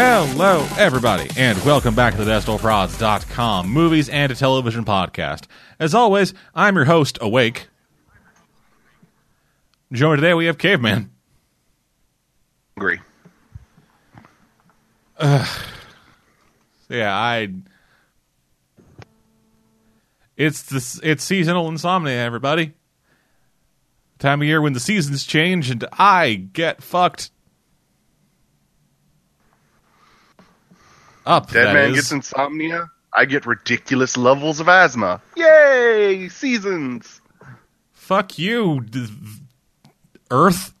Hello, everybody, and welcome back to the DestroProds.com movies and a television podcast. As always, I'm your host, Awake. Joined today, we have Caveman. Agree. Yeah, I. It's this. It's seasonal insomnia, everybody. Time of year when the seasons change and I get fucked. Up. Dead man is. gets insomnia. I get ridiculous levels of asthma. Yay! Seasons. Fuck you, Earth.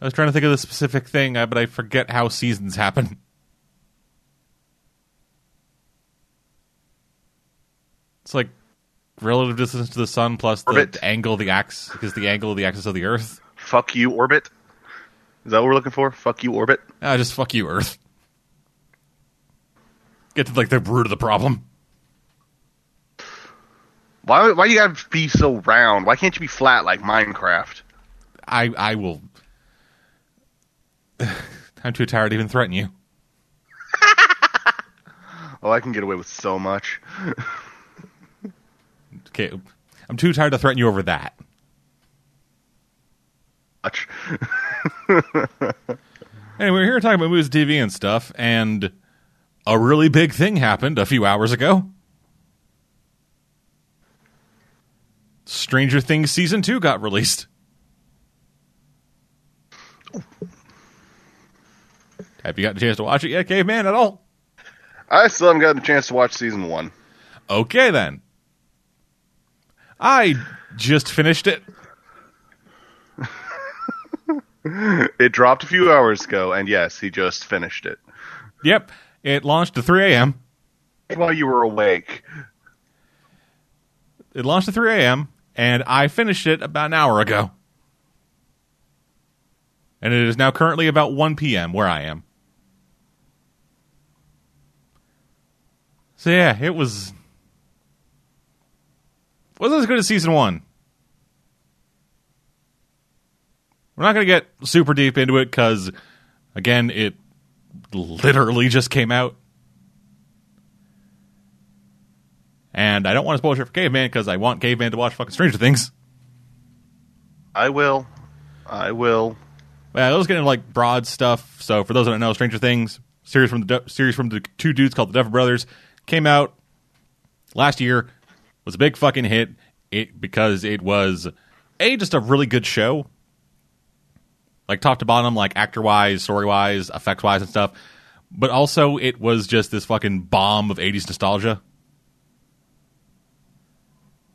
I was trying to think of the specific thing, but I forget how seasons happen. It's like relative distance to the sun plus the Orbit. angle of the axis, because the angle of the axis of the Earth. Fuck you, orbit. Is that what we're looking for? Fuck you, orbit. Ah, just fuck you, Earth. Get to like the root of the problem. Why? Why you gotta be so round? Why can't you be flat like Minecraft? I I will. I'm too tired to even threaten you. Oh, I can get away with so much. Okay, I'm too tired to threaten you over that. Much. Anyway, we're here talking about movies, TV, and stuff, and a really big thing happened a few hours ago. Stranger Things season two got released. Have you gotten a chance to watch it yet, Caveman? At all? I still haven't gotten a chance to watch season one. Okay, then. I just finished it. It dropped a few hours ago, and yes, he just finished it. Yep, it launched at 3 a.m. While you were awake, It launched at 3 a.m. and I finished it about an hour ago. And it is now currently about 1 p.m. where I am. So yeah, it was wasn't as good as season one. We're not going to get super deep into it because, again, it literally just came out. And I don't want to spoil shit for Caveman because I want Caveman to watch fucking Stranger Things. I will. I will. Yeah, those getting like broad stuff. So for those that don't know, Stranger Things series from the series from the two dudes called the Duffer Brothers came out last year. Was a big fucking hit. It because it was a just a really good show, like top to bottom, like actor wise, story wise, effects wise, and stuff. But also, it was just this fucking bomb of '80s nostalgia.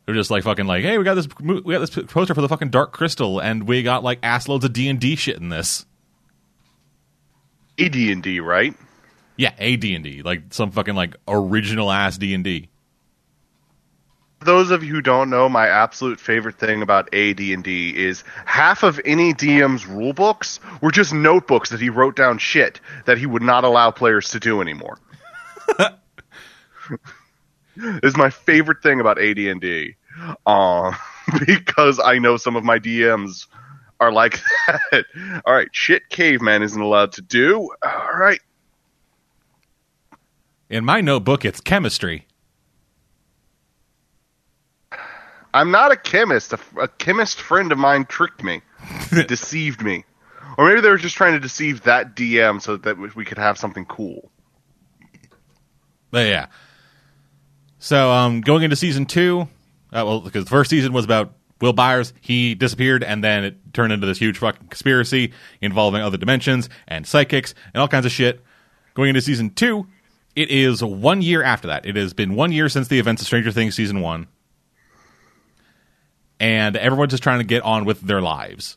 They're just like fucking like, hey, we got this we got this poster for the fucking Dark Crystal, and we got like ass loads of D and D shit in this. AD and D, right? Yeah, a D and D, like some fucking like original ass D and D. Those of you who don't know, my absolute favorite thing about AD&D is half of any DM's rule books were just notebooks that he wrote down shit that he would not allow players to do anymore. is my favorite thing about AD&D. Uh, because I know some of my DMs are like that. All right, shit caveman isn't allowed to do. All right. In my notebook, it's chemistry. I'm not a chemist. A, a chemist friend of mine tricked me, deceived me, or maybe they were just trying to deceive that DM so that we could have something cool. But yeah. So um, going into season two, uh, well, because the first season was about Will Byers, he disappeared, and then it turned into this huge fucking conspiracy involving other dimensions and psychics and all kinds of shit. Going into season two, it is one year after that. It has been one year since the events of Stranger Things season one, and everyone's just trying to get on with their lives.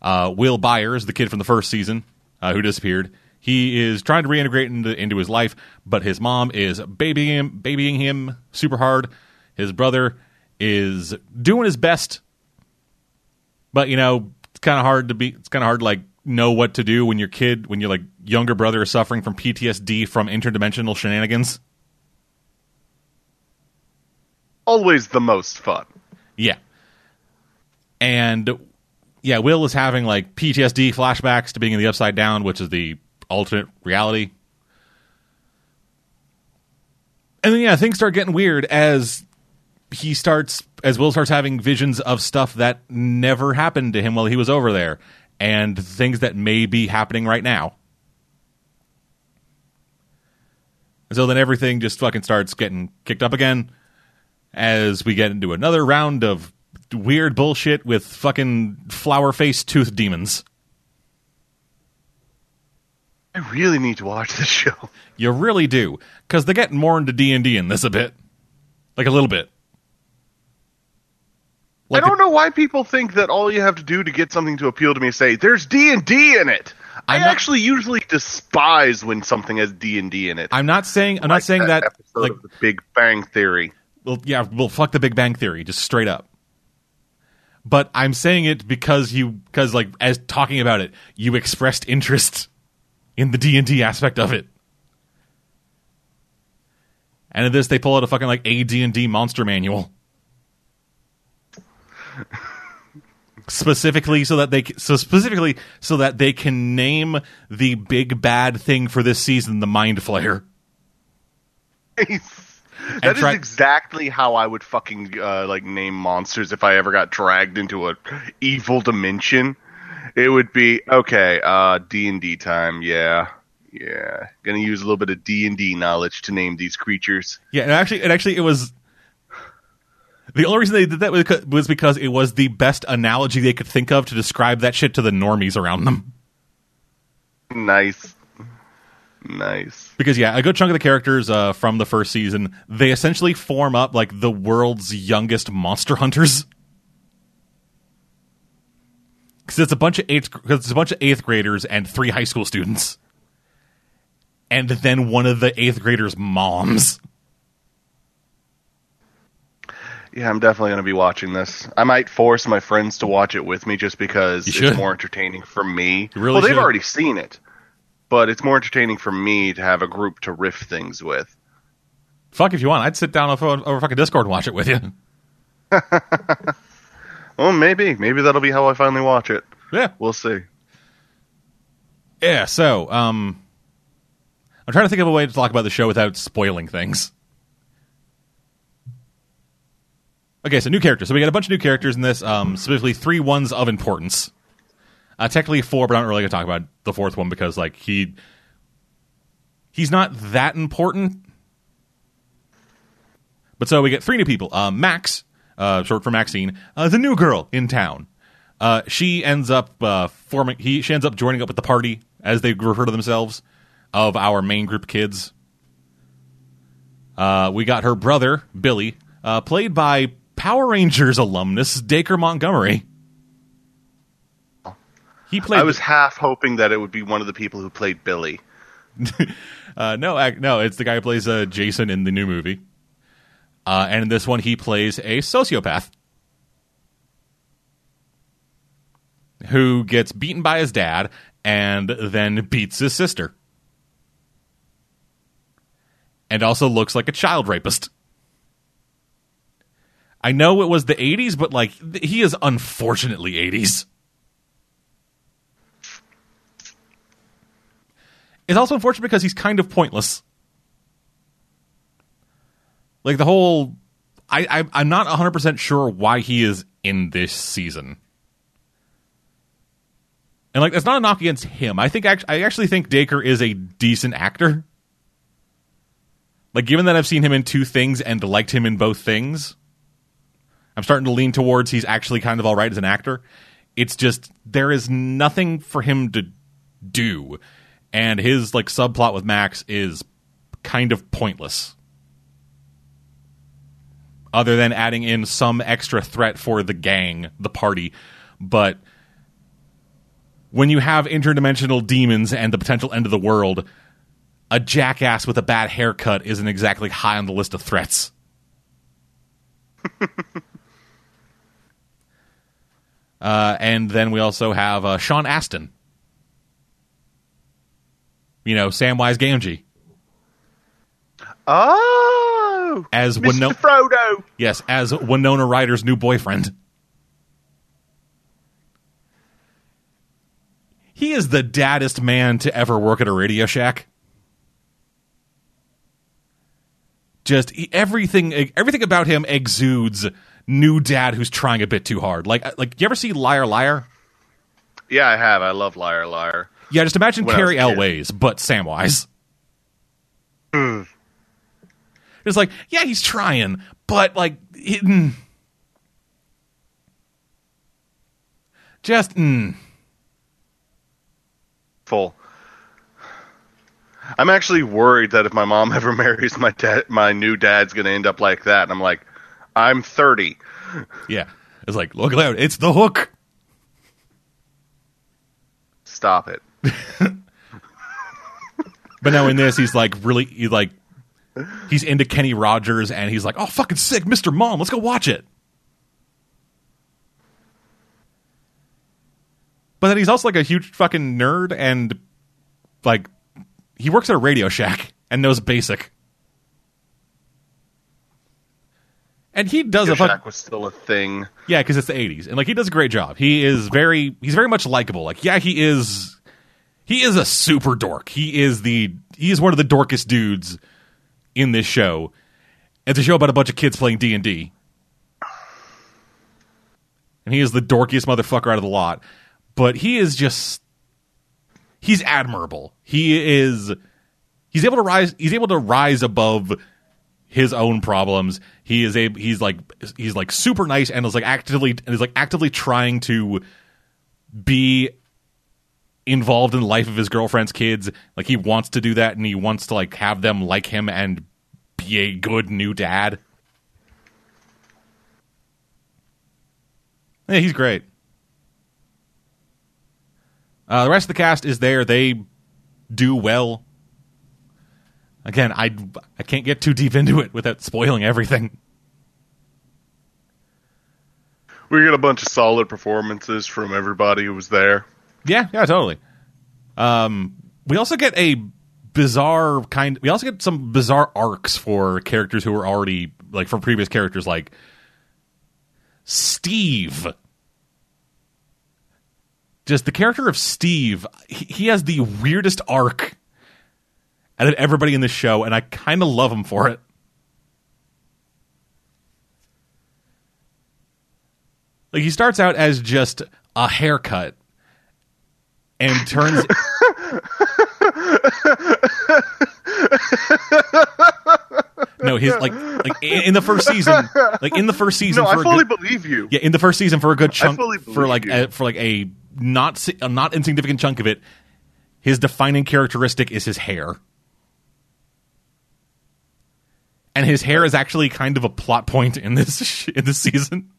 Uh, Will Byers, the kid from the first season uh, who disappeared, he is trying to reintegrate into, into his life, but his mom is babying him, babying him super hard. His brother is doing his best, but you know it's kind of hard to be. It's kind of hard to like know what to do when your kid, when your like younger brother is suffering from PTSD from interdimensional shenanigans. Always the most fun. Yeah. And yeah, Will is having like PTSD flashbacks to being in the Upside Down, which is the alternate reality. And then yeah, things start getting weird as he starts as Will starts having visions of stuff that never happened to him while he was over there and things that may be happening right now. And so then everything just fucking starts getting kicked up again as we get into another round of weird bullshit with fucking flower face tooth demons. I really need to watch this show. You really do, because they get more into D and D in this a bit, like a little bit. Like I don't know why people think that all you have to do to get something to appeal to me is say there's D and D in it. i I'm not- actually usually despise when something has D and D in it. I'm not saying I'm not saying that, episode like of the Big Bang Theory. Well, yeah, well, fuck the Big Bang Theory, just straight up. But I'm saying it because you, because like as talking about it, you expressed interest in the D and D aspect of it. And in this, they pull out a fucking like AD and D monster manual, specifically so that they so specifically so that they can name the big bad thing for this season the Mind Flayer. that is exactly how I would fucking uh, like name monsters if I ever got dragged into a evil dimension. It would be okay. Uh, D and D time. Yeah, yeah. Gonna use a little bit of D and D knowledge to name these creatures. Yeah, and actually, and actually, it was the only reason they did that was because it was the best analogy they could think of to describe that shit to the normies around them. Nice, nice. Because yeah, a good chunk of the characters uh, from the first season they essentially form up like the world's youngest monster hunters. Because it's a bunch of eighth, cause it's a bunch of eighth graders and three high school students, and then one of the eighth graders' moms. Yeah, I'm definitely gonna be watching this. I might force my friends to watch it with me just because it's more entertaining for me. Really well, they've should. already seen it, but it's more entertaining for me to have a group to riff things with. Fuck if you want, I'd sit down over, over fucking Discord and watch it with you. Well, maybe, maybe that'll be how I finally watch it. Yeah, We'll see. Yeah, so um I'm trying to think of a way to talk about the show without spoiling things. Okay, so new characters. So we got a bunch of new characters in this, um, specifically three ones of importance. Uh, technically four, but I'm not really to talk about the fourth one because like he he's not that important. But so we get three new people. Um, Max, uh, short for Maxine, uh, the new girl in town. Uh, she ends up uh, forming. He she ends up joining up with the party, as they refer to themselves, of our main group kids. Uh, we got her brother Billy, uh, played by Power Rangers alumnus Dacre Montgomery. He played. I was half hoping that it would be one of the people who played Billy. Uh, no, no, it's the guy who plays uh, Jason in the new movie. Uh, and in this one, he plays a sociopath who gets beaten by his dad and then beats his sister. And also looks like a child rapist. I know it was the 80s, but like, he is unfortunately 80s. It's also unfortunate because he's kind of pointless. Like the whole, I, I I'm not 100 percent sure why he is in this season. And like, that's not a knock against him. I think I actually think Dacre is a decent actor. Like, given that I've seen him in two things and liked him in both things, I'm starting to lean towards he's actually kind of all right as an actor. It's just there is nothing for him to do, and his like subplot with Max is kind of pointless. Other than adding in some extra threat for the gang, the party, but when you have interdimensional demons and the potential end of the world, a jackass with a bad haircut isn't exactly high on the list of threats. uh, and then we also have uh, Sean Astin. You know, Samwise Gamgee Oh, as Mr. Winona. Frodo. Yes, as Winona Ryder's new boyfriend. he is the daddest man to ever work at a Radio Shack. Just everything, everything about him exudes new dad who's trying a bit too hard. Like, uh, like you ever see Liar Liar? Yeah, I have. I love Liar Liar. Yeah, just imagine When Carrie. Elways, but Samwise. Hmm. It's like, yeah, he's trying, but like, it, mm. just mm. Full. I'm actually worried that if my mom ever marries my dad, my new dad's going to end up like that. And I'm like, I'm 30. yeah. It's like, look that, it's the hook. Stop it. But now in this, he's like really, he's like, he's into Kenny Rogers, and he's like, oh, fucking sick, Mister Mom, let's go watch it. But then he's also like a huge fucking nerd, and like, he works at a Radio Shack and knows basic. And he does a fuck, Shack was still a thing. yeah, because it's the '80s, and like he does a great job. He is very, he's very much likable. Like, yeah, he is, he is a super dork. He is the, he is one of the dorkest dudes in this show. It's a show about a bunch of kids playing D and D, and he is the dorkiest motherfucker out of the lot. But he is just, he's admirable. He is, he's able to rise. He's able to rise above his own problems. He is a he's like he's like super nice and is like actively and is like actively trying to be involved in the life of his girlfriend's kids. Like he wants to do that and he wants to like have them like him and be a good new dad. Yeah, he's great. Uh, the rest of the cast is there. They do well. Again, I I can't get too deep into it without spoiling everything. We get a bunch of solid performances from everybody who was there. Yeah, yeah, totally. Um, we also get a bizarre kind. We also get some bizarre arcs for characters who were already like from previous characters, like Steve. Just the character of Steve, he, he has the weirdest arc out of everybody in this show, and I kind of love him for it. Like he starts out as just a haircut and turns No, his like like in the first season, like in the first season No, I fully good, believe you. yeah, in the first season for a good chunk for like a, for like a not a not insignificant chunk of it, his defining characteristic is his hair. And his hair is actually kind of a plot point in this in this season.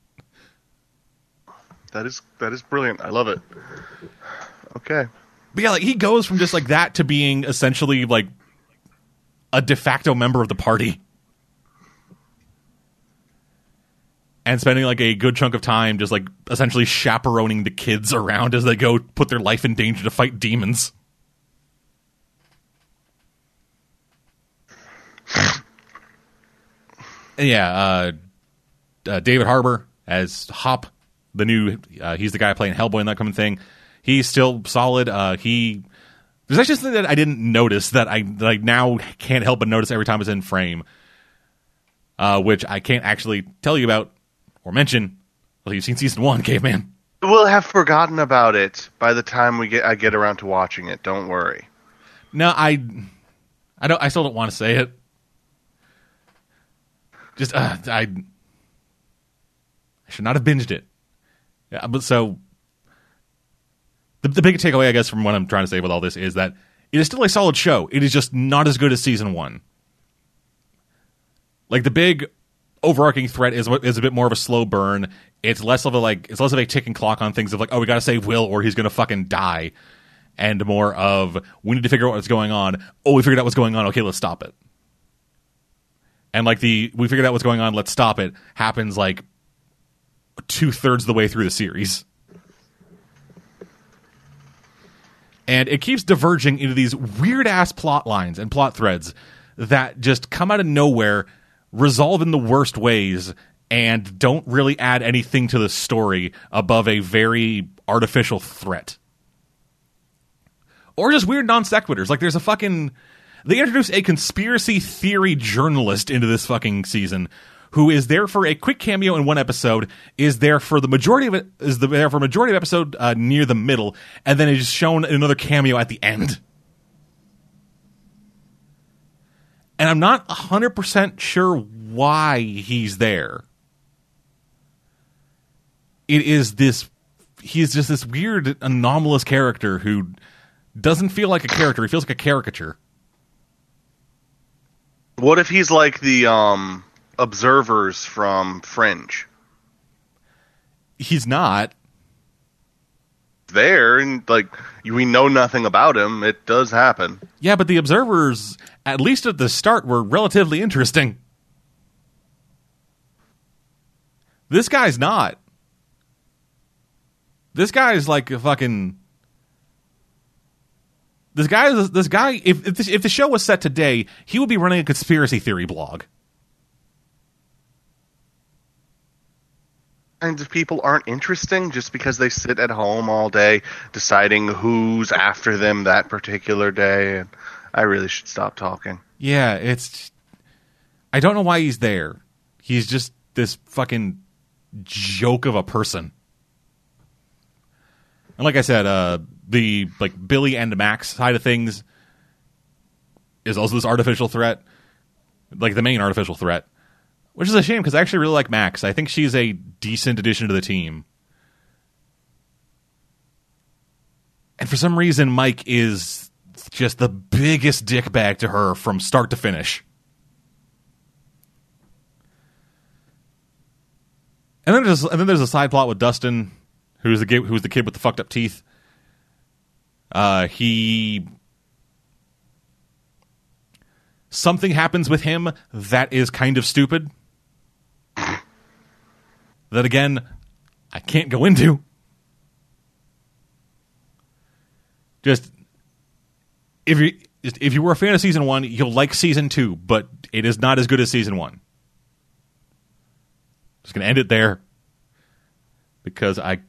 That is that is brilliant. I love it. Okay. But yeah, like he goes from just like that to being essentially like a de facto member of the party. And spending like a good chunk of time just like essentially chaperoning the kids around as they go put their life in danger to fight demons. Yeah, uh, uh, David Harbour as Hop, the new uh, he's the guy playing Hellboy and that kind of thing. He's still solid. Uh, he there's actually something that I didn't notice that I that I now can't help but notice every time it's in frame, uh, which I can't actually tell you about or mention. Well, you've seen season one, caveman. We'll have forgotten about it by the time we get I get around to watching it. Don't worry. No, I, I don't. I still don't want to say it. Just uh, I, I should not have binged it. Yeah, but so the the big takeaway, I guess, from what I'm trying to say with all this is that it is still a solid show. It is just not as good as season one. Like the big overarching threat is is a bit more of a slow burn. It's less of a like it's less of a ticking clock on things of like oh we got to save Will or he's gonna fucking die, and more of we need to figure out what's going on. Oh, we figured out what's going on. Okay, let's stop it. And like the we figured out what's going on. Let's stop it. Happens like two thirds of the way through the series. And it keeps diverging into these weird ass plot lines and plot threads that just come out of nowhere, resolve in the worst ways, and don't really add anything to the story above a very artificial threat. or just weird non sequiturs. Like there's a fucking they introduce a conspiracy theory journalist into this fucking season who is there for a quick cameo in one episode, is there for the majority of it, is the, there for majority of episode uh, near the middle, and then is shown another cameo at the end. And I'm not 100% sure why he's there. It is this, he's just this weird, anomalous character who doesn't feel like a character, he feels like a caricature. What if he's like the um observers from Fringe? He's not. There and like we know nothing about him. It does happen. Yeah, but the observers, at least at the start, were relatively interesting. This guy's not. This guy is like a fucking. This guy is this guy. If if, this, if the show was set today, he would be running a conspiracy theory blog. Kinds of people aren't interesting just because they sit at home all day deciding who's after them that particular day and I really should stop talking. Yeah, it's I don't know why he's there. He's just this fucking joke of a person. And like I said, uh the like Billy and Max side of things is also this artificial threat. Like the main artificial threat. Which is a shame because I actually really like Max. I think she's a decent addition to the team. And for some reason, Mike is just the biggest dickbag to her from start to finish. And then there's and then there's a side plot with Dustin, who's the who's the kid with the fucked up teeth. Uh, he something happens with him that is kind of stupid. That again, I can't go into. Just if you if you were a fan of season one, you'll like season two, but it is not as good as season one. Just gonna end it there because I I've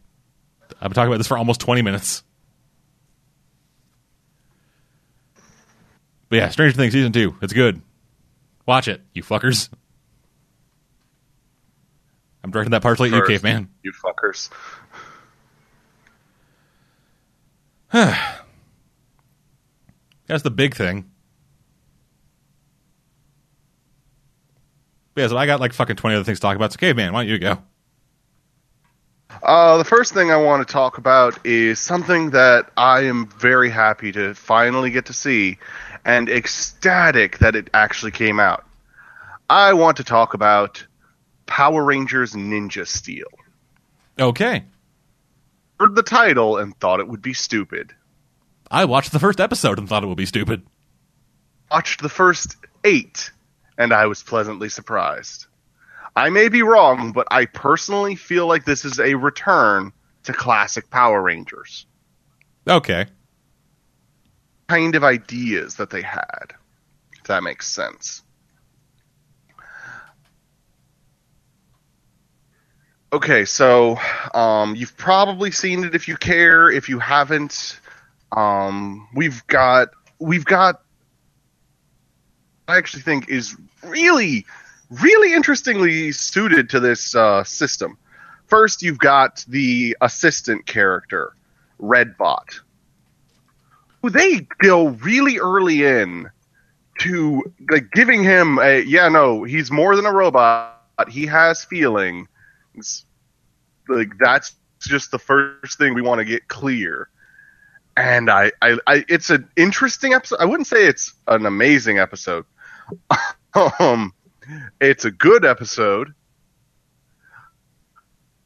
been talking about this for almost twenty minutes. But yeah, Stranger Things season two, it's good. Watch it, you fuckers. I'm directing that partially at you, caveman. You fuckers. That's the big thing. Yeah, so I got like fucking 20 other things to talk about. So, caveman, why don't you go? Uh, the first thing I want to talk about is something that I am very happy to finally get to see and ecstatic that it actually came out. I want to talk about Power Rangers Ninja Steel. Okay. Heard the title and thought it would be stupid. I watched the first episode and thought it would be stupid. Watched the first eight, and I was pleasantly surprised. I may be wrong, but I personally feel like this is a return to classic Power Rangers. Okay. Kind of ideas that they had, if that makes sense. Okay, so um, you've probably seen it if you care. If you haven't, um, we've got we've got. I actually think is really, really interestingly suited to this uh, system. First, you've got the assistant character, Redbot, who they go really early in to like giving him a yeah no he's more than a robot he has feeling like that's just the first thing we want to get clear. And I, I, I, it's an interesting episode. I wouldn't say it's an amazing episode. um, it's a good episode.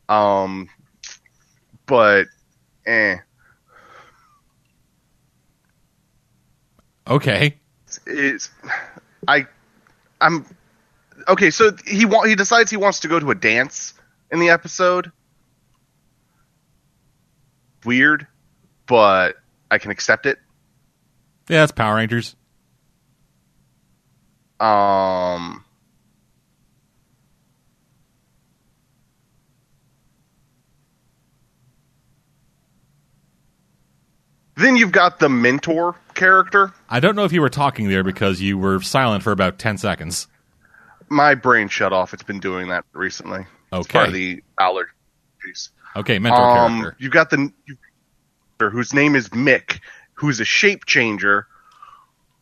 Um, but, eh. Okay. It's, it's I, I'm okay. So he wa- he decides he wants to go to a dance in the episode. Weird, but I can accept it. Yeah, it's Power Rangers. Um Then you've got the mentor character. I don't know if you were talking there because you were silent for about 10 seconds. My brain shut off. It's been doing that recently. It's part of Okay. the allergies. Okay, mentor Um, character. you've got the whose name is Mick, who's a shape changer,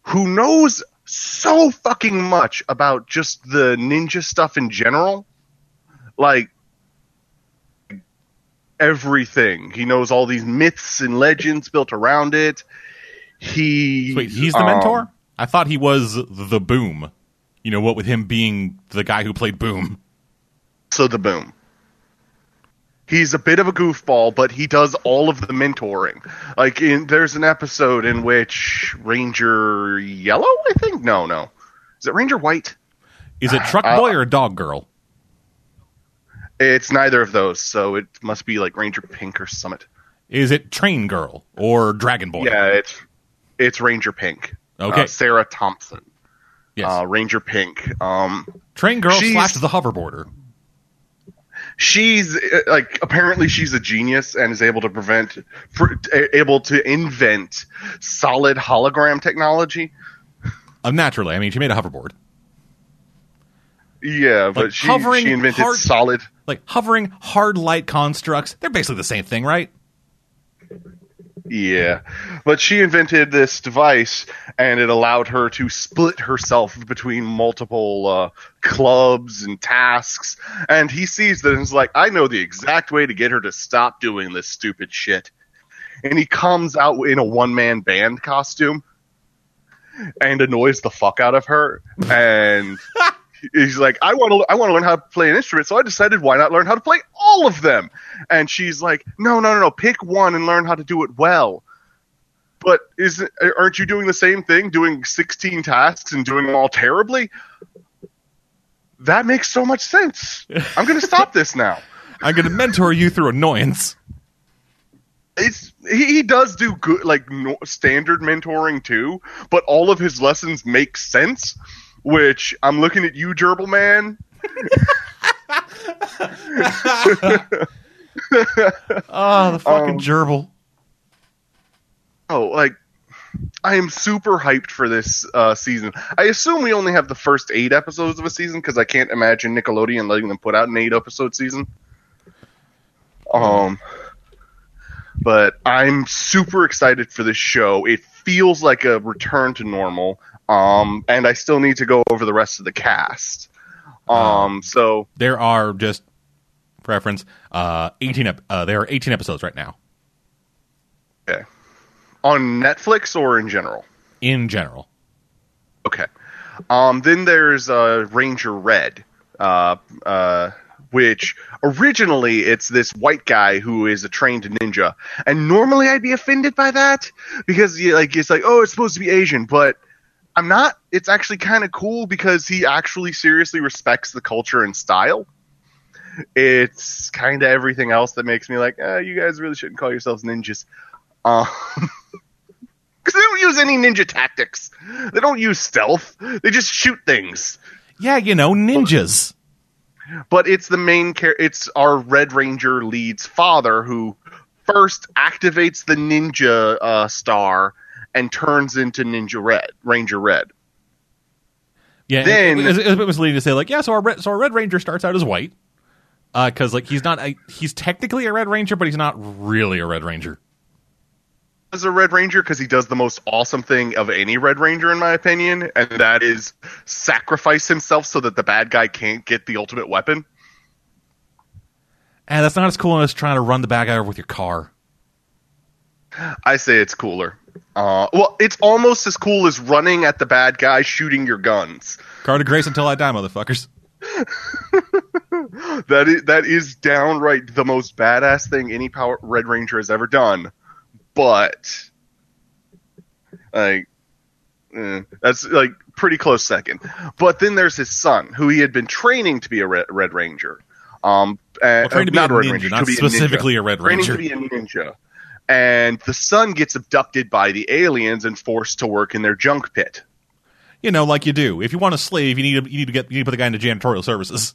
who knows so fucking much about just the ninja stuff in general, like everything. He knows all these myths and legends built around it. He Wait, he's the um, mentor? I thought he was the Boom. You know, what with him being the guy who played Boom. So the boom. He's a bit of a goofball, but he does all of the mentoring. Like, in, there's an episode in which Ranger Yellow, I think. No, no, is it Ranger White? Is it Truck Uh, Boy or Dog Girl? It's neither of those, so it must be like Ranger Pink or Summit. Is it Train Girl or Dragon Boy? Yeah, it's it's Ranger Pink. Okay. uh, Sarah Thompson, Yes. uh, Ranger Pink. Um, Train Girl slash the hoverboarder. She's uh, like apparently she's a genius and is able to prevent pr- able to invent solid hologram technology Uh, naturally, I mean, she made a hoverboard. yeah but Like she, hovering she invented hard- solid Like hovering hard light constructs, they're basically the same thing, right? Yeah. But she invented this device and it allowed her to split herself between multiple uh, clubs and tasks. And he sees that and is like i know the exact way to get her to stop doing this stupid shit. And he comes out in a one-man band costume and annoys the fuck out of her and he's like i want to i want to learn how to play an instrument so i decided why not learn how to play all of them? And she's like no no no no pick one and learn how to do it well. But isn't, aren't you doing the same thing doing 16 tasks and doing them all terribly? That makes so much sense. I'm going to stop this now. I'm going to mentor you through annoyance. it's he, he does do good like no, standard mentoring too but all of his lessons make sense which i'm looking at you gerbil man. Oh, the fucking Um, gerbil. oh like i am super hyped for this uh, season. I assume we only have the first eight episodes of a season because i can't imagine nickelodeon letting them put out an eight episode season. Um but i'm super excited for this show. It feels like a return to normal um and i still need to go over the rest of the cast um so There are just preference. uh 18 ep- uh there are 18 episodes right now okay on netflix or in general in general. Okay. Um, then there's uh, Ranger Red, uh, uh, which originally it's this white guy who is a trained ninja, and normally I'd be offended by that because like it's like oh it's supposed to be Asian, but I'm not. It's actually kind of cool because he actually seriously respects the culture and style. It's kind of everything else that makes me like, uh, you guys really shouldn't call yourselves ninjas. Um, because they don't use any ninja tactics. They don't use stealth. They just shoot things. Yeah, you know, ninjas. But it's the main char- It's our Red Ranger lead's father who first activates the ninja uh, star and turns into Ninja Red, Ranger Red. Yeah, Then- it, it, it was leading to say like, yeah, so our red, so our Red Ranger starts out as white, uh, because like he's not a, he's technically a Red Ranger, but he's not really a Red Ranger. As a Red Ranger, because he does the most awesome thing of any Red Ranger, in my opinion, and that is sacrifice himself so that the bad guy can't get the ultimate weapon. And that's not as cool as trying to run the bad guy over with your car. I say it's cooler. Uh, well, it's almost as cool as running at the bad guy shooting your guns. Car to grace until I die, motherfuckers. That is that is downright the most badass thing any Power Red Ranger has ever done. But like eh, that's like pretty close second. But then there's his son, who he had been training to be a Red, Red Ranger. Um, uh, to be not a Red ninja, Ranger, not to be specifically ninja. a Red Ranger. Training to be a ninja. And the son gets abducted by the aliens and forced to work in their junk pit. You know, like you do. If you want a slave, you need to, you need to get you need to put the guy into janitorial services.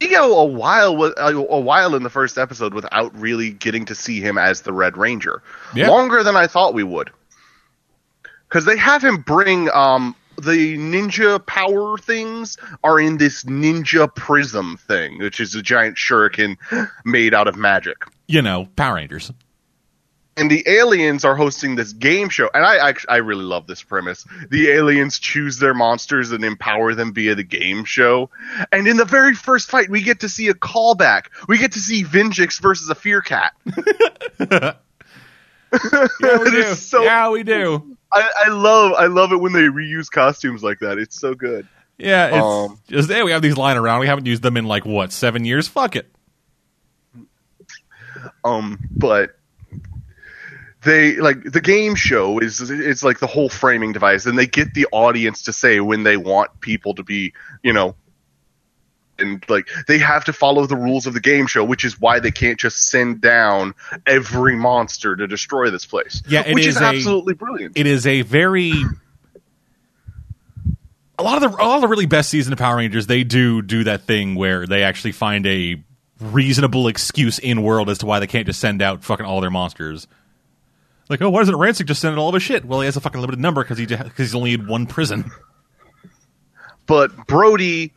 we go a while with a, a while in the first episode without really getting to see him as the Red Ranger. Yeah. Longer than I thought we would. Because they have him bring um the ninja power things are in this ninja prism thing, which is a giant shuriken made out of magic. You know, Power Rangers. And the aliens are hosting this game show. And I, I i really love this premise. The aliens choose their monsters and empower them via the game show. And in the very first fight we get to see a callback. We get to see Vengix versus a fear cat. Yeah, It is so yeah, we do. I, I love i love it when they reuse costumes like that. It's so good. Yeah, it's Um, just hey, we have these lying around. We haven't used them in like what seven years. Fuck it. um but they like the game show is it's like the whole framing device and they get the audience to say when they want people to be you know and like they have to follow the rules of the game show which is why they can't just send down every monster to destroy this place Yeah, which is is, a- absolutely brilliant It is a very a lot of the all the really best season of Power Rangers. They do do that thing where they actually find a reasonable excuse in world as to why they can't just send out fucking all their monsters. Like, oh, why doesn't Rancic just send out all of his shit? Well, he has a fucking limited number because he because he's only in one prison. but Brody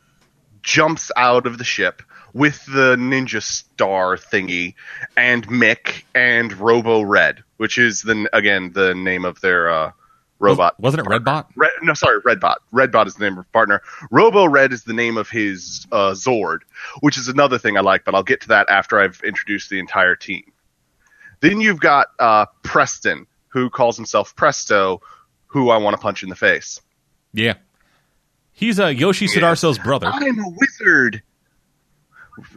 jumps out of the ship with the ninja star thingy and Mick and Robo Red, which is the again the name of their uh, robot. wasn't it Redbot? Red, no, sorry, Redbot. Redbot is the name of her partner. Robo Red is the name of his uh, Zord, which is another thing I like, but I'll get to that after I've introduced the entire team. Then you've got uh, Preston, who calls himself Presto, who I want to punch in the face. Yeah, he's uh, Yoshi Sudarso's brother. I'm a wizard.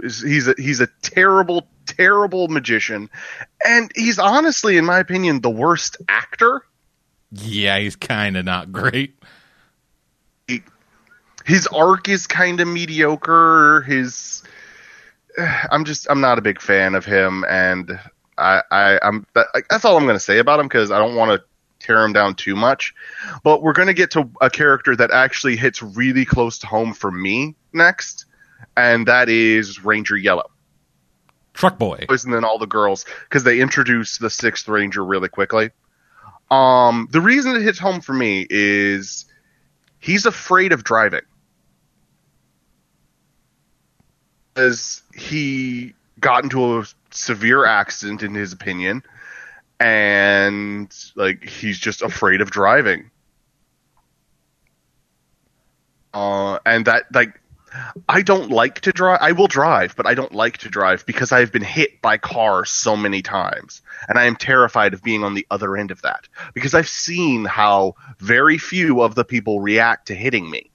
He's a he's a terrible, terrible magician, and he's honestly, in my opinion, the worst actor. Yeah, he's kind of not great. His arc is kind of mediocre. His I'm just I'm not a big fan of him, and I, I I'm that, that's all I'm going to say about him because I don't want to tear him down too much. But we're going to get to a character that actually hits really close to home for me next, and that is Ranger Yellow. Truck Boy. and then all the girls because they introduce the sixth ranger really quickly. Um, the reason it hits home for me is he's afraid of driving. As he got into a severe accident, in his opinion, and like he's just afraid of driving. Uh, and that like I don't like to drive. I will drive, but I don't like to drive because I've been hit by cars so many times. And I am terrified of being on the other end of that because I've seen how very few of the people react to hitting me.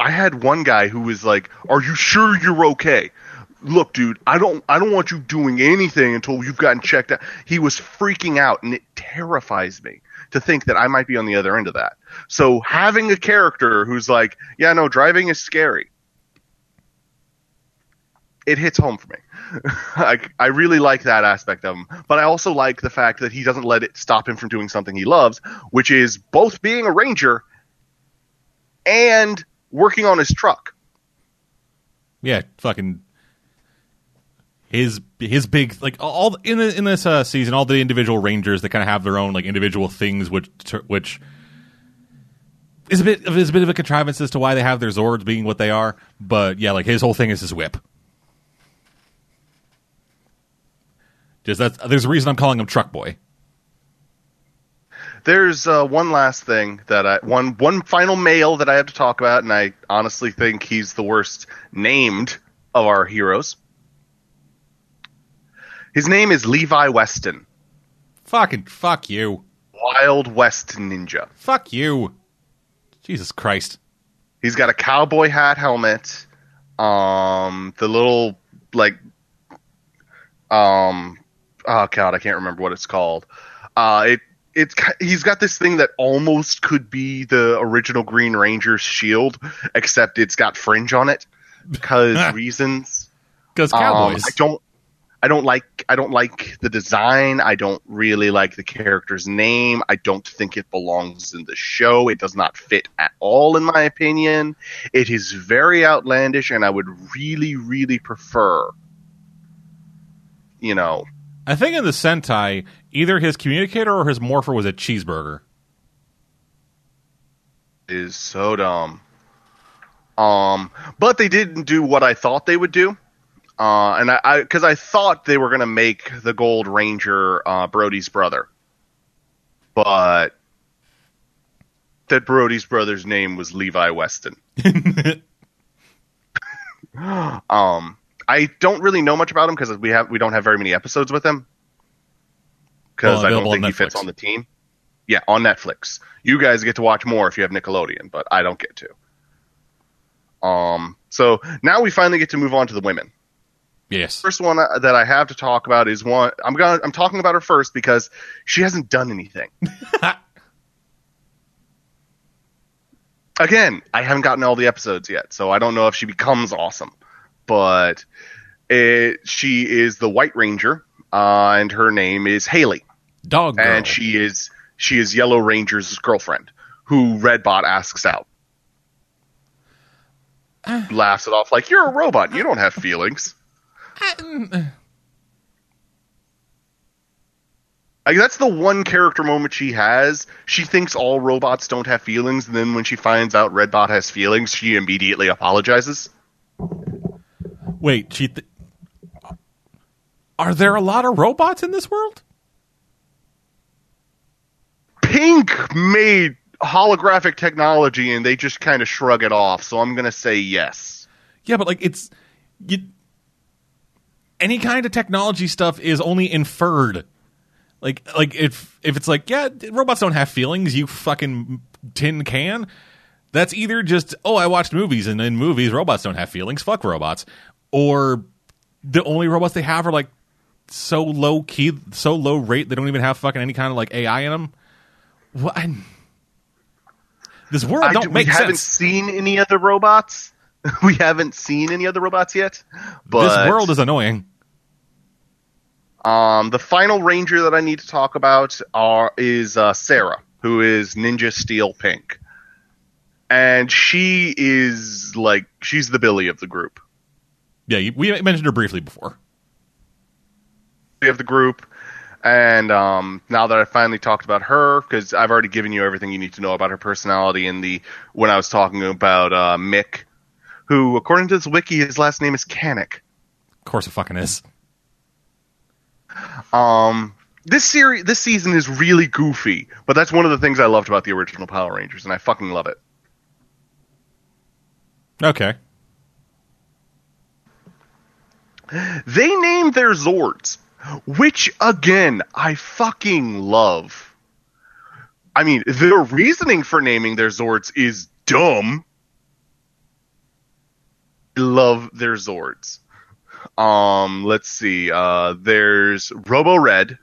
I had one guy who was like, "Are you sure you're okay?" Look, dude, I don't I don't want you doing anything until you've gotten checked out. He was freaking out and it terrifies me to think that I might be on the other end of that. So having a character who's like, "Yeah, no, driving is scary." It hits home for me. I, I really like that aspect of him, but I also like the fact that he doesn't let it stop him from doing something he loves, which is both being a ranger and working on his truck. Yeah, fucking his his big like all in the, in this uh, season, all the individual rangers that kind of have their own like individual things, which which is a bit is a bit of a contrivance as to why they have their Zords being what they are. But yeah, like his whole thing is his whip. Just that's there's a reason I'm calling him Truck Boy. There's uh, one last thing that I one one final male that I have to talk about, and I honestly think he's the worst named of our heroes. His name is Levi Weston, Fucking fuck you, Wild West Ninja. fuck you, Jesus Christ. He's got a cowboy hat helmet, um, the little like, um, oh god, I can't remember what it's called. Uh, it it's he's got this thing that almost could be the original Green Ranger's shield, except it's got fringe on it because reasons. Because Um, cowboys. I don't. I don't like I don't like the design. I don't really like the character's name. I don't think it belongs in the show. It does not fit at all in my opinion. It is very outlandish and I would really really prefer you know I think in the Sentai, either his communicator or his morpher was a cheeseburger. is so dumb. Um, but they didn't do what I thought they would do. Uh, and I, because I, thought they were gonna make the Gold Ranger uh, Brody's brother, but that Brody's brother's name was Levi Weston. um, I don't really know much about him because we have we don't have very many episodes with him because Well, I don't think he fits on the team. Yeah, on Netflix. You guys get to watch more if you have Nickelodeon, but I don't get to. Um, so now we finally get to move on to the women. yes. First one uh, that I have to talk about is one I'm gonna I'm talking about her first because she hasn't done anything. Again, I haven't gotten all the episodes yet, so I don't know if she becomes awesome. But it, she is the White Ranger, uh, and her name is Haley, Dog girl. and she is she is Yellow Ranger's girlfriend, who Redbot asks out. Laughs it off like you're a robot. You don't have feelings. Like that's the one character moment she has. She thinks all robots don't have feelings, and then when she finds out Redbot has feelings, she immediately apologizes. Wait, she. Th- Are there a lot of robots in this world? Pink made holographic technology, and they just kind of shrug it off. So I'm gonna say yes. Yeah, but like it's you. Any kind of technology stuff is only inferred. Like, like if if it's like, yeah, robots don't have feelings. You fucking tin can. That's either just, oh, I watched movies, and in movies, robots don't have feelings. Fuck robots. Or the only robots they have are like so low key, so low rate, they don't even have fucking any kind of like AI in them. What? I- this world I don't d- we make haven't seen any other robots. we haven't seen any other robots yet. But this world is annoying. Um, the final ranger that I need to talk about are is uh, Sarah, who is Ninja Steel Pink, and she is like she's the Billy of the group. Yeah, we mentioned her briefly before. Of the group, and um, now that I finally talked about her, because I've already given you everything you need to know about her personality in the when I was talking about uh, Mick, who according to this wiki, his last name is Kanic. Of course, it fucking is. Um, this series, this season is really goofy, but that's one of the things I loved about the original Power Rangers, and I fucking love it. Okay. They named their Zords, which again I fucking love. I mean, their reasoning for naming their Zords is dumb. I love their Zords. Um, let's see. Uh, there's Robo Red,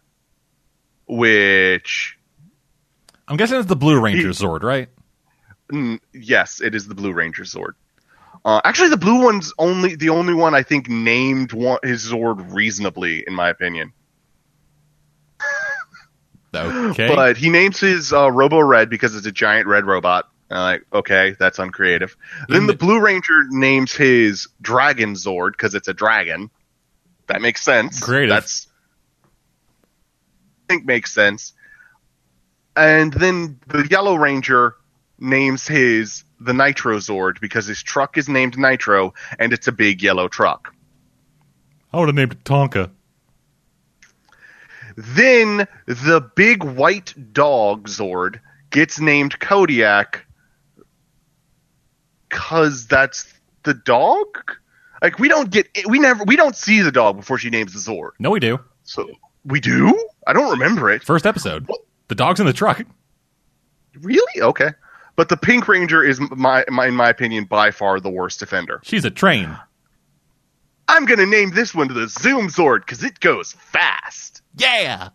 which I'm guessing it's the Blue Ranger Zord, right? Mm, yes, it is the Blue Ranger Zord. Uh, actually, the blue one's only the only one I think named one, his Zord reasonably, in my opinion. Okay. But he names his uh, Robo Red because it's a giant red robot. Like, okay, that's uncreative. Then the the- Blue Ranger names his Dragon Zord because it's a dragon. That makes sense. Creative. That's I think makes sense. And then the Yellow Ranger names his the Nitro Zord because his truck is named Nitro and it's a big yellow truck. I would have named it Tonka. Then the big white dog Zord gets named Kodiak because that's the dog. Like we don't get we never we don't see the dog before she names the Zord. No, we do. So we do. I don't remember it. First episode. The dog's in the truck. Really? Okay. But the Pink Ranger is my, my in my opinion by far the worst offender. She's a train. I'm gonna name this one the Zoom Zord because it goes fast. Yeah.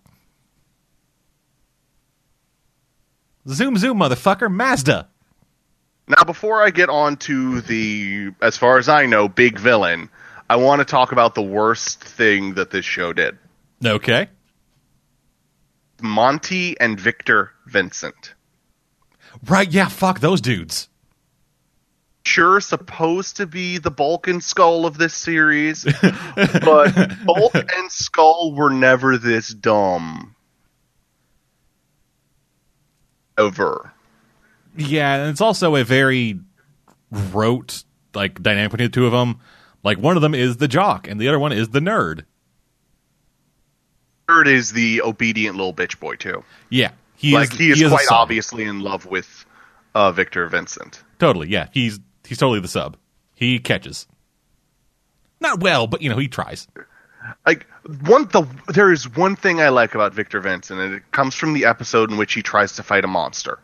Zoom, zoom, motherfucker. Mazda. Now, before I get on to the, as far as I know, big villain, I want to talk about the worst thing that this show did. Okay. Monty and Victor Vincent. Right, yeah, fuck those dudes. Sure, supposed to be the Bulk and Skull of this series, but Bulk and Skull were never this dumb. Ever. Yeah, and it's also a very rote like dynamic between the two of them. Like one of them is the jock, and the other one is the nerd. Nerd is the obedient little bitch boy too. Yeah, he like is, he is a quite obviously in love with uh, Victor Vincent. Totally, yeah. He's he's totally the sub. He catches. Not well, but you know he tries. Like one, the there is one thing I like about Victor Vincent, and it comes from the episode in which he tries to fight a monster.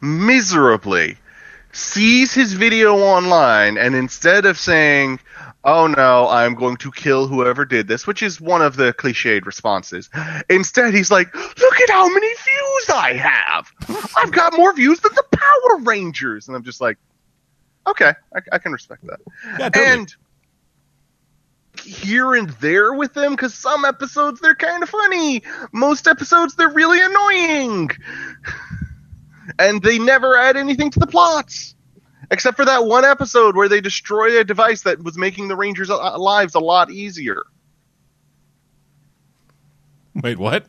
Miserably sees his video online, and instead of saying, "Oh no, I'm going to kill whoever did this," which is one of the cliched responses, instead he's like, "Look at how many views I have! I've got more views than the Power Rangers," and I'm just like, "Okay, I, I can respect that." Yeah, totally. and here and there with them because some episodes they're kind of funny most episodes they're really annoying and they never add anything to the plots except for that one episode where they destroy a device that was making the rangers' lives a lot easier. Wait, what?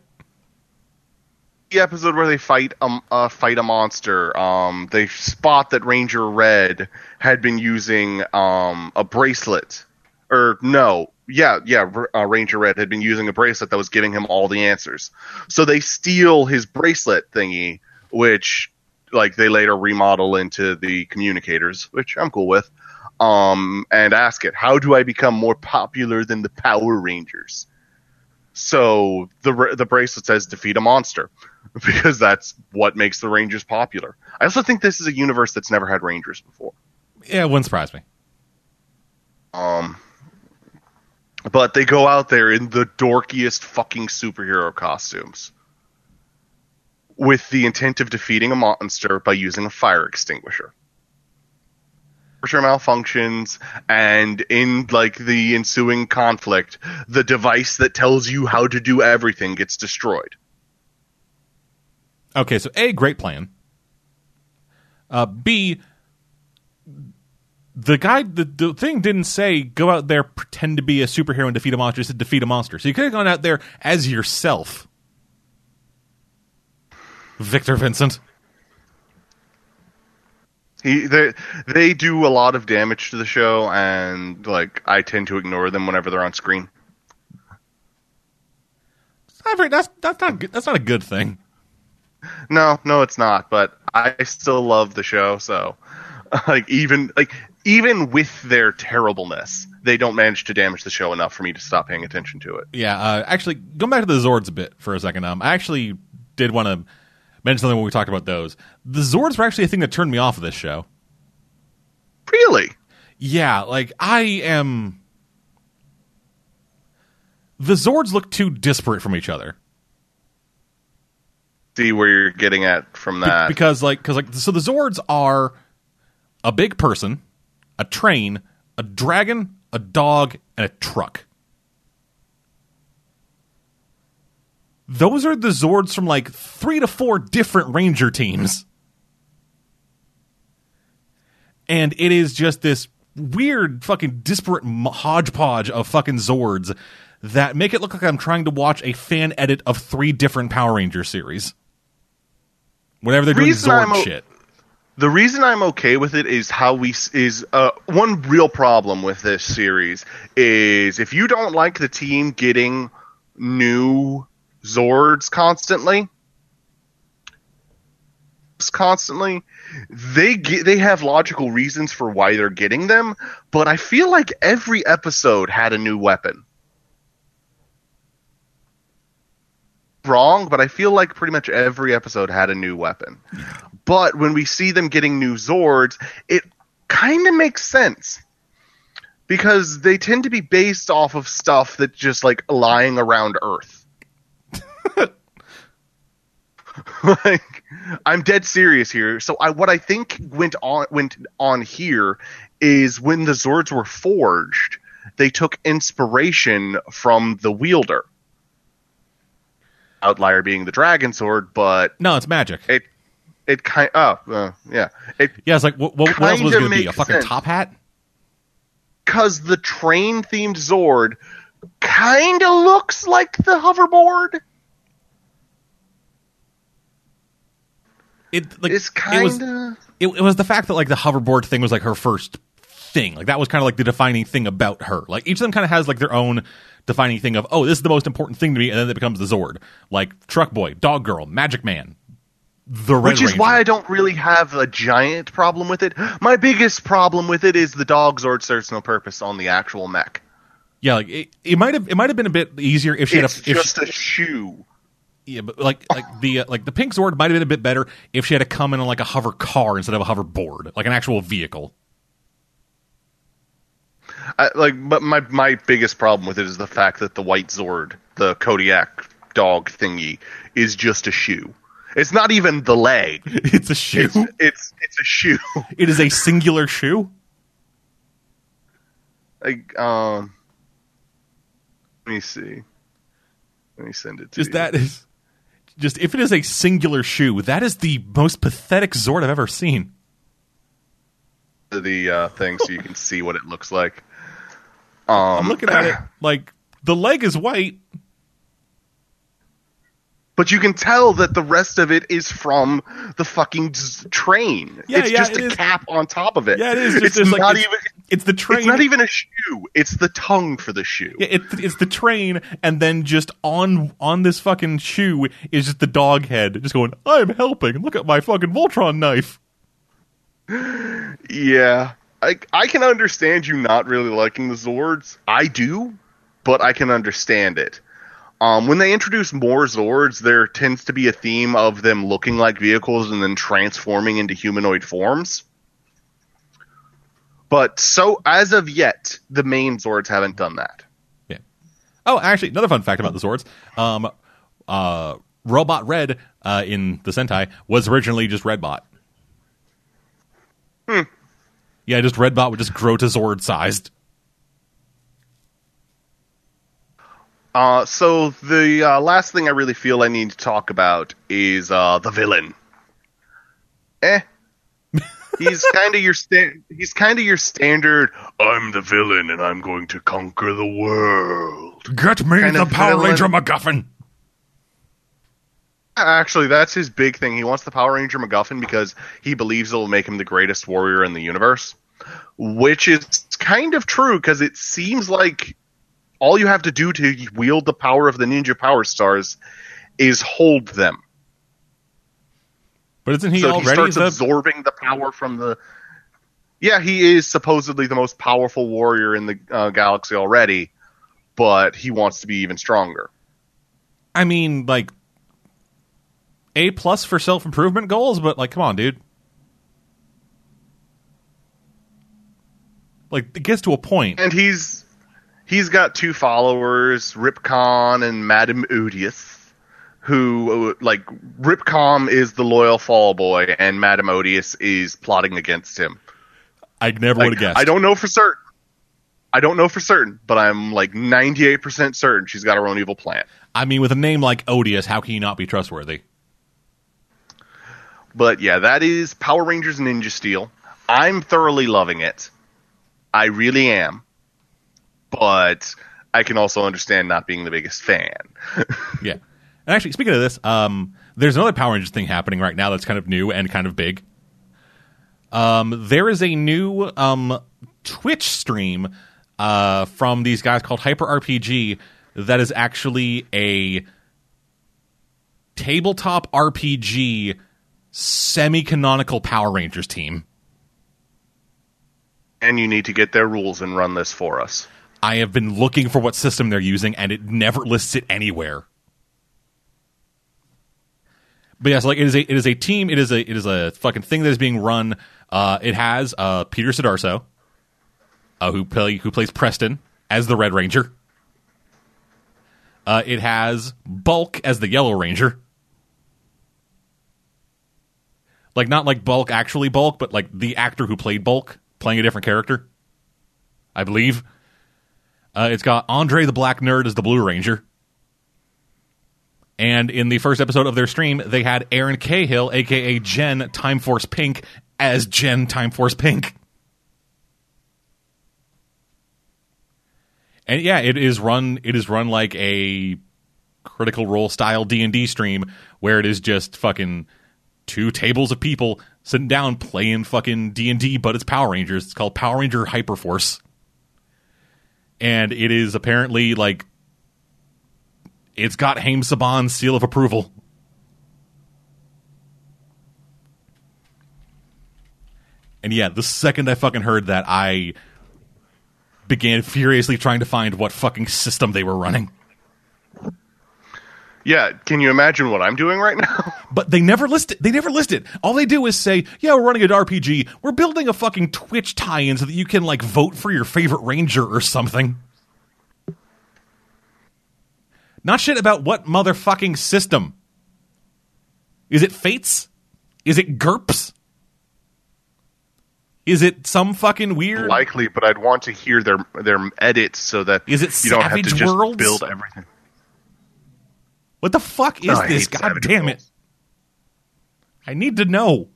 the episode where they fight um uh, fight a monster um they spot that ranger red had been using um a bracelet. Or no. Yeah yeah uh, ranger red had been using a bracelet that was giving him all the answers. So they steal his bracelet thingy which like they later remodel into the communicators which i'm cool with um and ask it how do i become more popular than the power rangers so the the bracelet says defeat a monster because that's what makes the Rangers popular. I also think this is a universe that's never had Rangers before. Yeah, it wouldn't surprise me. Um, but they go out there in the dorkiest fucking superhero costumes with the intent of defeating a monster by using a fire extinguisher. Extinguisher malfunctions, and in like the ensuing conflict, the device that tells you how to do everything gets destroyed. Okay, so A, great plan. Uh, B, the guy, the, the thing didn't say go out there, pretend to be a superhero and defeat a monster. It said defeat a monster. So you could have gone out there as yourself. Victor Vincent. He they they do a lot of damage to the show, and like I tend to ignore them whenever they're on screen. Very- That's, that's, not, good- that's not a good thing. No, no, it's not. But I still love the show, so like even like even with their terribleness, they don't manage to damage the show enough for me to stop paying attention to it. Yeah, uh, actually, going back to the Zords a bit for a second. Um, I actually did want to mention something when we talked about those. The Zords were actually a thing that turned me off of this show. Really? Yeah, like I am. The Zords look too disparate from each other See where you're getting at from Be- that. because, like, because like, so the Zords are a big person, a train, a dragon, a dog, and a truck. Those are the Zords from like three to four different Ranger teams. And it is just this weird fucking disparate hodgepodge of fucking Zords that make it look like I'm trying to watch a fan edit of three different Power Ranger series. Whenever they're doing Reason Zord o- shit. the reason I'm okay with it is how we is uh, one real problem with this series is if you don't like the team getting new Zords constantly, constantly, they get, they have logical reasons for why they're getting them, but I feel like every episode had a new weapon. Wrong, but I feel like pretty much every episode had a new weapon. But when we see them getting new Zords, it kind of makes sense. Because they tend to be based off of stuff that's just like lying around Earth. like I'm dead serious here. So I what I think went on went on here is when the Zords were forged, they took inspiration from the wielder. Outlier being the dragon sword, but No, it's magic. it it kind oh uh, yeah it yeah, it's like what, what, else was it going to be? A fucking sense. top hat? because the train themed Zord kind of looks like the hoverboard. It like It's was kind of it, it was the fact that like the hoverboard thing was like her first thing. Like that was kind of like the defining thing about her. Like each of them kind of has like their own defining thing of oh this is the most important thing to me, and then it becomes the Zord. Like Truck Boy, Dog Girl, Magic Man, the Red which is Ranger. why I don't really have a giant problem with it. My biggest problem with it is the dog Zord serves no purpose on the actual mech. yeah, like it, it might have it might have been a bit easier if she It's had a, if just a shoe. Yeah, but like like the uh, like the pink Zord might have been a bit better if she had to come in on like a hover car instead of a hoverboard, like an actual vehicle. I, like, but my my biggest problem with it is the fact that the white Zord, the Kodiak dog thingy, is just a shoe. It's not even the leg. It's a shoe. It's it's it's a shoe. it is a singular shoe. like um, let me see. Let me send it to Just you. that is just if it is a singular shoe, that is the most pathetic Zord I've ever seen. the uh, thing so you can see what it looks like. Um, I'm looking at it like the leg is white. But you can tell that the rest of it is from the fucking train. Yeah, it's yeah, just it a is. cap on top of it. Yeah, it is. Just, it's it's like not it's, even. it's the train. It's not even a shoe. It's the tongue for the shoe. Yeah, it, it's the train, and then just on on this fucking shoe is just the dog head, just going, "I'm helping. Look at my fucking Voltron knife." Yeah, I I can understand you not really liking the Zords. I do, but I can understand it. Um, when they introduce more Zords, there tends to be a theme of them looking like vehicles and then transforming into humanoid forms. But so as of yet, the main Zords haven't done that. Yeah. Oh, actually, another fun fact about the Zords: Um, uh, Robot Red uh, in the Sentai was originally just Redbot. Hmm. Yeah, just Redbot would just grow to Zord sized. Uh, so the uh, last thing I really feel I need to talk about is uh, the villain. Eh. He's kind of your sta- he's kind of your standard. I'm the villain and I'm going to conquer the world. Get me Kind the Power villain. Ranger MacGuffin. Actually, that's his big thing. He wants the Power Ranger MacGuffin because he believes it'll make him the greatest warrior in the universe. Which is kind of true because it seems like all you have to do to wield the power of the Ninja Power Stars is hold them. But isn't he so he already starts the? absorbing the power from the. Yeah, he is supposedly the most powerful warrior in the uh, galaxy already, but he wants to be even stronger. I mean, like a plus for self improvement goals, but like, come on, dude. Like, it gets to a. And he's he's got two followers, Ripcon and Madame Odius, who like Ripcon is the loyal fall boy, and Madame Odius is plotting against him. I never Like, would have guessed. I don't know for certain. I don't know for certain, but I'm like 98% certain she's got her own evil plan. I mean, with a name like Odious, how can you not be trustworthy? But yeah, that is Power Rangers Ninja Steel. I'm thoroughly loving it. I really am. But I can also understand not being the biggest fan. Yeah. And actually, speaking of this, um, there's another Power Rangers thing happening right now that's kind of new and kind of big. Um, there is a new um, Twitch stream uh, from these guys called Hyper RPG that is actually a tabletop RPG semi canonical Power Rangers team. and you need to get their rules and run this for us. I have been looking for what system they're using, and it never lists it anywhere. But yes, like it is a it is a team. It is a it is a fucking thing that is being run. Uh, it has uh, Peter Sudarso, uh, who play who plays Preston as the Red Ranger. Uh, it has Bulk as the Yellow Ranger. Like not like Bulk actually Bulk, but like the actor who played Bulk playing a different character. I believe. Uh, it's got Andre the Black Nerd as the Blue Ranger. And in the first episode of their stream, they had Erin Cahill, aka Jen Time Force Pink, as Jen Time Force Pink. And yeah, it is run it is run like a critical role style D&D stream where it is just fucking two tables of people sitting down playing fucking D&D but it's Power Rangers. It's called Power Ranger Hyperforce. And it is apparently like it's got Haim Saban's seal of approval. And yeah, the second I fucking heard that, I began furiously trying to find what fucking system they were running. Yeah, can you imagine what I'm doing right now? But they never list it. They never list it. All they do is say, "Yeah, we're running an RPG. We're building a fucking Twitch tie-in so that you can like vote for your favorite ranger or something." Not shit about what motherfucking system. Is it Fates? Is it GURPS? Is it some fucking weird? Likely, but I'd want to hear their their edits so that Is it you don't have to just Worlds? build everything. What the fuck is I this? God damn it! Worlds. I need to know.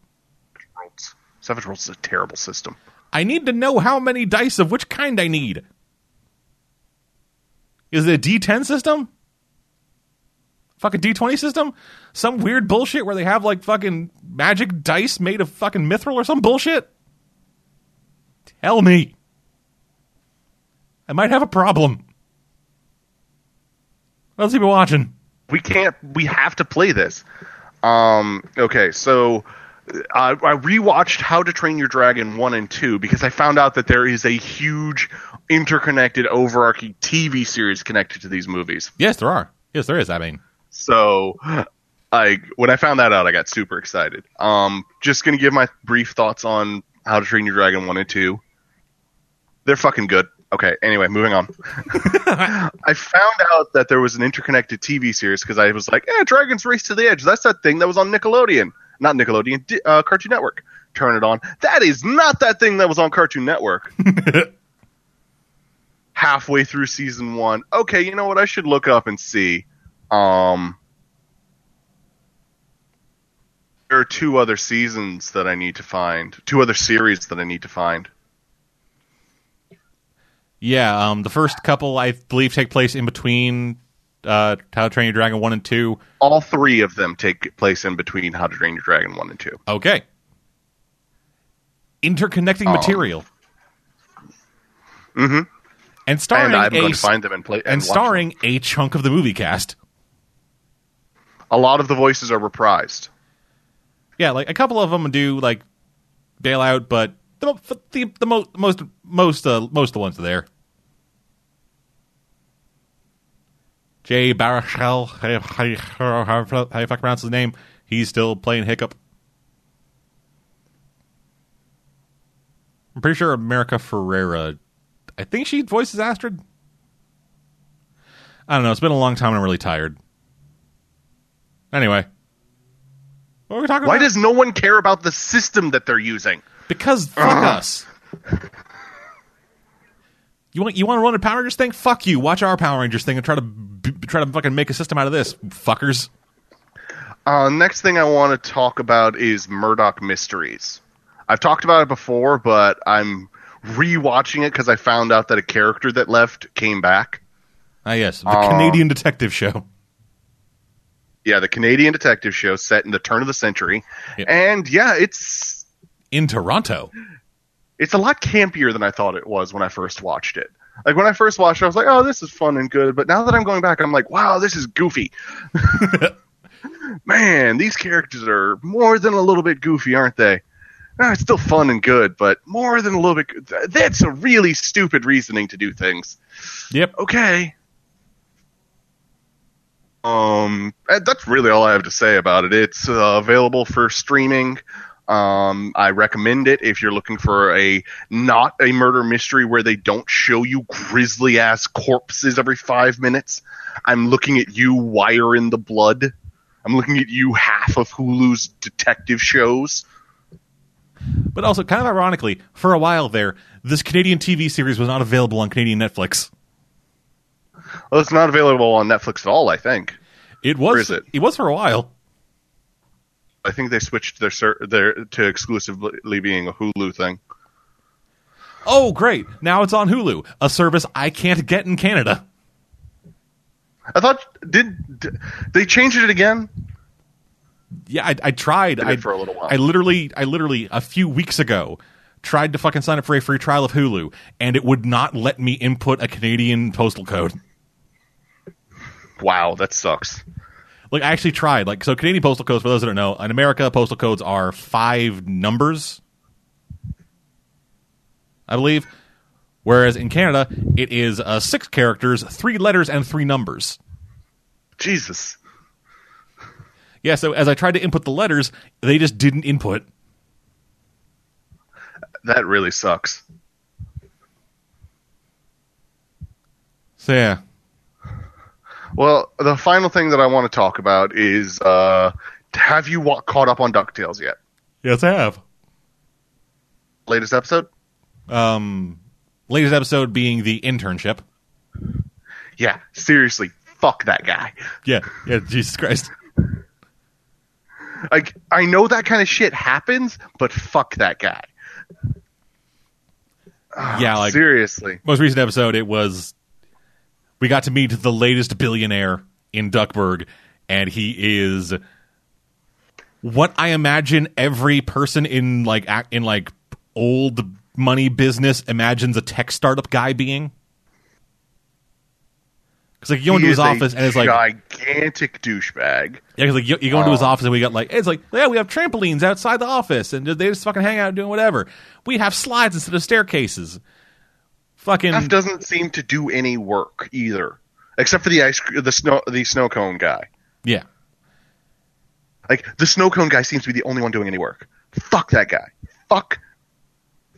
Worlds. Savage Worlds is a terrible system. I need to know how many dice of which kind I need. Is it a D10 system? Fucking D20 system? Some weird bullshit where they have like fucking magic dice made of fucking mithril or some bullshit? Tell me. I might have a problem. What else you been watching? We can't. We have to play this. Um. Okay. So. I, I rewatched How to Train Your Dragon 1 and 2 because I found out that there is a huge interconnected overarching TV series connected to these movies. Yes, there are. Yes, there is. I mean, So, I when I found that out, I got super excited. Um, just gonna give my brief thoughts on How to Train Your Dragon one and two. They're fucking good. Okay. Anyway, moving on. I found out that there was an interconnected TV series because I was like, "Yeah, Dragon's Race to the Edge." That's that thing that was on Nickelodeon, not Nickelodeon, uh, Cartoon Network. Turn it on. That is not that thing that was on Cartoon Network. Halfway through season one, okay, you know what? I should look up and see. Um, there are two other seasons that I need to find. Two other series that I need to find. Yeah. Um, the first couple I believe take place in between uh, How to Train Your Dragon one and two. All three of them take place in between How to Train Your Dragon one and two. Okay. Interconnecting Um, material. Mhm. And starring and I'm a going to find them and play. and watch starring a chunk of the movie cast. a lot of the voices are reprised. Yeah, like a couple of them do like bailout, but the the, the mo- most most uh, most of the ones are there. Jay Baruchel, how how you how you fuck pronounce his name? He's still playing Hiccup. I'm pretty sure America Ferrera. I think she voices Astrid. I don't know. It's been a long time and I'm really tired. Anyway. What are we talking Why about? does no one care about the system that they're using? Because fuck us. You want you want to run a Power Rangers thing? Fuck you. Watch our Power Rangers thing and try to b- try to fucking make a system out of this, fuckers. Uh, next thing I want to talk about is Murdoch Mysteries. I've talked about it before, but I'm rewatching it because I found out that a character that left came back. Ah, yes, the Aw. Canadian Detective Show. Yeah, the Canadian detective show set in the turn of the century, Yeah. and yeah, it's in Toronto. It's a lot campier than I thought it was when I first watched it. Like when I first watched it, I was like, "Oh, this is fun and good," but now that I'm going back, I'm like, "Wow, this is goofy." Man, these characters are more than a little bit goofy, aren't they? Ah, it's still fun and good, but more than a little bit. That's a really stupid reasoning to do things. Yep. Okay. Um, that's really all I have to say about it. It's uh, available for streaming. Um, I recommend it if you're looking for a not a murder mystery where they don't show you grisly ass corpses every five minutes. I'm looking at you, Wire in the Blood. I'm looking at you, half of Hulu's detective shows. But also, kind of ironically, for a while there, this Canadian TV series was not available on Canadian Netflix. Well, it's not available on Netflix at all. I think. It was. Where is it? It was for a while. I think they switched their their to exclusively being a Hulu thing. Oh, great! Now it's on Hulu, a service I can't get in Canada. I thought did, did they changed it again? Yeah, I, I tried. I for a little while. I literally, I literally a few weeks ago tried to fucking sign up for a free trial of Hulu, and it would not let me input a Canadian postal code. Wow, that sucks. Like I actually tried. Like so, Canadian postal codes. For those that don't know, in America, postal codes are five numbers, I believe. Whereas in Canada, it is uh, six characters, three letters, and three numbers. Jesus. Yeah. So as I tried to input the letters, they just didn't input. That really sucks. So yeah. Well, the final thing that I want to talk about is uh, have you wa- caught up on DuckTales yet? Yes, I have. Latest episode? Um, latest episode being the internship. Yeah, seriously, fuck that guy. Yeah. Yeah. Jesus Christ. Like, I know that kind of shit happens, but fuck that guy. Yeah. Like seriously. most recent episode, it was we got to meet the latest billionaire in Duckburg, and he is what I imagine every person in like in like old money business imagines a tech startup guy being. Because like you go He into his office and it's like gigantic douchebag. Yeah, because like you, you go into his Oh. office and we got like it's like yeah we have trampolines outside the office and they just fucking hang out doing whatever. We have slides instead of staircases. Fucking Jeff doesn't seem to do any work either, except for the ice, the snow, the snow cone guy. yeah. Like the snow cone guy seems to be the only one doing any work. Fuck that guy. Fuck.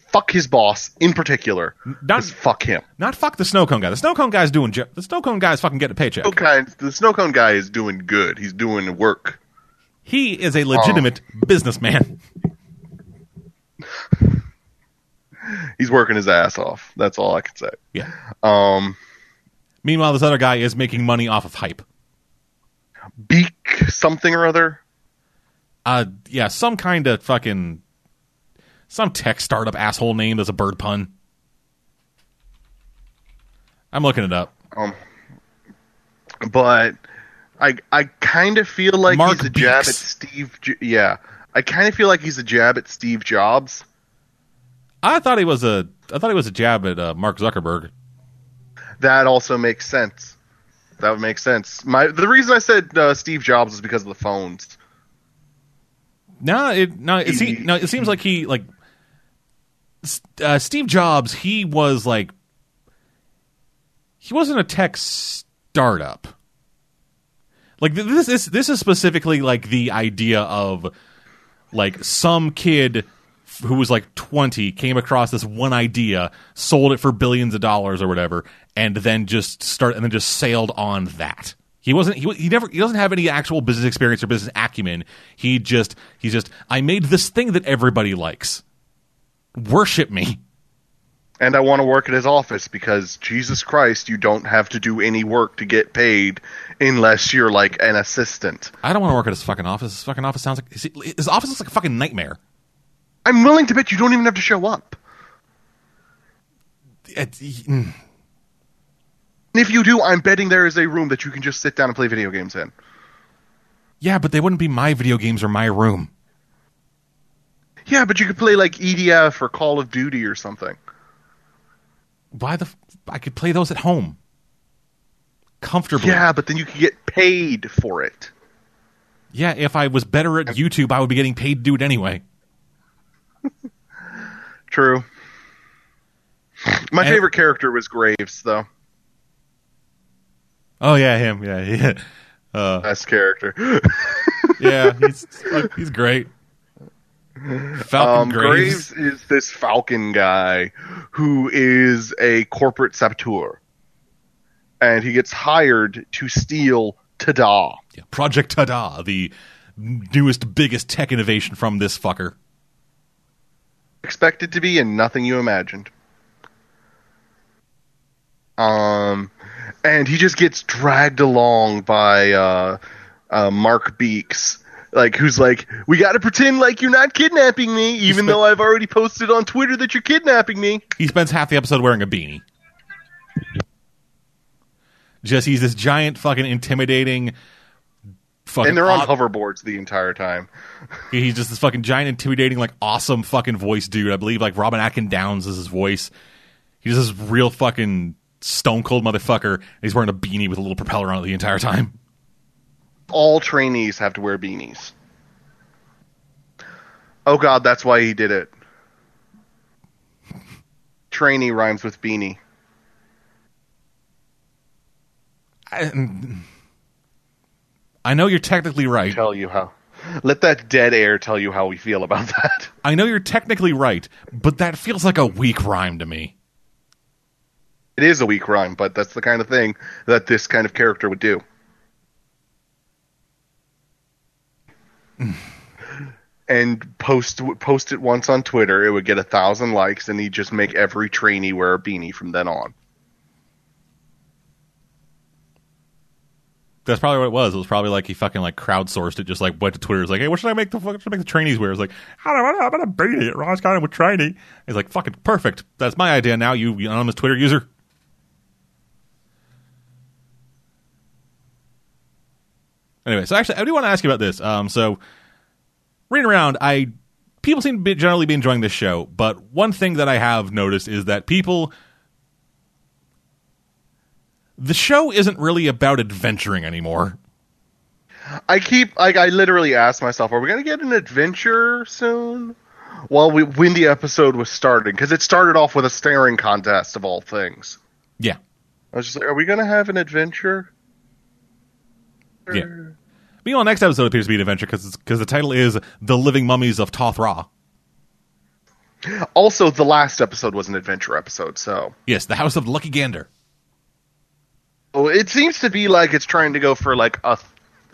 Fuck his boss in particular. Not- Just fuck him. Not fuck the snow cone guy. The snow cone guy's doing jo- the snow cone guy's fucking getting a paycheck. Cone- the snow cone guy is doing good. He's doing work. He is a legitimate um, businessman. He's working his ass off. That's all I can say. Yeah. Um, Meanwhile, this other guy is making money off of hype. Beak something or other. Uh, yeah, some kind of fucking some tech startup asshole name that's a bird pun. I'm looking it up. Um, but I I kind of feel like Mark he's a jab at Steve. Yeah, I kind of feel like he's a jab at Steve Jobs. I thought he was a I thought he was a jab at uh, Mark Zuckerberg. That also makes sense. That would make sense. My the reason I said uh, Steve Jobs is because of the phones. No, it no it, no it seems like he like uh, Steve Jobs. He was like he wasn't a tech startup. Like this is this is specifically like the idea of like some kid who was like 20 came across this one idea, sold it for billions of dollars or whatever, and then just start and then just sailed on that. He wasn't he, he never he doesn't have any actual business experience or business acumen. He just he's just I made this thing that everybody likes. Worship me. And I want to work at his office because Jesus Christ, you don't have to do any work to get paid unless you're like an assistant. I don't want to work at his fucking office. His fucking office sounds like his office looks like a fucking nightmare. I'm willing to bet you don't even have to show up. It- mm. If you do, I'm betting there is a room that you can just sit down and play video games in. yeah, but they wouldn't be my video games or my room. Yeah, but you could play like EDF or Call of Duty or something. Why the? f- I could play those at home comfortably. Yeah, but then you could get paid for it. Yeah, if I was better at YouTube, I would be getting paid to do it anyway. True. My And- favorite character was Graves, though. Oh yeah, him. Yeah, yeah, uh, Best character. yeah. He's he's great. Falcon Um, Graves. Graves is this Falcon guy who is a corporate saboteur, and he gets hired to steal Tada. Yeah, Project Tada, the newest, biggest tech innovation from this fucker. Expected to be and nothing you imagined. Um, and he just gets dragged along by uh, uh, Mark Beaks, like who's like, "We got to pretend like you're not kidnapping me, even though I've already posted on Twitter that you're kidnapping me." He spends half the episode wearing a beanie. Just he's this giant fucking intimidating fucking And they're on hoverboards the entire time. he's just this fucking giant intimidating like awesome fucking voice dude. I believe like Robin Atkin Downes is his voice. He's this real fucking stone cold motherfucker. And he's wearing a beanie with a little propeller on it the entire time. All trainees have to wear beanies. Oh god, that's why he did it. Trainee rhymes with beanie. I, I know you're technically right. Tell you how. Let that dead air tell you how we feel about that. I know you're technically right, but that feels like a weak rhyme to me. It is a weak rhyme, but that's the kind of thing that this kind of character would do. and post post it once on Twitter, it would get a thousand likes, and he'd just make every trainee wear a beanie from then on. That's probably what it was. It was probably like he fucking like crowdsourced it, just like went to Twitter. He's like, "Hey, what should I make the fuck should I make the trainees wear?" It's like, "I don't know, I'm gonna beat it." Ron's got him with trainee. He's like, "Fucking perfect. That's my idea now." You anonymous Twitter user. Anyway, so actually, I do want to ask you about this. Um, so reading around, I people seem to be generally be enjoying this show, but one thing that I have noticed is that people the show isn't really about adventuring anymore. I keep like I literally ask myself, are we gonna get an adventure soon? Well, we when the episode was starting because it started off with a staring contest of all things. Yeah. I was just like, are we gonna have an adventure? Yeah. Meanwhile, next episode appears to be an adventure because because the title is "The Living Mummies of Toth Ra." Also, the last episode was an adventure episode, so Yes, the House of Lucky Gander. It seems to be like it's trying to go for like a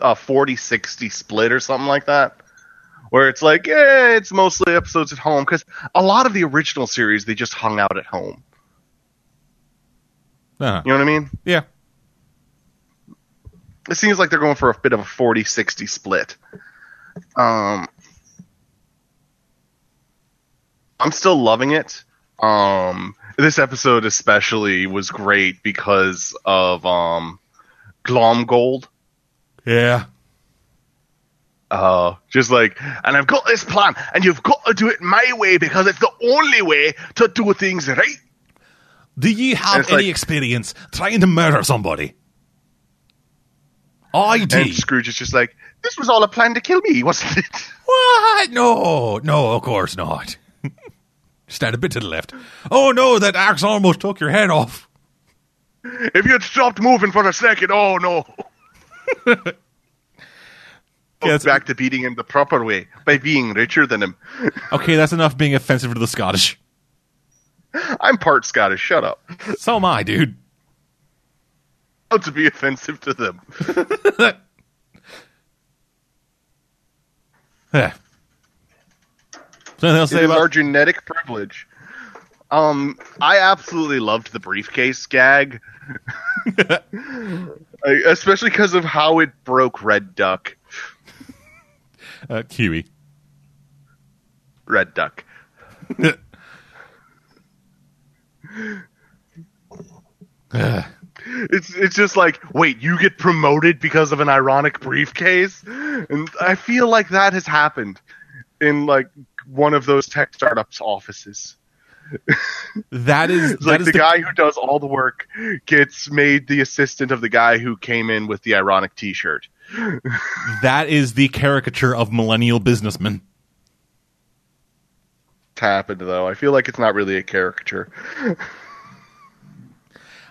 a 40-60 split or something like that. Where it's like, yeah, it's mostly episodes at home because a lot of the original series they just hung out at home. Uh-huh. You know what I mean? Yeah, It seems like they're going for a bit of a 40-60 split. Um, I'm still loving it. Um, this episode especially was great because of um, Glomgold. yeah. Uh, just like, and I've got this plan, and you've got to do it my way because it's the only way to do things right. Do you have any like- experience trying to murder somebody? I And do. Scrooge is just like, this was all a plan to kill me, wasn't it? What? No, no, of course not. Stand a bit to the left. Oh no, that axe almost took your head off. if you had stopped moving for a second, oh no. Yeah, back to beating him the proper way by being richer than him. Okay, that's enough being offensive to the Scottish. I'm part Scottish. Shut up. So am I, dude. How to be offensive to them? Something else say about our genetic privilege. Um, I absolutely loved the briefcase gag, especially because of how it broke Red Duck. uh, Huey? Red Duck. It's it's just like, wait, you get promoted because of an ironic briefcase, and I feel like that has happened in like one of those tech startups offices. that is that like is the, guy who does all the work gets made the assistant of the guy who came in with the ironic T-shirt. that is the caricature of millennial businessmen. It's happened though. I feel like it's not really a caricature.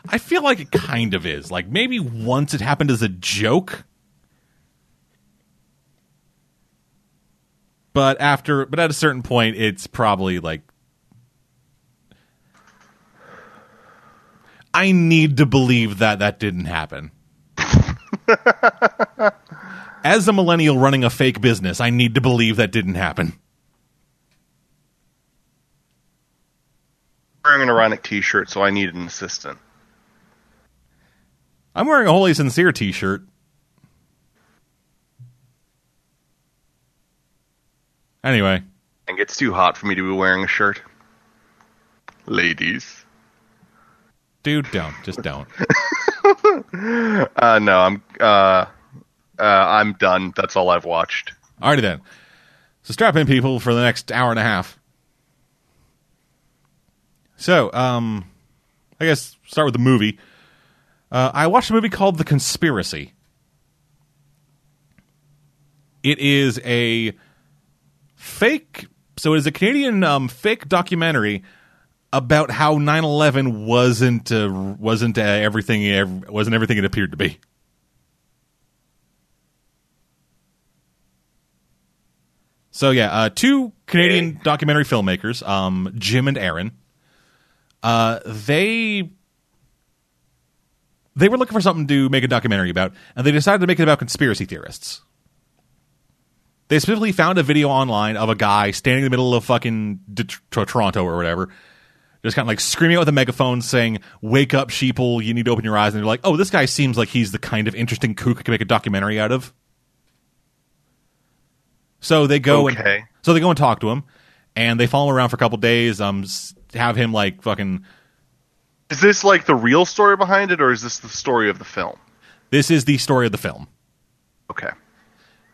I feel like it kind of is. Like maybe once it happened as a joke. But after but at a certain point it's probably like I need to believe that that didn't happen. As a millennial running a fake business, I need to believe that didn't happen. I'm wearing an ironic T-shirt, so I need an assistant. I'm wearing a wholly sincere T-shirt. Anyway, And gets too hot for me to be wearing a shirt. Ladies. dude, don't just don't. Uh, no, I'm uh, uh, I'm done. That's all I've watched. Alrighty then. So strap in, people, for the next hour and a half. So, um, I guess start with the movie. Uh, I watched a movie called The Conspiracy. It is a fake, so it is a Canadian um, fake documentary about how 9/11 wasn't uh, wasn't uh, everything wasn't everything it appeared to be. So yeah, uh, two Canadian documentary filmmakers, um, Jim and Aaron. Uh, they they were looking for something to make a documentary about, and they decided to make it about conspiracy theorists. They specifically found a video online of a guy standing in the middle of fucking Det- Toronto or whatever, just kind of like screaming out with a megaphone saying, Wake up, sheeple, you need to open your eyes. And they're like, Oh, this guy seems like he's the kind of interesting kook I can make a documentary out of. So they go Okay. and so they go and talk to him, and they follow him around for a couple days. Um, have him like fucking. Is this like the real story behind it, or is this the story of the film? This is the story of the film. Okay.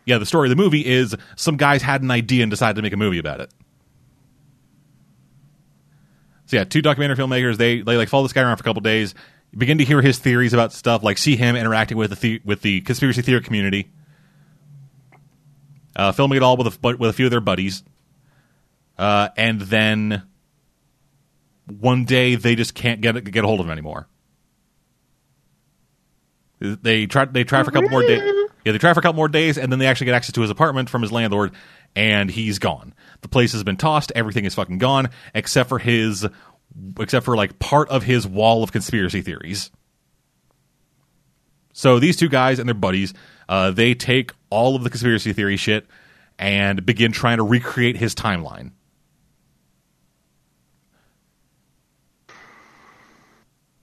Yeah, the story of the movie is some guys had an idea and decided to make a movie about it. So yeah, two documentary filmmakers. They they like follow this guy around for a couple days, begin to hear his theories about stuff, like see him interacting with the, the with the conspiracy theory community, uh, filming it all with a, with a few of their buddies, uh, and then one day they just can't get get a hold of him anymore. They try they try for a couple more days. Yeah, they try for a couple more days, and then they actually get access to his apartment from his landlord, and he's gone. The place has been tossed. Everything is fucking gone, except for his, except for like part of his wall of conspiracy theories. So these two guys and their buddies, uh, they take all of the conspiracy theory shit and begin trying to recreate his timeline.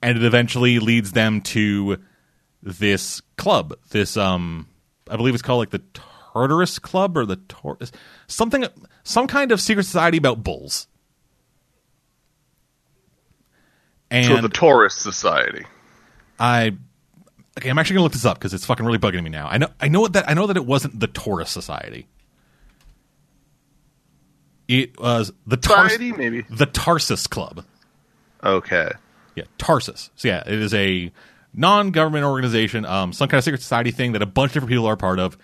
And it eventually leads them to this club, this um, I believe it's called like the Tartarus Club or the Tor- something, some kind of secret society about bulls. And so the Taurus Society. I okay, I'm actually gonna look this up because it's fucking really bugging me now. I know, I know that I know that it wasn't the Taurus Society. It was the Tars- Society, maybe. the Tarsus Club. Okay. Yeah, Tarsus. So yeah, it is a non-government organization, um, some kind of secret society thing that a bunch of different people are part of,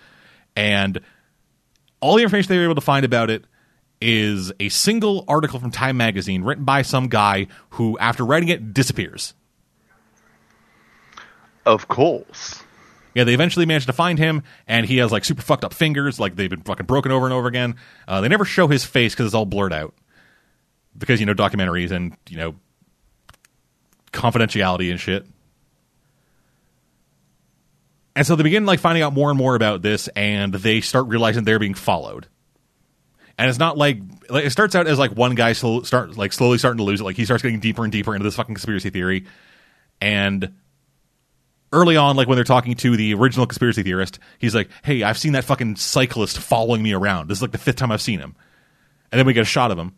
and all the information they were able to find about it is a single article from Time magazine written by some guy who, after writing it, disappears. Of course. Yeah, they eventually managed to find him, and he has like super fucked up fingers, like they've been fucking broken over and over again. Uh, they never show his face because it's all blurred out, because you know documentaries and you know confidentiality and shit. And so they begin like finding out more and more about this, and they start realizing they're being followed. And it's not like, like it starts out as like one guy slow, start like slowly starting to lose it. Like he starts getting deeper and deeper into this fucking conspiracy theory, and early on, like when they're talking to the original conspiracy theorist, he's like, "Hey, I've seen that fucking cyclist following me around. This is like the fifth time I've seen him." And then we get a shot of him,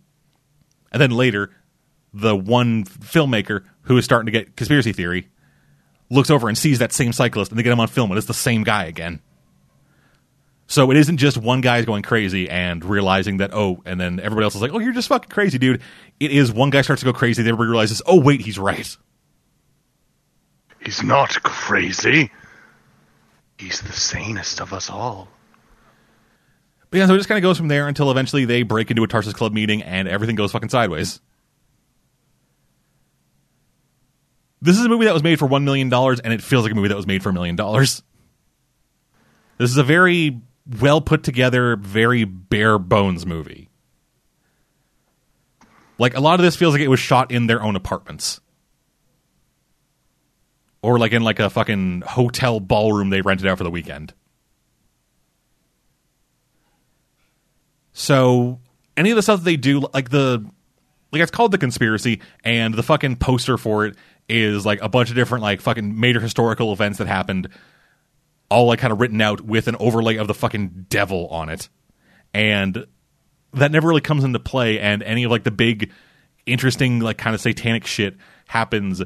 and then later, the one filmmaker who is starting to get conspiracy theory looks over and sees that same cyclist, and they get him on film, and it's the same guy again. So it isn't just one guy's going crazy and realizing that oh, and then everybody else is like, "Oh, you're just fucking crazy, dude." It is one guy starts to go crazy, then everybody realizes, "Oh, wait, he's right." He's not crazy. He's the sanest of us all. But yeah, so it just kind of goes from there until eventually they break into a Tarsus Club meeting and everything goes fucking sideways. This is a movie that was made for $1 million and it feels like a movie that was made for a million dollars. This is a very well put together, very bare bones movie. Like a lot of this feels like it was shot in their own apartments. Or like in like a fucking hotel ballroom they rented out for the weekend. So any of the stuff that they do, like the like it's called the conspiracy, and the fucking poster for it is like a bunch of different like fucking major historical events that happened, all like kind of written out with an overlay of the fucking devil on it, and that never really comes into play. And any of like the big, interesting like kind of satanic shit happens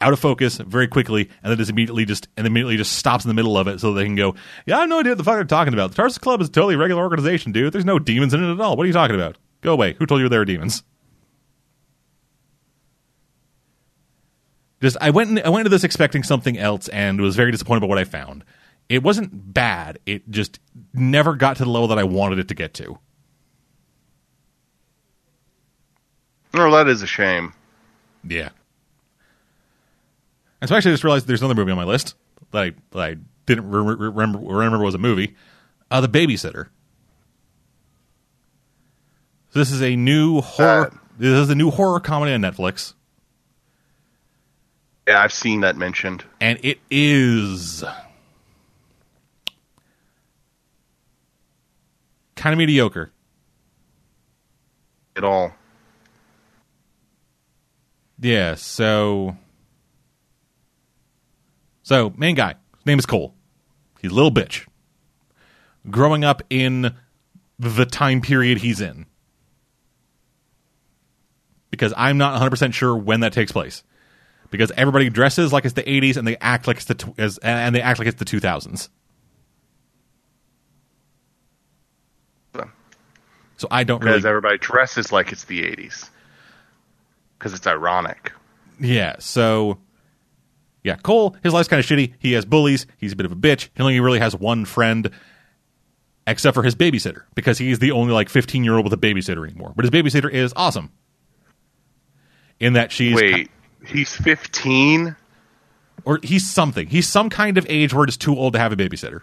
out of focus very quickly, and then just immediately just and immediately just stops in the middle of it, so they can go, "Yeah, I have no idea what the fuck they're talking about. The Tarsus Club is a totally regular organization, dude. There's no demons in it at all. What are you talking about? Go away. Who told you there were demons?" Just I went in, I went into this expecting something else and was very disappointed by what I found. It wasn't bad. It just never got to the level that I wanted it to get to. Oh, that is a shame. Yeah. And so actually, I just realized there's another movie on my list that I, that I didn't re- re- remember remember was a movie. Uh, the Babysitter. So this is a new horror. Uh, this is a new horror comedy on Netflix, Yeah, I've seen that mentioned. and it is kind of mediocre. At all. Yeah, so so main guy, his name is Cole. He's a little bitch. Growing up in the time period he's in. Because I'm not 100% sure when that takes place. Because everybody dresses like it's the 80s and they act like it's the tw- as, and they act like it's the 2000s. So I don't Because really everybody dresses like it's the 80s. Because it's ironic. Yeah, so yeah, Cole, his life's kind of shitty. He has bullies. He's a bit of a bitch. He only really has one friend, except for his babysitter, because he's the only like 15 year old with a babysitter anymore. But his babysitter is awesome. In that she's Wait, he's 15? or he's something. He's some kind of age where it's too old to have a babysitter.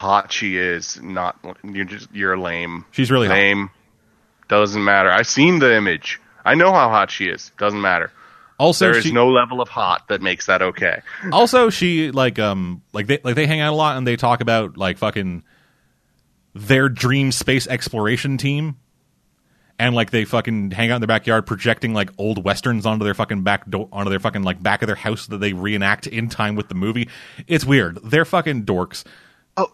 Hot she is. Not you're just you're lame. She's really hot. lame. Doesn't matter. I've seen the image. I know how hot she is. Doesn't matter. Also, There is she, no level of hot that makes that okay. also she like um like they like they hang out a lot and they talk about like fucking their dream space exploration team and like they fucking hang out in their backyard projecting like old westerns onto their fucking back door onto their fucking like back of their house that they reenact in time with the movie it's weird they're fucking dorks Oh,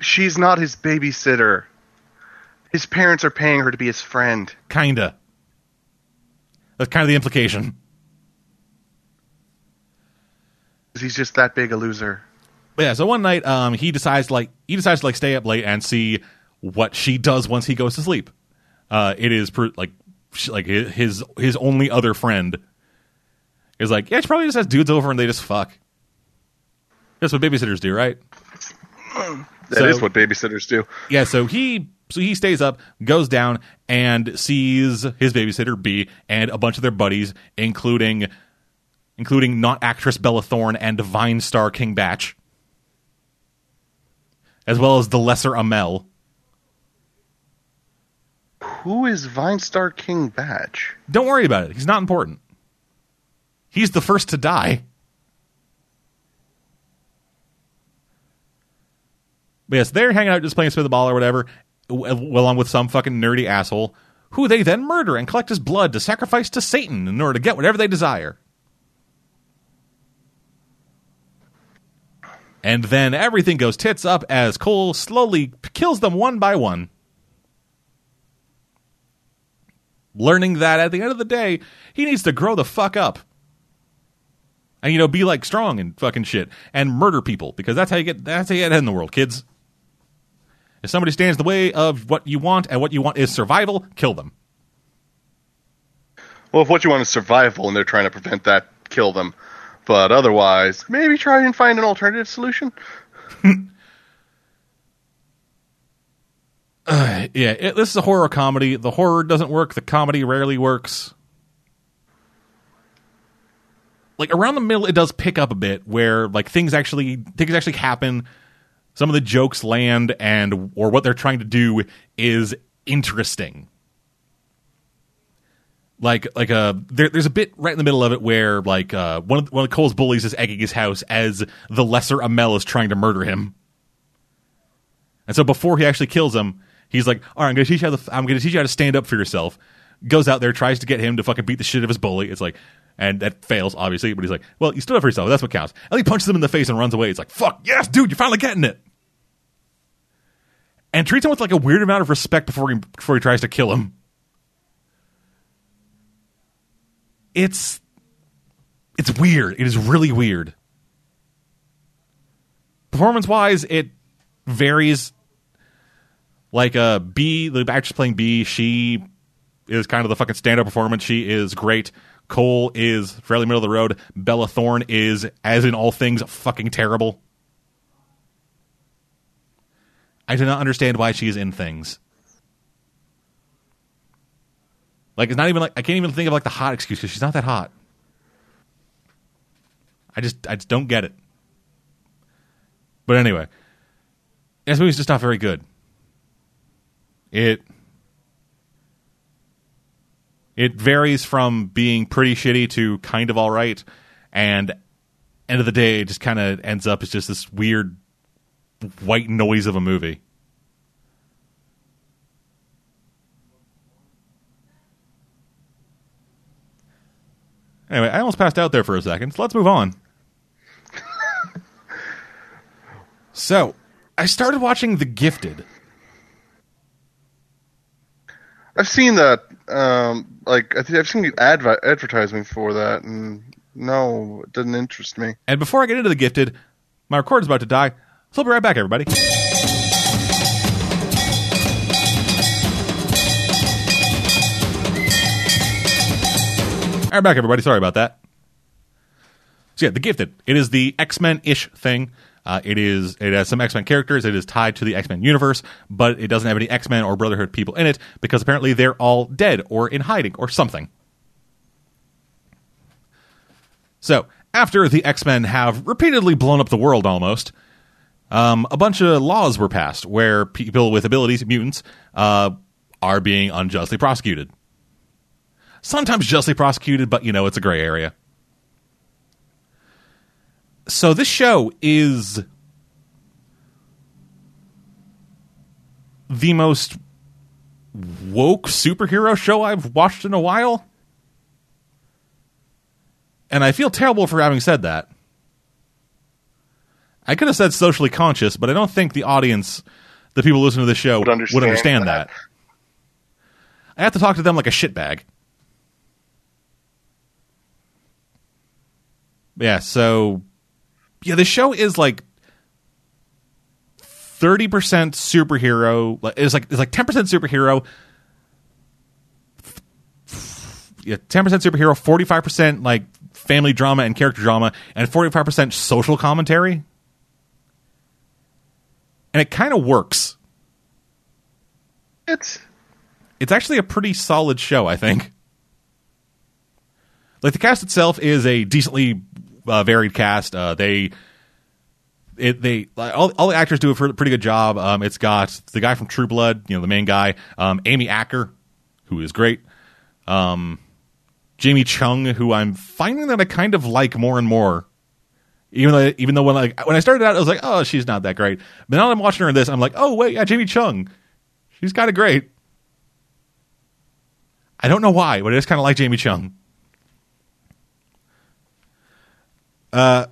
She's not his babysitter. His parents are paying her to be his friend. kinda that's kind of the implication. He's just that big a loser. But yeah, so one night, um, he decides like he decides to like stay up late and see what she does once he goes to sleep. Uh, it is per, like like his his only other friend is like, yeah, she probably just has dudes over and they just fuck. That's what babysitters do, right? That is So- what babysitters do. Yeah, so he so he stays up, goes down, and sees his babysitter B and a bunch of their buddies, including including not actress Bella Thorne and Vine star King Bach, as well as the lesser Amell. Who is Vinestar King Bach? Don't worry about it; he's not important. He's the first to die. But yes, they're hanging out just playing spin the ball or whatever, along with some fucking nerdy asshole who they then murder and collect his blood to sacrifice to Satan in order to get whatever they desire. And then everything goes tits up as Cole slowly kills them one by one. Learning that at the end of the day, he needs to grow the fuck up. And you know, be like strong and fucking shit. And murder people, because that's how you get that's how you get ahead in the world, kids. If somebody stands in the way of what you want and what you want is survival, kill them. Well, if what you want is survival and they're trying to prevent that, kill them. But otherwise, maybe try and find an alternative solution. Yeah, it, this is a horror comedy. The horror doesn't work. The comedy rarely works. Like around the middle, it does pick up a bit where like things actually things actually happen. Some of the jokes land, and or what they're trying to do is interesting. Like like a there, there's a bit right in the middle of it where like uh, one of one of Cole's bullies is egging his house as the lesser Amell is trying to murder him. And so before he actually kills him, He's like, all right, I'm gonna teach you how to, I'm gonna teach you how to stand up for yourself. Goes out there, tries to get him to fucking beat the shit out of his bully. It's like, and that fails obviously. But he's like, well, you stood up for yourself. That's what counts. And he punches him in the face and runs away. It's like, fuck yes, dude, you're finally getting it. And treats him with like a weird amount of respect before he before he tries to kill him. It's it's weird. It is really weird. Performance wise, it varies. Like uh B, the actress playing B, she is kind of the fucking stand up performance. She is great. Cole is fairly middle of the road. Bella Thorne is, as in all things, fucking terrible. I do not understand why she is in things. Like it's not even like I can't even think of like the hot excuse because she's not that hot. I just I just don't get it. But anyway, this movie's just not very good. It it varies from being pretty shitty to kind of all right, and end of the day, it just kind of ends up as just this weird white noise of a movie. Anyway, I almost passed out there for a second, so let's move on. so, I started watching The Gifted. I've seen that. Um, like I think I've seen the adver- advertisement for that, and no, it didn't interest me. And before I get into The Gifted, my record's about to die, so I'll be right back, everybody. All right, back, everybody. Sorry about that. So yeah, The Gifted. It is the X Men ish thing. Uh, it is. It has some X Men characters. It is tied to the X Men universe, but it doesn't have any X Men or Brotherhood people in it because apparently they're all dead or in hiding or something. So after the X Men have repeatedly blown up the world, almost, um, a bunch of laws were passed where people with abilities, mutants, uh, are being unjustly prosecuted. Sometimes justly prosecuted, but you know it's a gray area so this show is the most woke superhero show I've watched in a while. And I feel terrible for having said that. I could have said socially conscious, but I don't think the audience, the people listening to the show, would understand, would understand that. that. I have to talk to them like a shitbag. Yeah, so yeah, the show is like thirty percent superhero. It's like it's like ten percent superhero. Yeah, ten percent superhero, forty five percent like family drama and character drama, and forty five percent social commentary. And it kind of works. It's it's actually a pretty solid show, I think. Like the cast itself is a decently uh, varied cast. Uh, they it they all, all the actors do a pretty good job. Um, it's got the guy from True Blood, you know, the main guy, um, Amy Acker, who is great. Um, Jamie Chung, who I'm finding that I kind of like more and more. Even though, even though when like when I started out, I was like, oh, she's not that great. But now I'm watching her in this, I'm like, oh wait, yeah, Jamie Chung, she's kind of great. I don't know why, but I just kind of like Jamie Chung. Uh,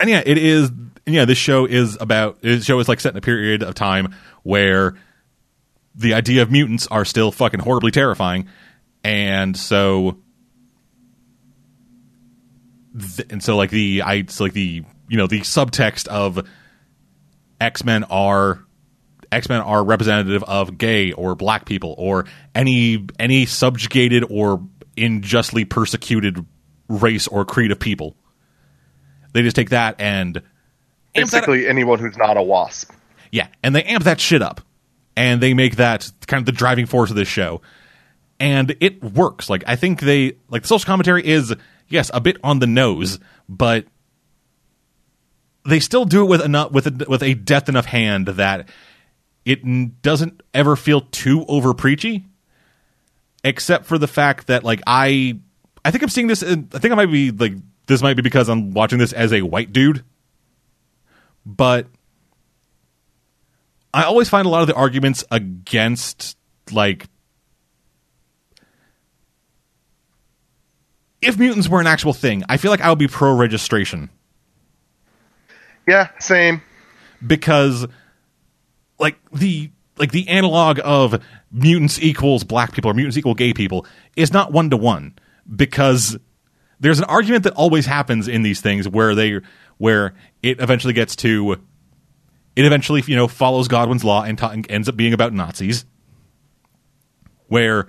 and yeah, it is. Yeah, this show is about. This show is like set in a period of time where the idea of mutants are still fucking horribly terrifying, and so. Th- and so, like the I, like the you know the subtext of X Men are X Men are representative of gay or black people or any any subjugated or unjustly persecuted race or creed of people. They just take that and basically anyone who's not a wasp. Yeah, and they amp that shit up, and they make that kind of the driving force of this show, and it works. Like I think they like the social commentary is yes a bit on the nose, but they still do it with enough with a, with a depth enough hand that it doesn't ever feel too over preachy, except for the fact that like I I think I'm seeing this. I think I might be like this might be because I'm watching this as a white dude, but I always find a lot of the arguments against like if mutants were an actual thing, I feel like I would be pro registration Yeah, same. because like the like the analog of mutants equals black people or mutants equal gay people is not one to one because there's an argument that always happens in these things where they where it eventually gets to it eventually you know follows Godwin's law and, ta- and ends up being about Nazis where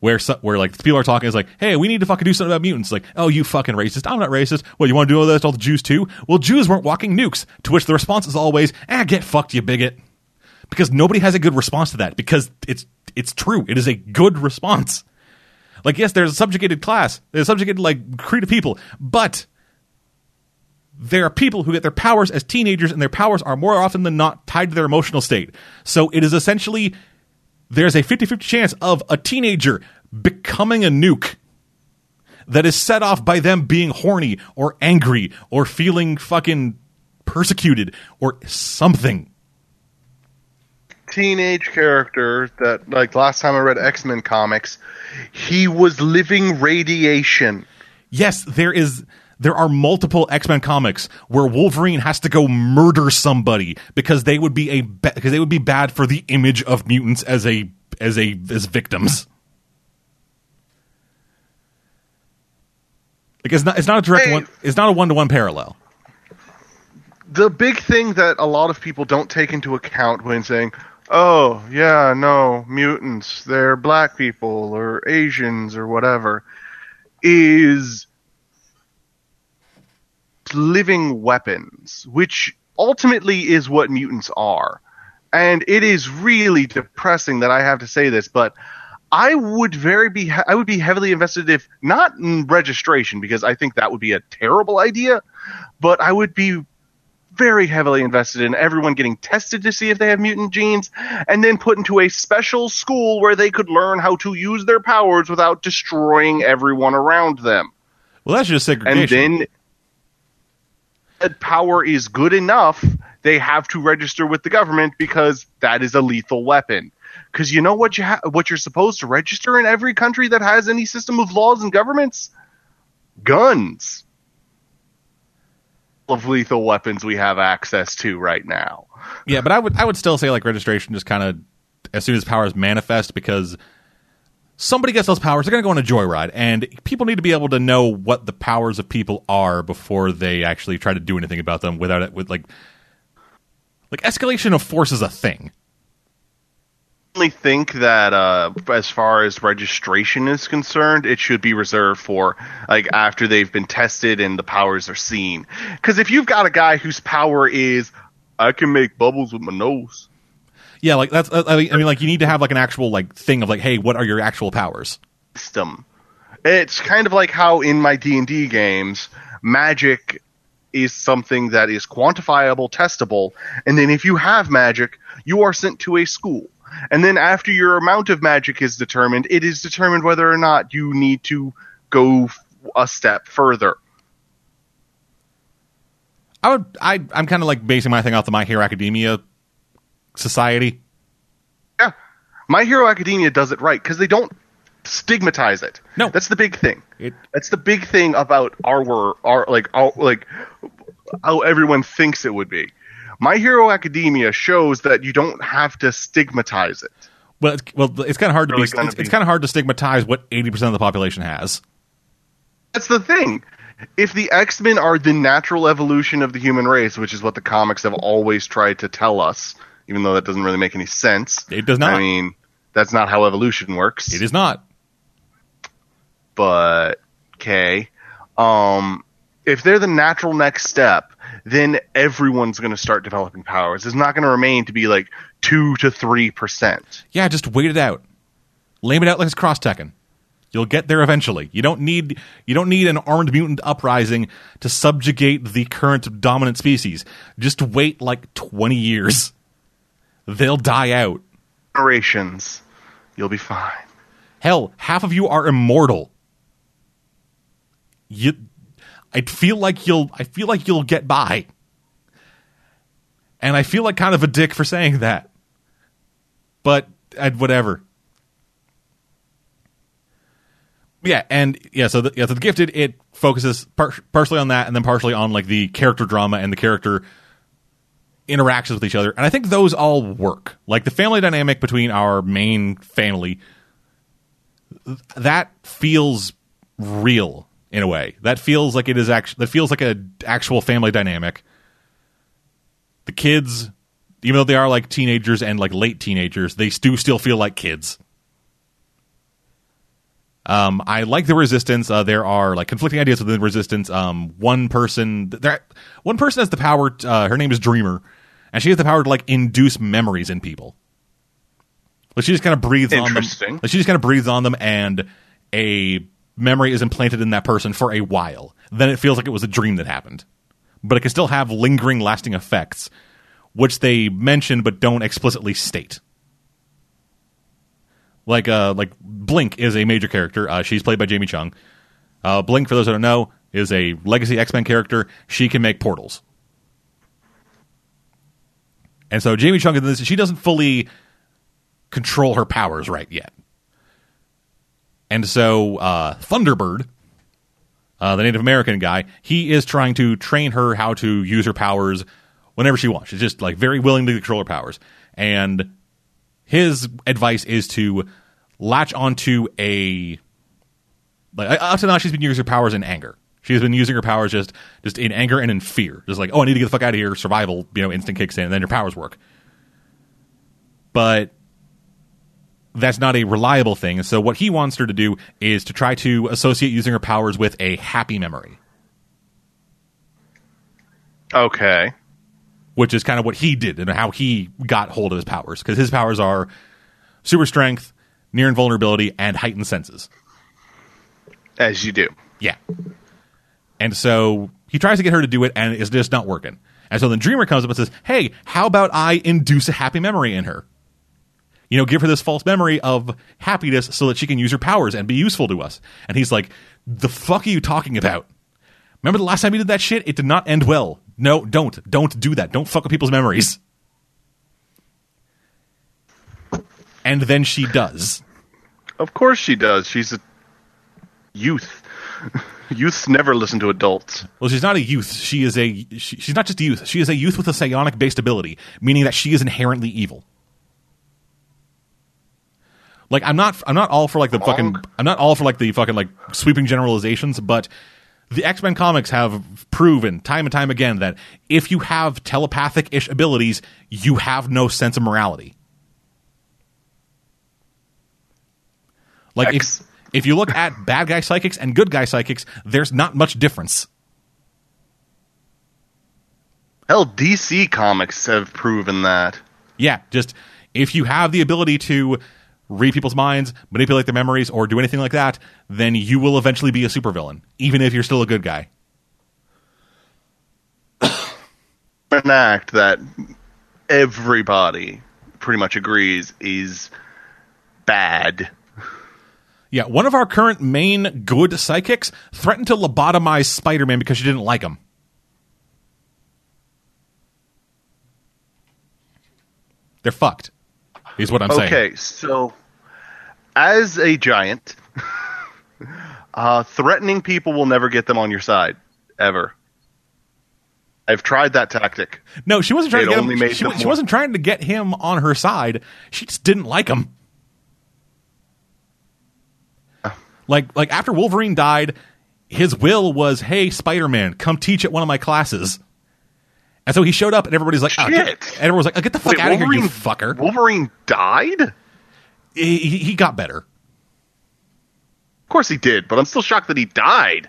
where where like people are talking is like, hey, we need to fucking do something about mutants. Like, oh, you fucking racist. I'm not racist. Well, you want to do all that to all the Jews too? Well, Jews weren't walking nukes. To which the response is always, ah, get fucked, you bigot. Because nobody has a good response to that. Because it's it's true. It is a good response. Like, yes, there's a subjugated class. There's a subjugated like creed of people, but there are people who get their powers as teenagers, and their powers are more often than not tied to their emotional state. So it is essentially there's a 50 50 chance of a teenager becoming a nuke that is set off by them being horny or angry or feeling fucking persecuted or something. Teenage character that, like, last time I read X Men comics, he was living radiation. Yes, there is there are multiple X-Men comics where Wolverine has to go murder somebody because they would be a because they would be bad for the image of mutants as a as a as victims. Like it's not it's not a direct Hey. one it's not a one to one parallel. the big thing that a lot of people don't take into account when saying, "Oh, yeah, no, mutants, they're black people or Asians or whatever," is living weapons, which ultimately is what mutants are. And it is really depressing that I have to say this, but I would very be I would be heavily invested if not in registration because I think that would be a terrible idea, but I would be very heavily invested in everyone getting tested to see if they have mutant genes and then put into a special school where they could learn how to use their powers without destroying everyone around them. Well, that's just segregation. And then that power is good enough, they have to register with the government because that is a lethal weapon. Because you know what you ha- what you're supposed to register in every country that has any system of laws and governments? Guns. Of lethal weapons we have access to right now. Yeah, but I would I would still say like registration just kind of as soon as powers manifest because somebody gets those powers, they're going to go on a joyride, and people need to be able to know what the powers of people are before they actually try to do anything about them without it with like like escalation of force is a thing. Think that uh, as far as registration is concerned, it should be reserved for like after they've been tested and the powers are seen. Because if you've got a guy whose power is I can make bubbles with my nose, Yeah, like that's I mean, I mean like you need to have like an actual like thing of like hey, what are your actual powers? system. It's kind of like how in my D and D games, magic is something that is quantifiable, testable, and then if you have magic, you are sent to a school. And then after your amount of magic is determined, it is determined whether or not you need to go a step further. I would I I'm kind of like basing my thing off the My Hero Academia society. Yeah. My Hero Academia does it right because they don't stigmatize it. No. That's the big thing. It That's the big thing about our our like our like how everyone thinks it would be. My Hero Academia shows that you don't have to stigmatize it. well it's, well it's kind of hard to Really be it's, it's kind of hard to stigmatize what 80% of the population has. That's the thing. If the X Men are the natural evolution of the human race, which is what the comics have always tried to tell us, even though that doesn't really make any sense. It does not. I mean, that's not how evolution works. It is not. but okay. Um, if they're the natural next step, then everyone's going to start developing powers. It's not going to remain to be like two to three percent. Yeah, just wait it out. Lame it out like it's cross Tekken. You'll get there eventually. You don't need you don't need an armed mutant uprising to subjugate the current dominant species. Just wait like 20 years. They'll die out. Generations, you'll be fine. Hell, half of you are immortal. You I feel like you'll I feel like you'll get by. And I feel like kind of a dick for saying that. But uh, whatever. Yeah, and yeah, so the, yeah, so the gifted it focuses par- partially on that, and then partially on like the character drama and the character interactions with each other, and I think those all work. Like the family dynamic between our main family, that feels real in a way. That feels like it is actually that feels like a actual family dynamic. The kids, even though they are like teenagers and like late teenagers, they do still feel like kids. Um, I like the resistance. Uh, there are like conflicting ideas within the resistance. Um, one person, there, one person has the power. t- uh, her name is Dreamer, and she has the power to like induce memories in people. Like she just kind of breathes on them. Like she just kind of breathes on them, and a memory is implanted in that person for a while. Then it feels like it was a dream that happened, but it can still have lingering, lasting effects, which they mention but don't explicitly state like uh like Blink is a major character. Uh, she's played by Jamie Chung. Uh, Blink, for those that don't know, is a legacy X Men character. She can make portals, and so Jamie Chung she doesn't fully control her powers right yet. And so uh, Thunderbird, uh, the Native American guy, he is trying to train her how to use her powers whenever she wants. She's just like very willing to control her powers, and his advice is to latch onto a like up to now she's been using her powers in anger. She's been using her powers just just in anger and in fear. Just like oh i need to get the fuck out of here. Survival you know instant kicks in and then your powers work. But that's not a reliable thing so what he wants her to do is to try to associate using her powers with a happy memory Okay. which is kind of what he did and how he got hold of his powers because his powers are super strength, near invulnerability, and heightened senses. As you do. Yeah. And so he tries to get her to do it, and it's just not working. And so then Dreamer comes up and says, Hey, how about I induce a happy memory in her? You know, give her this false memory of happiness so that she can use her powers and be useful to us. And he's like, The fuck are you talking about? Remember the last time you did that shit? It did not end well. No, don't. Don't do that. Don't fuck with people's memories. And then she does. Of course she does. She's a youth. Youths never listen to adults. Well, she's not a youth. She is a. She, she's not just a youth. She is a youth with a psionic based ability, meaning that she is inherently evil. Like I'm not. I'm not all for like the fucking. I'm not all for like the fucking like sweeping generalizations, but the X Men comics have proven time and time again that if you have telepathic ish abilities, you have no sense of morality. Like X. if if you look at bad guy psychics and good guy psychics, there's not much difference. Hell, DC comics have proven that. Yeah, just if you have the ability to read people's minds, manipulate their memories, or do anything like that, then you will eventually be a supervillain, even if you're still a good guy. An act that everybody pretty much agrees is bad. Yeah, one of our current main good psychics threatened to lobotomize Spider Man because she didn't like him. They're fucked, is what I'm saying. Okay, so as a giant, uh, threatening people will never get them on your side ever. I've tried that tactic. No, she wasn't trying It to get him. made She, she wasn't trying to get him on her side. She just didn't like him. Like like after Wolverine died, his will was, "Hey, Spider Man, come teach at one of my classes." And so he showed up, and everybody's like, oh, Shit. and everyone was like, oh, "Get the fuck Wait, out of here, you Wolverine- fucker!" Wolverine died? He, he, he got better. Of course he did, but I'm still shocked that he died.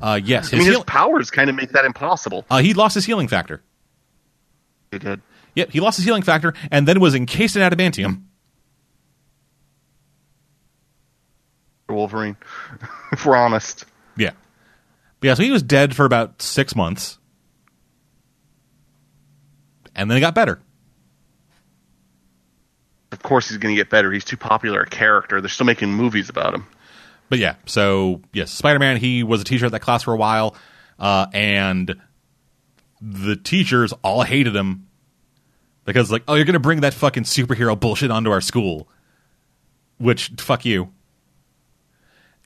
Uh, yes, I his mean, his heal- powers kind of make that impossible. uh, he lost his healing factor. He did. Yep, he lost his healing factor, and then was encased in adamantium. Wolverine. if we're honest. Yeah, But yeah. So he was dead for about six months, and then he got better. Of course he's going to get better. He's too popular a character. They're still making movies about him. But yeah, so yes, Spider Man. He was a teacher at that class for a while, uh, and the teachers all hated him because like, oh, you're gonna bring that fucking superhero bullshit onto our school, which fuck you.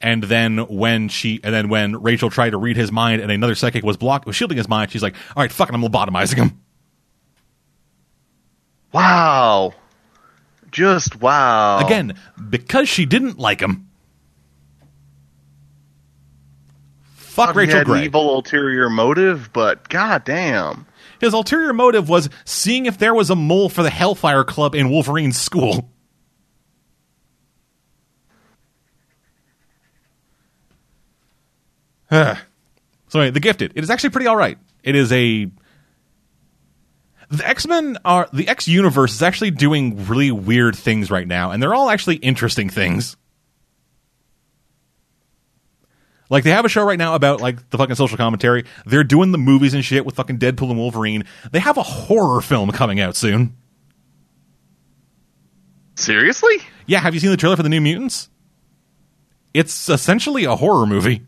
And then when she, and then when Rachel tried to read his mind, and another psychic was blocked, was shielding his mind, she's like, "All right, fucking, I'm lobotomizing him." Wow. Just wow. Again, because she didn't like him. Fuck he Rachel had Gray. an evil ulterior motive, but goddamn. His ulterior motive was seeing if there was a mole for the Hellfire Club in Wolverine's school. Sorry, The Gifted. It is actually pretty all right. It is a the X Men are the X universe is actually doing really weird things right now, and they're all actually interesting things. Like they have a show right now about like the fucking social commentary. They're doing the movies and shit with fucking Deadpool and Wolverine. They have a horror film coming out soon. Seriously? Yeah, have you seen the trailer for the New Mutants? It's essentially a horror movie.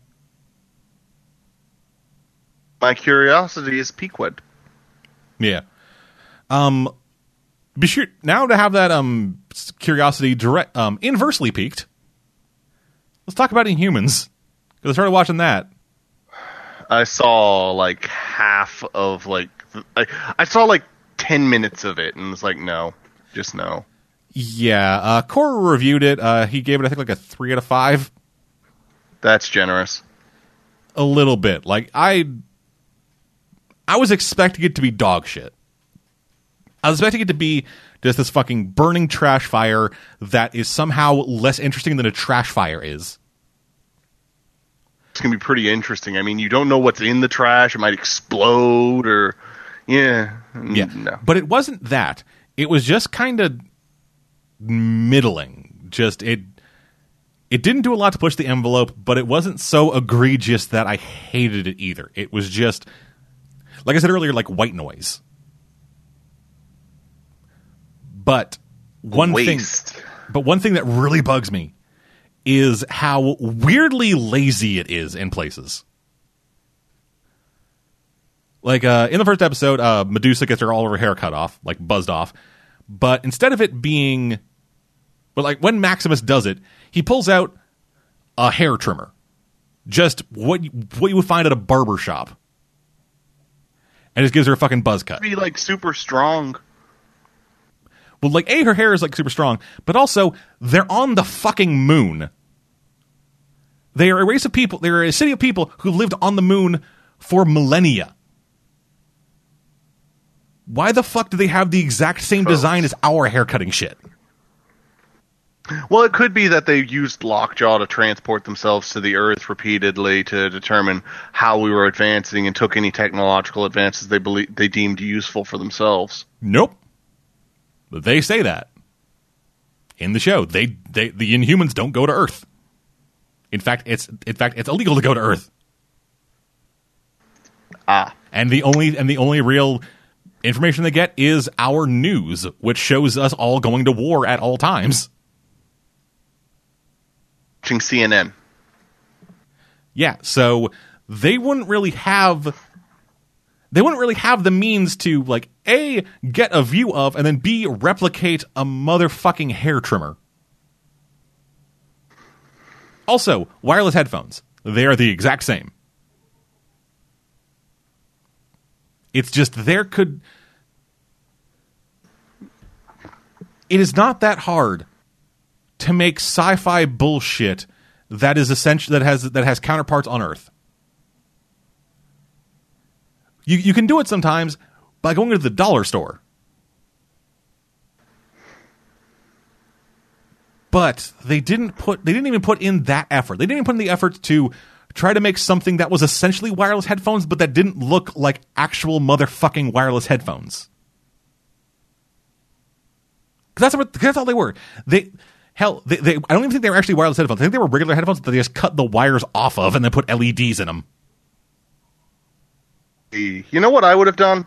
My curiosity is piqued. Yeah. Um be sure now to have that um curiosity direct um inversely peaked. Let's talk about Inhumans. Because I started watching that. I saw like half of like I, I saw like 10 minutes of it and was like no, just no. Yeah, uh Cora reviewed it. Uh he gave it I think like a three out of five. That's generous. A little bit. Like I I was expecting it to be dog shit. I was expecting it to be just this fucking burning trash fire that is somehow less interesting than a trash fire is. It's going to be pretty interesting. I mean, you don't know what's in the trash. It might explode or yeah. Yeah. No. But it wasn't that. It was just kind of middling. Just it it didn't do a lot to push the envelope, but it wasn't so egregious that I hated it either. It was just like I said earlier like white noise. But one Waste. thing but one thing that really bugs me is how weirdly lazy it is in places. Like uh, in the first episode, uh, Medusa gets her all of her hair cut off, like buzzed off. But instead of it being, but like when Maximus does it, he pulls out a hair trimmer, just what you, what you would find at a barber shop, and just gives her a fucking buzz cut. Be like super strong. Well, like a her hair is like super strong, but also they're on the fucking moon. They are a race of people. They're a city of people who lived on the moon for millennia. Why the fuck do they have the exact same design as our haircutting shit? Well, it could be that they used Lockjaw to transport themselves to the Earth repeatedly to determine how we were advancing and took any technological advances they believe they deemed useful for themselves. Nope. But they say that in the show. They, they the Inhumans don't go to Earth. In fact, it's in fact it's illegal to go to Earth. Ah, And the only and the only real information they get is our news, which shows us all going to war at all times. watching CNN. Yeah, so they wouldn't really have they wouldn't really have the means to like A get a view of and then B replicate a motherfucking hair trimmer. Also, wireless headphones. They are the exact same. It's just there could It is not that hard to make sci-fi bullshit that is essential that has that has counterparts on Earth. You you can do it sometimes by going to the dollar store. But they didn't put they didn't even put in that effort. They didn't even put in the effort to try to make something that was essentially wireless headphones but that didn't look like actual motherfucking wireless headphones. that's what that's all they were. They hell, they, they I don't even think they were actually wireless headphones. I think they were regular headphones that they just cut the wires off of and then put LEDs in them. You know what I would have done?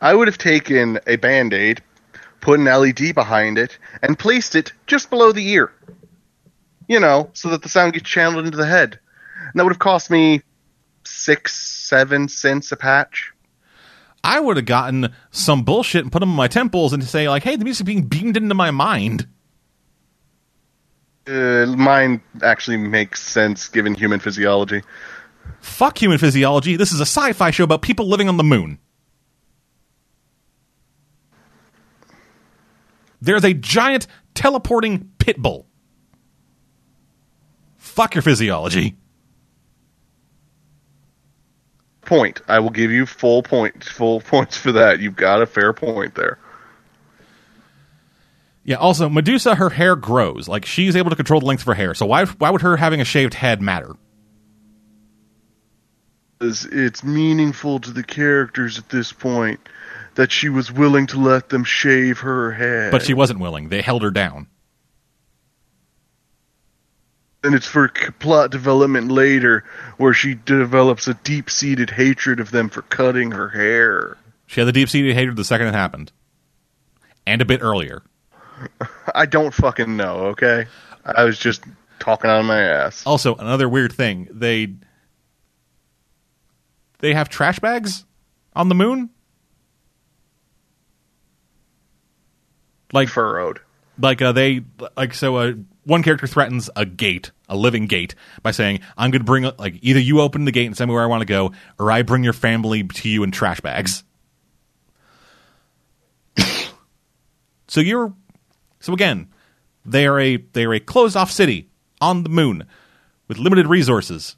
I would have taken a band aid, put an LED behind it, and placed it just below the ear. You know, so that the sound gets channeled into the head. And that would have cost me six, seven cents a patch. I would have gotten some bullshit and put them in my temples and say like, "Hey, the music being beamed into my mind." Uh, mine actually makes sense given human physiology. Fuck human physiology. This is a sci-fi show about people living on the moon. There's a giant teleporting pit bull. Fuck your physiology. Point. I will give you full point, full points for that. You've got a fair point there. Yeah. Also, Medusa, her hair grows. Like she's able to control the length of her hair. So why why would her having a shaved head matter? It's, it's meaningful to the characters at this point that she was willing to let them shave her head. But she wasn't willing. They held her down. and it's for plot development later where she develops a deep-seated hatred of them for cutting her hair. She had the deep seated hatred the second it happened, and a bit earlier. I don't fucking know, okay? I was just talking out of my ass. Also, another weird thing they they have trash bags on the moon. Like Furrowed. like uh, they like so uh, one character threatens a gate a living gate by saying i'm going to bring like either you open the gate and send me where i want to go or i bring your family to you in trash bags so you're so again they are a they are a closed off city on the moon with limited resources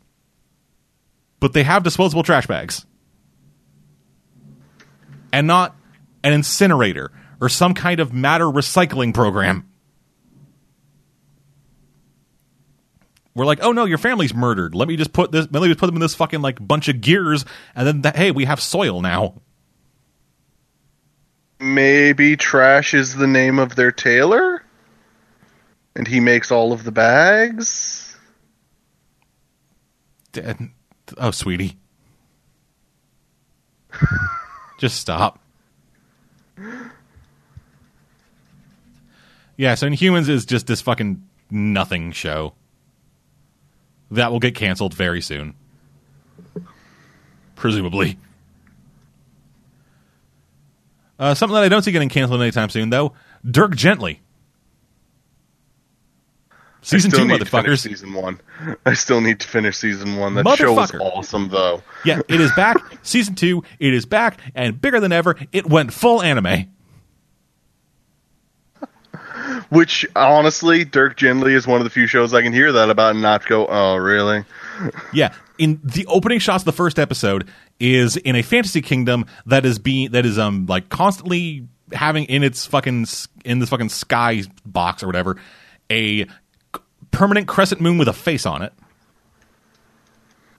but they have disposable trash bags and not an incinerator or some kind of matter recycling program. We're like, oh no, your family's murdered. Let me just put this. Let me just put them in this fucking like bunch of gears, and then that, hey, we have soil now. Maybe Trash is the name of their tailor? And he makes all of the bags? Dad- Oh, sweetie, just stop. Yeah, so Inhumans is just this fucking nothing show that will get canceled very soon, presumably. Uh, something that I don't see getting canceled anytime soon, though. Dirk Gently. Season two, need to finish motherfuckers. Season one. I still need to finish season one. That show was awesome, though. Yeah, it is back. Season two, it is back, and bigger than ever, it went full anime. Which honestly, Dirk Gently is one of the few shows I can hear that about and not go, "Oh, really?" Yeah, in the opening shots of the first episode is in a fantasy kingdom that is being that is um like constantly having in its fucking in this fucking sky box or whatever a permanent crescent moon with a face on it.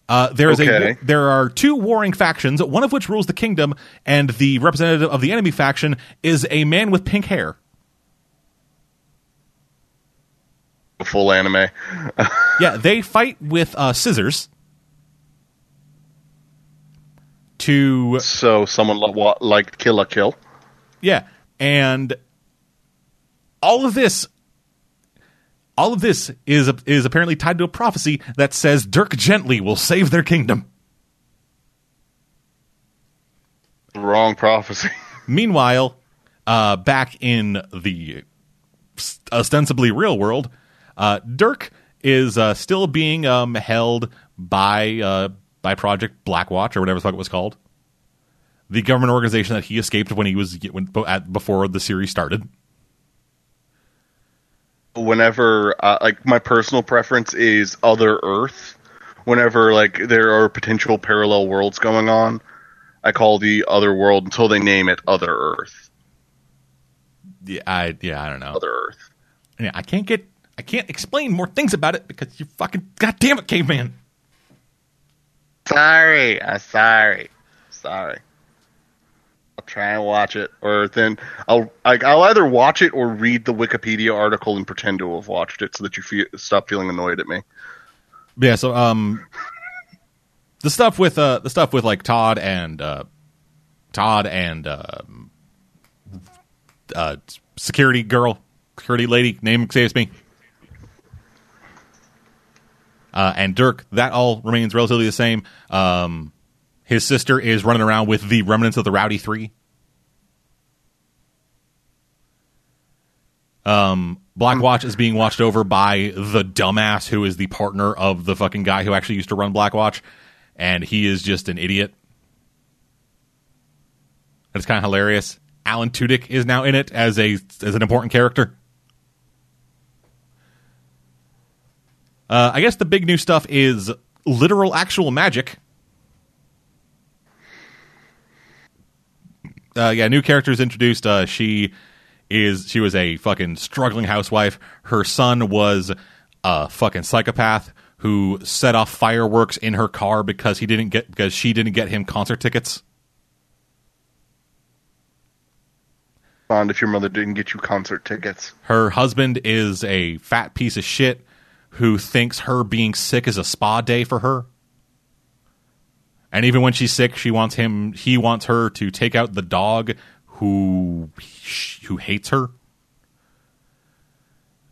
Uh, there is Okay. a there are two warring factions, one of which rules the kingdom, and the representative of the enemy faction is a man with pink hair. Full anime. Yeah, they fight with uh, scissors to So someone li- wa- like Kill la Kill. Yeah, and all of this, all of this is is apparently tied to a prophecy that says Dirk Gently will save their kingdom. Wrong prophecy. Meanwhile, uh, back in the ostensibly real world, uh, Dirk is uh, still being um, held by uh, by Project Blackwatch or whatever the fuck it was called, the government organization that he escaped when he was when, at, before the series started. Whenever, uh, like, my personal preference is Other Earth. Whenever, like, there are potential parallel worlds going on, I call the other world until they name it Other Earth. Yeah, I yeah I don't know. Other Earth. Yeah, I can't get I can't explain more things about it because you fucking goddamn it, caveman. Sorry, I'm sorry, sorry. Try and watch it, or then I'll like I'll either watch it or read the Wikipedia article and pretend to have watched it, so that you feel, stop feeling annoyed at me. Yeah, so um, the stuff with uh the stuff with like Todd and uh Todd and um uh security girl security lady name saves me. Uh, and Dirk, that all remains relatively the same. Um, His sister is running around with the remnants of the Rowdy Three. Um, Black Watch is being watched over by the dumbass who is the partner of the fucking guy who actually used to run Black Watch, and he is just an idiot. It's kind of hilarious. Alan Tudyk is now in it as a as an important character. Uh, I guess the big new stuff is literal actual magic. Uh, yeah, new characters introduced. Uh, she is she was a fucking struggling housewife. Her son was a fucking psychopath who set off fireworks in her car because he didn't get because she didn't get him concert tickets. Bond, if your mother didn't get you concert tickets. Her husband is a fat piece of shit who thinks her being sick is a spa day for her. And even when she's sick, she wants him he wants her to take out the dog who who hates her.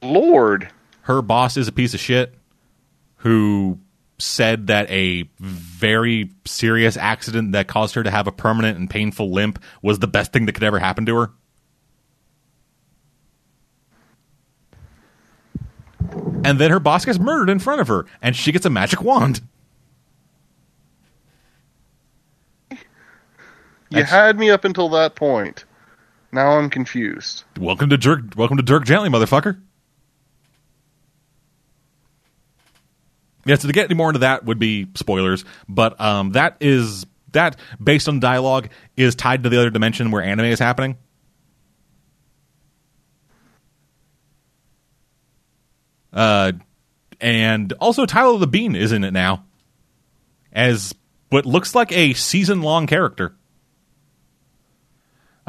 Lord, her boss is a piece of shit who said that a very serious accident that caused her to have a permanent and painful limp was the best thing that could ever happen to her. And then her boss gets murdered in front of her, and she gets a magic wand. You had me up until that point. Now I'm confused. Welcome to Dirk. Welcome to Dirk Gently, motherfucker. Yeah, so to get any more into that would be spoilers, but um, that is that based on dialogue is tied to the other dimension where anime is happening. Uh, and also Tyler Labine is in it now as what looks like a season long character.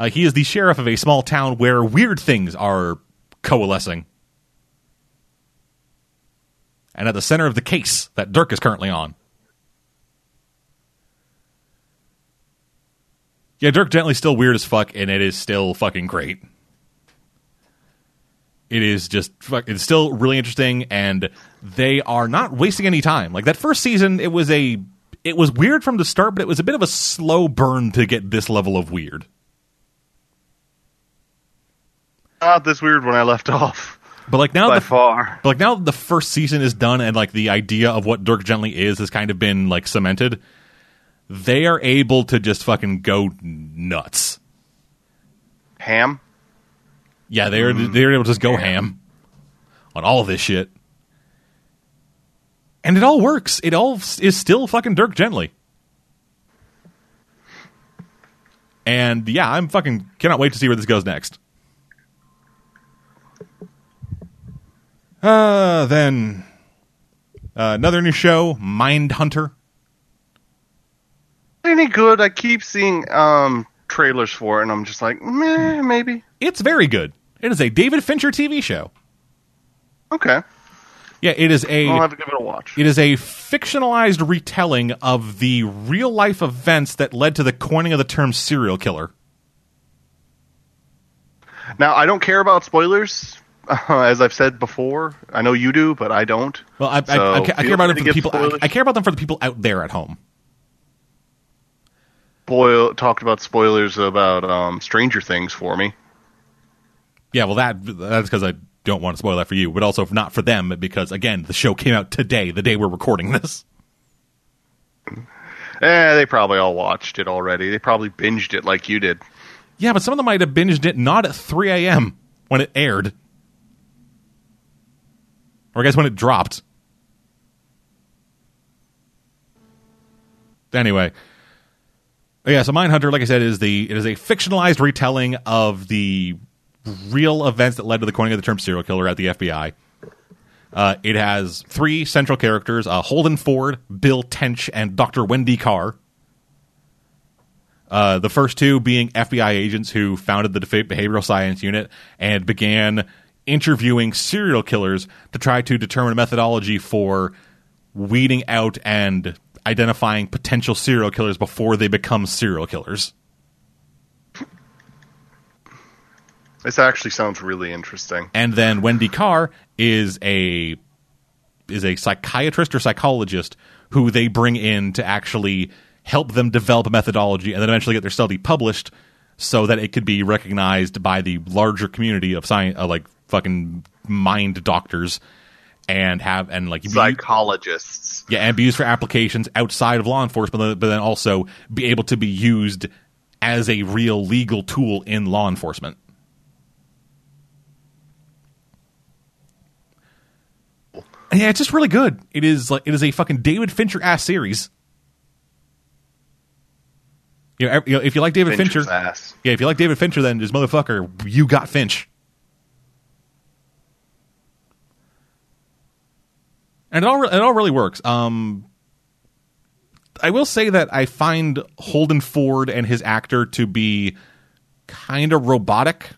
Uh, he is the sheriff of a small town where weird things are coalescing. And at the center of the case that Dirk is currently on. Yeah, Dirk Gently's still weird as fuck, and it is still fucking great. It is just it's still really interesting, and they are not wasting any time. Like that first season, it was a it was weird from the start, but it was a bit of a slow burn to get this level of weird. Not this weird when I left off. But like now, by the, far. But like now, the first season is done, and like the idea of what Dirk Gently is has kind of been like cemented. They are able to just fucking go nuts. Ham. Yeah, they're mm, they're able to just go ham on all of this shit, and it all works. It all is still fucking Dirk Gently. And yeah, I'm fucking cannot wait to see where this goes next. Uh, then uh, another new show, Mindhunter. Any good? I keep seeing um, trailers for it, and I'm just like, meh, maybe. It's very good. It is a David Fincher TV show. Okay. Yeah, it is a. I'll have to give it a watch. It is a fictionalized retelling of the real life events that led to the coining of the term serial killer. Now, I don't care about spoilers uh, as I've said before. I know you do, but I don't. Well, I, so I, I, I care about them for the people. I, I, care about them for the people out there at home. Boyle talked about spoilers about um, Stranger Things for me. Yeah, well, that that's because I don't want to spoil that for you, but also not for them because again, the show came out today, the day we're recording this. Eh, they probably all watched it already. They probably binged it like you did. Yeah, but some of them might have binged it not at 3 a.m. when it aired or I guess when it dropped. Anyway, yeah. So Mindhunter, like I said, is the it is a fictionalized retelling of the real events that led to the coining of the term serial killer at the FBI. Uh, it has three central characters: uh, Holden Ford, Bill Tench, and Dr. Wendy Carr. Uh, the first two being FBI agents who founded the behavioral science unit and began interviewing serial killers to try to determine a methodology for weeding out and identifying potential serial killers before they become serial killers. This actually sounds really interesting. And then Wendy Carr is a is a psychiatrist or psychologist who they bring in to actually help them develop a methodology, and then eventually get their study published so that it could be recognized by the larger community of science, uh, like fucking mind doctors, and have and like be- Psychologists. yeah, and be used for applications outside of law enforcement, but then also be able to be used as a real legal tool in law enforcement. Yeah, it's just really good. It is like it is a fucking David Fincher ass series. You know, you know, if you like David Fincher's Fincher, ass. yeah, if you like David Fincher, then this motherfucker, you got Finch. And it all it all really works. Um, I will say that I find Holden Ford and his actor to be kind of robotic.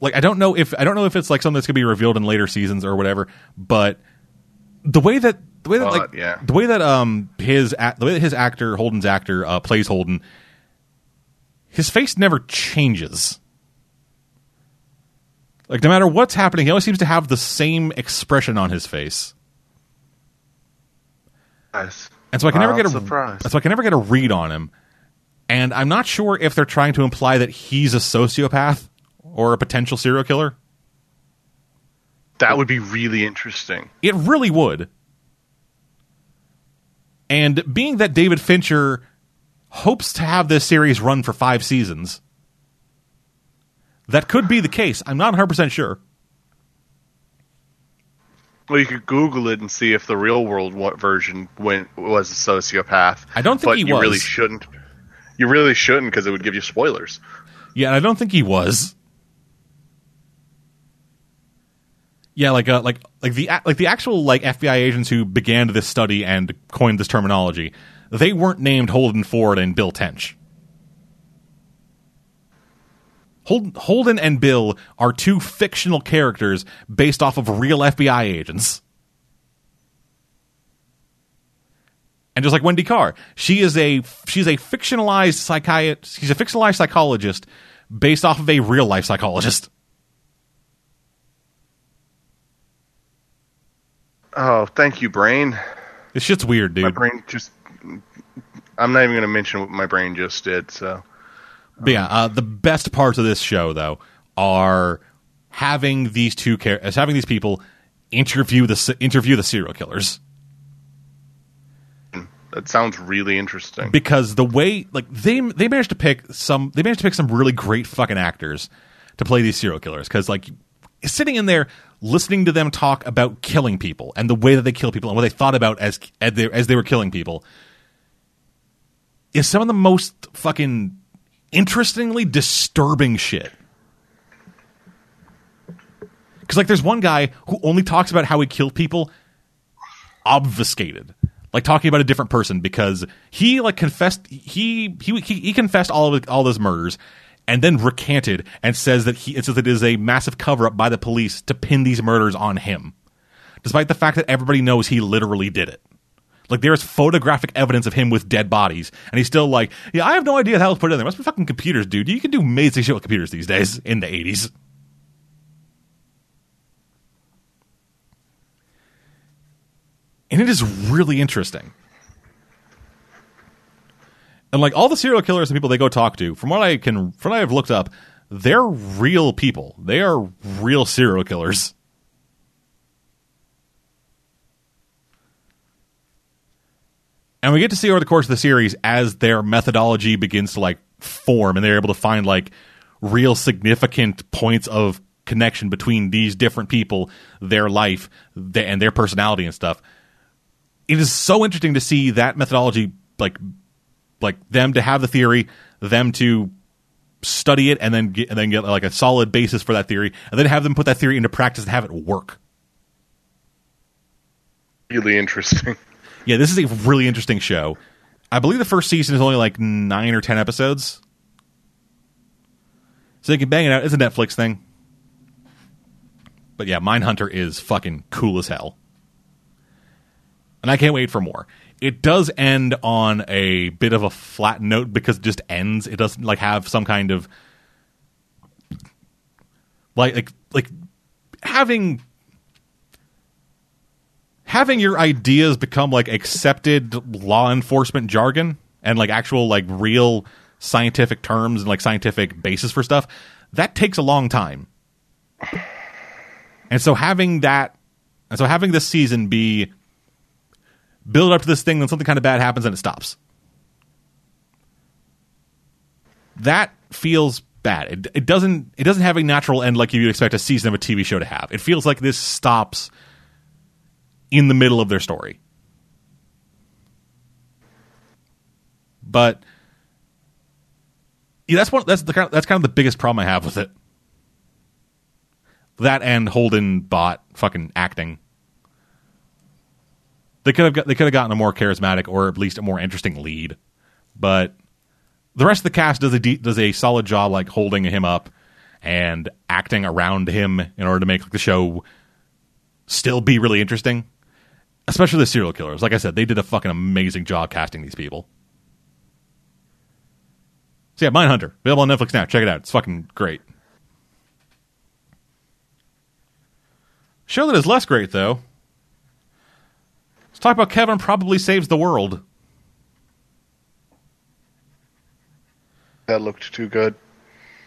Like I don't know if I don't know if it's like something that's gonna be revealed in later seasons or whatever, but the way that the way that like yeah. the way that um his the way that his actor Holden's actor uh, plays Holden, his face never changes. Like no matter what's happening, he always seems to have the same expression on his face. Yes. And so I can never Not get a surprised. so I can never get a read on him. And I'm not sure if they're trying to imply that he's a sociopath or a potential serial killer. That would be really interesting. It really would. And being that David Fincher hopes to have this series run for 5 seasons, that could be the case. I'm not 100% sure. Well, you could Google it and see if the real world version went was a sociopath. I don't think but he you was. really shouldn't. You really shouldn't because it would give you spoilers. Yeah, I don't think he was. Yeah, like uh, like like the like the actual like FBI agents who began this study and coined this terminology, they weren't named Holden Ford and Bill Tench. Holden, Holden and Bill are two fictional characters based off of real FBI agents. And just like Wendy Carr, she is a she's a fictionalized psychiatrist. She's a fictionalized psychologist based off of a real life psychologist. Oh, thank you, brain. This shit's weird, dude. My brain just. I'm not even going to mention what my brain just did. So But yeah, uh, the best parts of this show though are having these two char- having these people interview the interview the serial killers that sounds really interesting. because the way like they they managed to pick some they managed to pick some really great fucking actors to play these serial killers because like sitting in there listening to them talk about killing people and the way that they kill people and what they thought about as as they, as they were killing people is some of the most fucking interestingly disturbing shit. Because like, there's one guy who only talks about how he killed people, obfuscated, like talking about a different person because he like confessed he he he, he confessed all of all those murders. And then recanted and says that he it says that it is a massive cover up by the police to pin these murders on him, despite the fact that everybody knows he literally did it. Like there is photographic evidence of him with dead bodies, and he's still like, "Yeah, I have no idea how it was put in there. Must be fucking computers, dude. You can do amazing shit with computers these days in the '80s." And it is really interesting. And like all the serial killers and people they go talk to, from what I can, from what I've looked up, they're real people. They are real serial killers. And we get to see over the course of the series as their methodology begins to like form and they're able to find like real significant points of connection between these different people their life and their personality and stuff it is so interesting to see that methodology like like them to have the theory them to study it and then get and then get like a solid basis for that theory and then have them put that theory into practice and have it work Really interesting. Yeah, this is a really interesting show. I believe the first season is only like nine or ten episodes. So they can bang it out. It's a Netflix thing. But yeah, Mindhunter is fucking cool as hell. And I can't wait for more. It does end on a bit of a flat note because it just ends. It doesn't like have some kind of like like like having having your ideas become like accepted law enforcement jargon and like actual like real scientific terms and like scientific basis for stuff that takes a long time. And so having that and so having this season be build up to this thing then something kind of bad happens and it stops. That feels bad. It, it doesn't it doesn't have a natural end like you'd expect a season of a tv show to have. It feels like this stops in the middle of their story. But yeah, that's one. That's the kind of, that's kind of the biggest problem I have with it. That and Holden bot fucking acting. They could have got, they could have gotten a more charismatic or at least a more interesting lead, but the rest of the cast does a de- does a solid job like holding him up and acting around him in order to make like, the show still be really interesting especially the serial killers. Like I said, they did a fucking amazing job casting these people. So yeah, Mindhunter available on Netflix now. Check it out. It's fucking great. Show that is less great though. Let's talk about Kevin probably saves the world. That looked too good.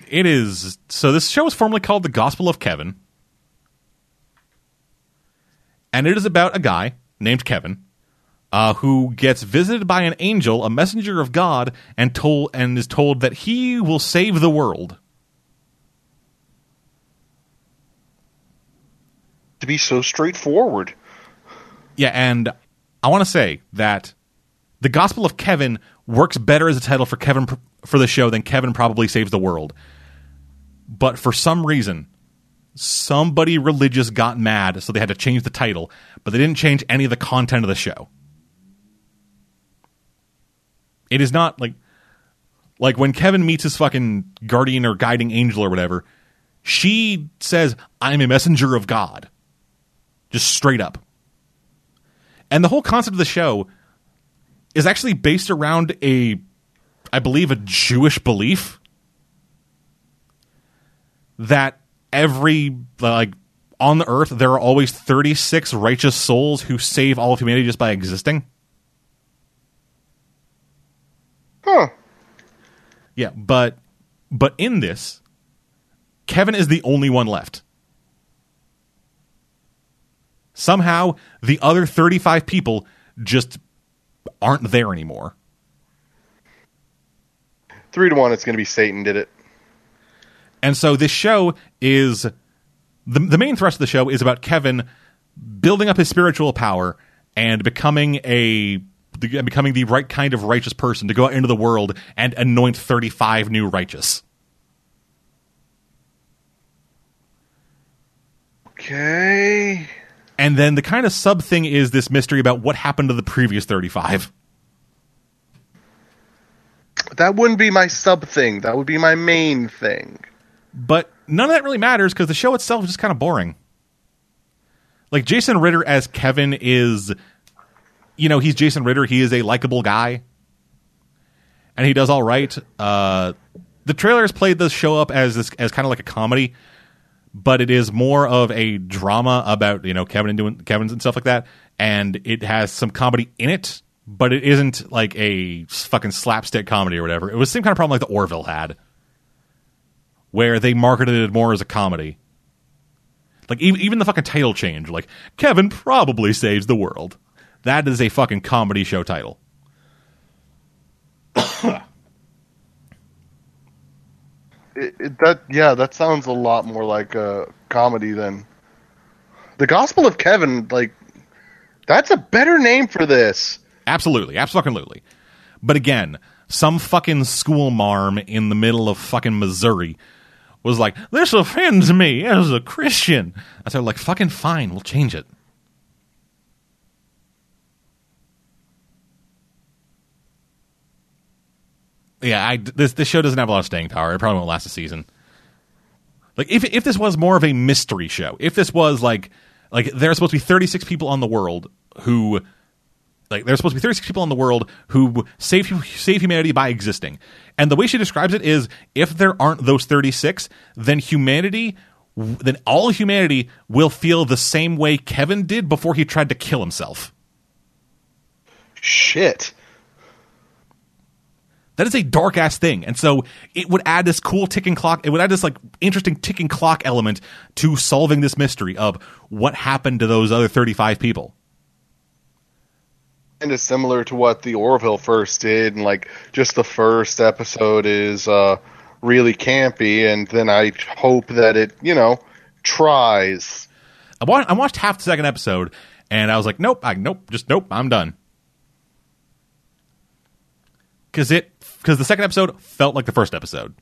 It is. So this show was formerly called The Gospel of Kevin. And it is about a guy named Kevin, uh, who gets visited by an angel, a messenger of God, and told and is told that he will save the world. To be so straightforward. Yeah, and I want to say that the Gospel of Kevin works better as a title for Kevin for the show than Kevin probably saves the world. But for some reason, somebody religious got mad, so they had to change the title, but they didn't change any of the content of the show. It is not like like when Kevin meets his fucking guardian or guiding angel or whatever, she says, I'm a messenger of God. Just straight up. And the whole concept of the show is actually based around a I believe a Jewish belief that every like on the earth there are always 36 righteous souls who save all of humanity just by existing. Huh. Yeah but but in this kevin is the only one left. Somehow the other 35 people just aren't there anymore. Three to one it's going to be satan did it and so this show is the the main thrust of the show is about Kevin building up his spiritual power and becoming a becoming the right kind of righteous person to go out into the world and anoint 35 new righteous. Okay. And then the kind of sub thing is this mystery about what happened to the previous 35. That wouldn't be my sub thing. That would be my main thing. But none of that really matters because the show itself is just kind of boring. Like Jason Ritter as Kevin is, you know, he's Jason Ritter. He is a likable guy, and he does all right. Uh, the trailers played the show up as this, as kind of like a comedy, but it is more of a drama about you know Kevin and doing Kevin's and stuff like that, and it has some comedy in it, but it isn't like a fucking slapstick comedy or whatever. It was the same kind of problem like the Orville had where they marketed it more as a comedy. Like even, even the fucking title change, like Kevin probably saves the world. That is a fucking comedy show title. it, it, that yeah, that sounds a lot more like a comedy than the Gospel of Kevin. Like that's a better name for this. Absolutely, absolutely. But again, some fucking school marm in the middle of fucking Missouri was like, "This offends me as a Christian." I said, "Like fucking fine, we'll change it." Yeah, I, this this show doesn't have a lot of staying power. It probably won't last a season. Like if if this was more of a mystery show, if this was like like there are supposed to be 36 people on the world who like there's supposed to be 36 people in the world who save save humanity by existing. And the way she describes it is if there aren't those 36, then humanity then all humanity will feel the same way Kevin did before he tried to kill himself. Shit. That is a dark ass thing. And so it would add this cool ticking clock. It would add this like interesting ticking clock element to solving this mystery of what happened to those other 35 people. Kind of similar to what the Orville first did, and like just the first episode is uh, really campy, and then I hope that it, you know, tries. I, wa- I watched half the second episode and I was like, nope, I, nope, just nope, I'm done. Because it, because the second episode felt like the first episode.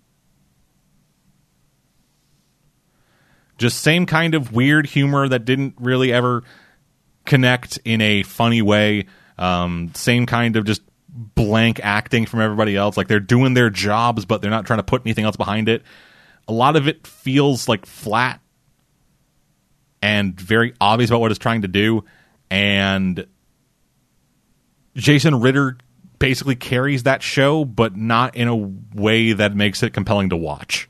Just same kind of weird humor that didn't really ever connect in a funny way. Um, same kind of just blank acting from everybody else. Like they're doing their jobs, but they're not trying to put anything else behind it. A lot of it feels like flat and very obvious about what it's trying to do. And Jason Ritter basically carries that show, but not in a way that makes it compelling to watch.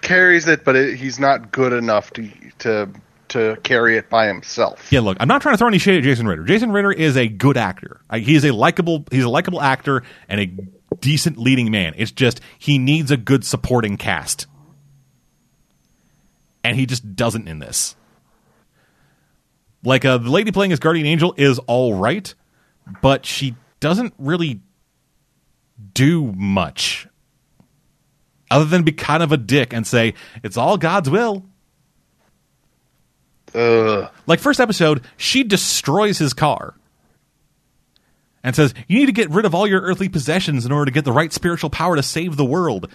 Carries it, but it, he's not good enough to to to carry it by himself. Yeah, look, I'm not trying to throw any shade at Jason Ritter. Jason Ritter is a good actor. He is a likable. He's a likable actor and a decent leading man. It's just he needs a good supporting cast, and he just doesn't in this. Like uh, the lady playing his guardian angel is all right, but she doesn't really do much other than be kind of a dick and say it's all God's will. Ugh. Like first episode, she destroys his car and says, "You need to get rid of all your earthly possessions in order to get the right spiritual power to save the world."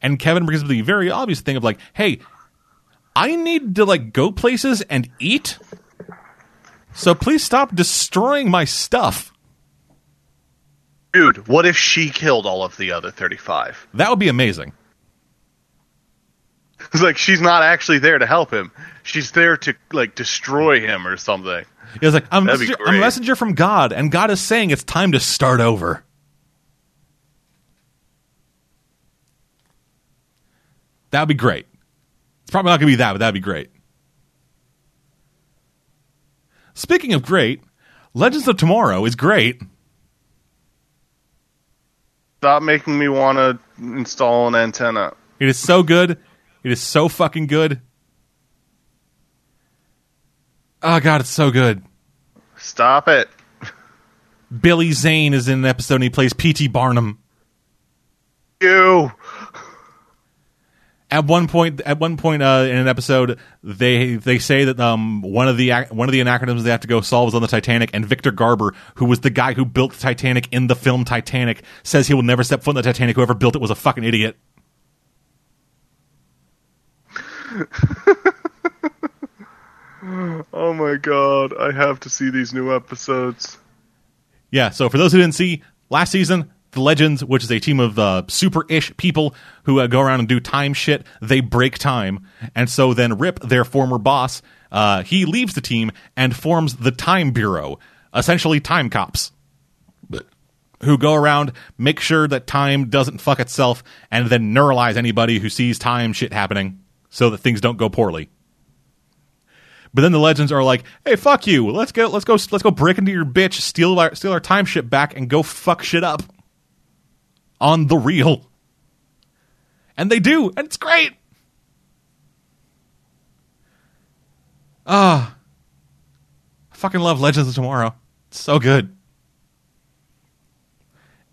And Kevin brings up the very obvious thing of like, "Hey, I need to like go places and eat. So please stop destroying my stuff." Dude, what if she killed all of the other 35? That would be amazing. It's like she's not actually there to help him. She's there to like destroy him or something. He was like, I'm a, messenger, I'm a messenger from God, and God is saying it's time to start over. That would be great. It's probably not going to be that, but that would be great. Speaking of great, Legends of Tomorrow is great. Stop making me want to install an antenna. It is so good. It is so fucking good. Oh, God, it's so good. Stop it. Billy Zane is in an episode and he plays P.T. Barnum. You. at one point at one point uh, in an episode they they say that um one of the one of the anachronisms they have to go solve is on the Titanic and Victor Garber who was the guy who built the Titanic in the film Titanic says he will never step foot in the Titanic whoever built it was a fucking idiot Oh my god, I have to see these new episodes. yeah so for those who didn't see last season the Legends which is a team of uh, super-ish people who uh, go around and do time shit they break time and so then Rip their former boss uh, he leaves the team and forms the Time Bureau essentially time cops who go around, make sure that time doesn't fuck itself, and then neuralize anybody who sees time shit happening so that things don't go poorly. But then the legends are like, "Hey, fuck you! Let's go, let's go, let's go break into your bitch, steal our steal our time ship back, and go fuck shit up on the real." And they do, and it's great. Ah, I fucking love Legends of Tomorrow. It's so good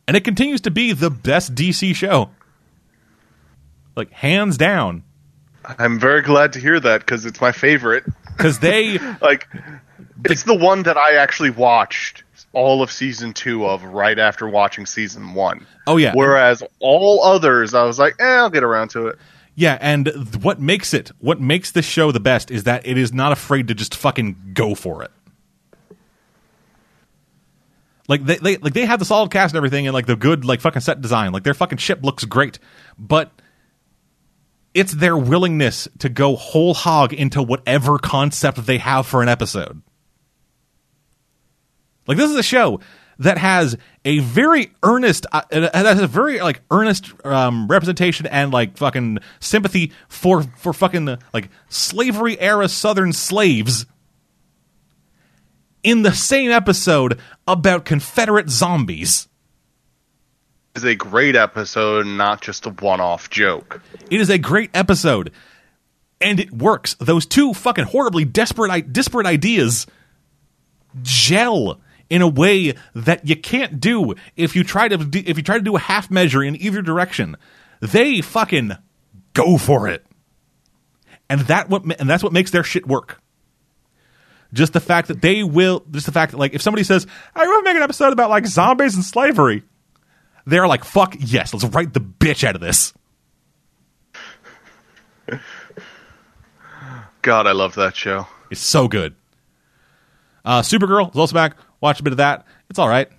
and it continues to be the best DC show. Like hands down, I'm very glad to hear that because it's my favorite. because they Like, it's the one that I actually watched all of season two of right after watching season one. oh yeah Whereas all others, I was like, eh, I'll get around to it. yeah, and th- what makes it what makes this show the best is that it is not afraid to just fucking go for it. Like they, they like they have the solid cast and everything and like the good like fucking set design. Like their fucking ship looks great, but it's their willingness to go whole hog into whatever concept they have for an episode. Like this is a show that has a very earnest uh, has a very like earnest um, representation and like fucking sympathy for for fucking like slavery era southern slaves in the same episode about confederate zombies is a great episode, not just a one-off joke. it is a great episode and it works those two fucking horribly desperate disparate ideas gel in a way that you can't do if you try to do, if you try to do a half measure in either direction. They fucking go for it, and that what and that's what makes their shit work. Just the fact that they will, just the fact that like if somebody says, "I want to make an episode about like zombies and slavery," they're like, "Fuck yes, let's write the bitch out of this." God, I love that show. It's so good. Uh, Supergirl is also back. Watch a bit of that. It's all right.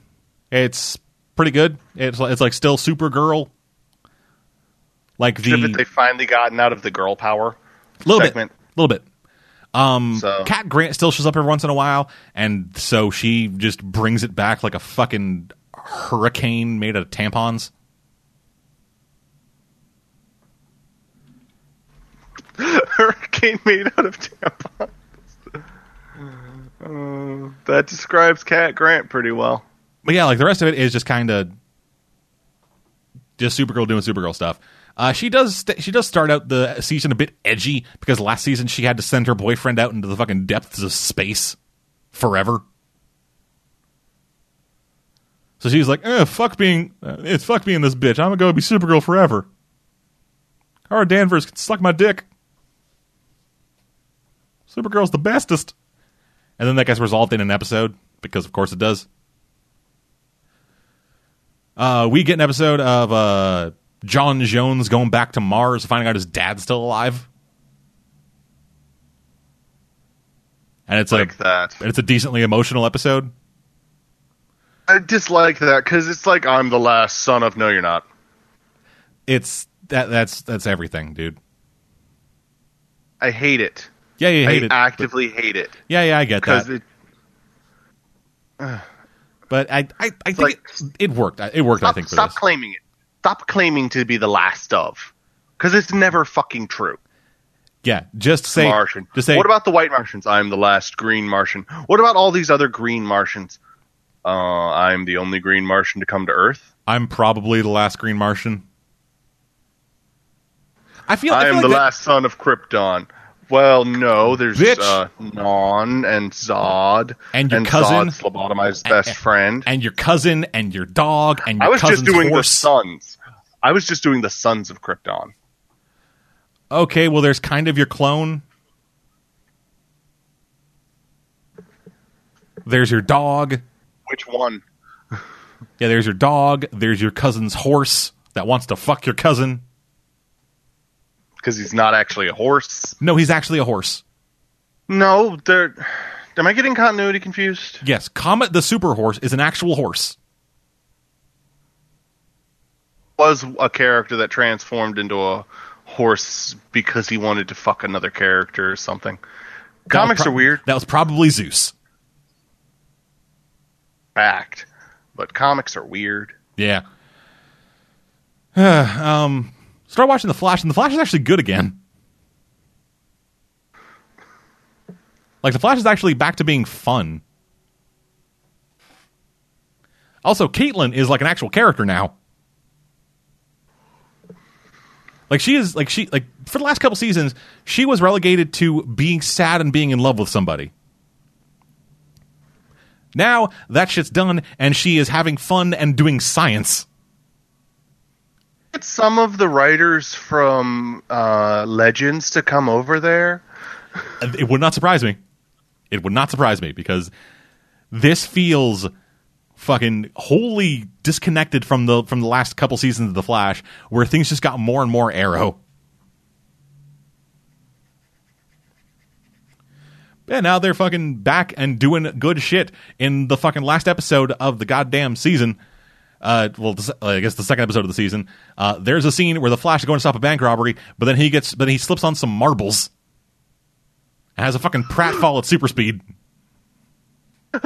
It's pretty good. It's it's like still Supergirl. Like the they finally gotten out of the girl power A little segment. bit, A little bit. Um, So- Cat Grant still shows up every once in a while, and so she just brings it back like a fucking hurricane made out of tampons. Hurricane made out of tampons. Uh, that describes Cat Grant pretty well. But yeah, like the rest of it is just kind of just Supergirl doing Supergirl stuff. Uh, she does st- she does start out the season a bit edgy because last season she had to send her boyfriend out into the fucking depths of space forever. So she was like, eh, "Fuck being uh, it's fuck being this bitch. I'm gonna go be Supergirl forever." Or Danvers can suck my dick. Supergirl's the bestest. And then that gets resolved in an episode because, of course, it does. Uh, we get an episode of uh, J'onn J'onzz going back to Mars, finding out his dad's still alive, and it's Like like that. it's a decently emotional episode. I dislike that because it's like I'm the last son of. No, you're not. It's that that's that's everything, dude. I hate it. Yeah, you hate I it. actively hate it yeah, yeah, I get that. it. but I, I, I think like- it, it worked. It worked. I think for stop this. claiming it. Stop claiming to be the last of, because it's never fucking true. yeah, just say Martian. Just say what about the white Martians? I'm the last green Martian. What about all these other green Martians? Uh, I'm the only green Martian to come to Earth. I'm probably the last Green Martian. I feel. I, I feel am like the that- last son of Krypton. Well, no, there's Bitch. uh, Non and Zod And your cousin. Zod's lobotomized best friend. and your cousin and your dog and your I was just doing horse. the sons. I was just doing the sons of Krypton. Okay, well, there's kind of your clone. There's your dog. Which one? Yeah, there's your dog. There's your cousin's horse that wants to fuck your cousin. Because he's not actually a horse. No, he's actually a horse. No, they're. Am I getting continuity confused? Yes, Comet the super horse is an actual horse. Was a character that transformed into a horse because he wanted to fuck another character or something. That Comics prob- are weird. That was probably Zeus. Fact. But comics are weird. Yeah. um, start watching The Flash, and The Flash is actually good again. Like, The Flash is actually back to being fun. Also, Caitlin is like an actual character now. Like she is like she like for the last couple seasons, she was relegated to being sad and being in love with somebody. Now that shit's done, and she is having fun and doing science. Get some of the writers from uh, Legends to come over there. It would not surprise me. It would not surprise me because this feels fucking wholly disconnected from the from the last couple seasons of the Flash, where things just got more and more Arrow. Yeah, now they're fucking back and doing good shit in the fucking last episode of the goddamn season. Uh, well, I guess the second episode of the season. Uh, there's a scene where the Flash is going to stop a bank robbery, but then he gets, but he slips on some marbles. And has a fucking pratfall at super speed.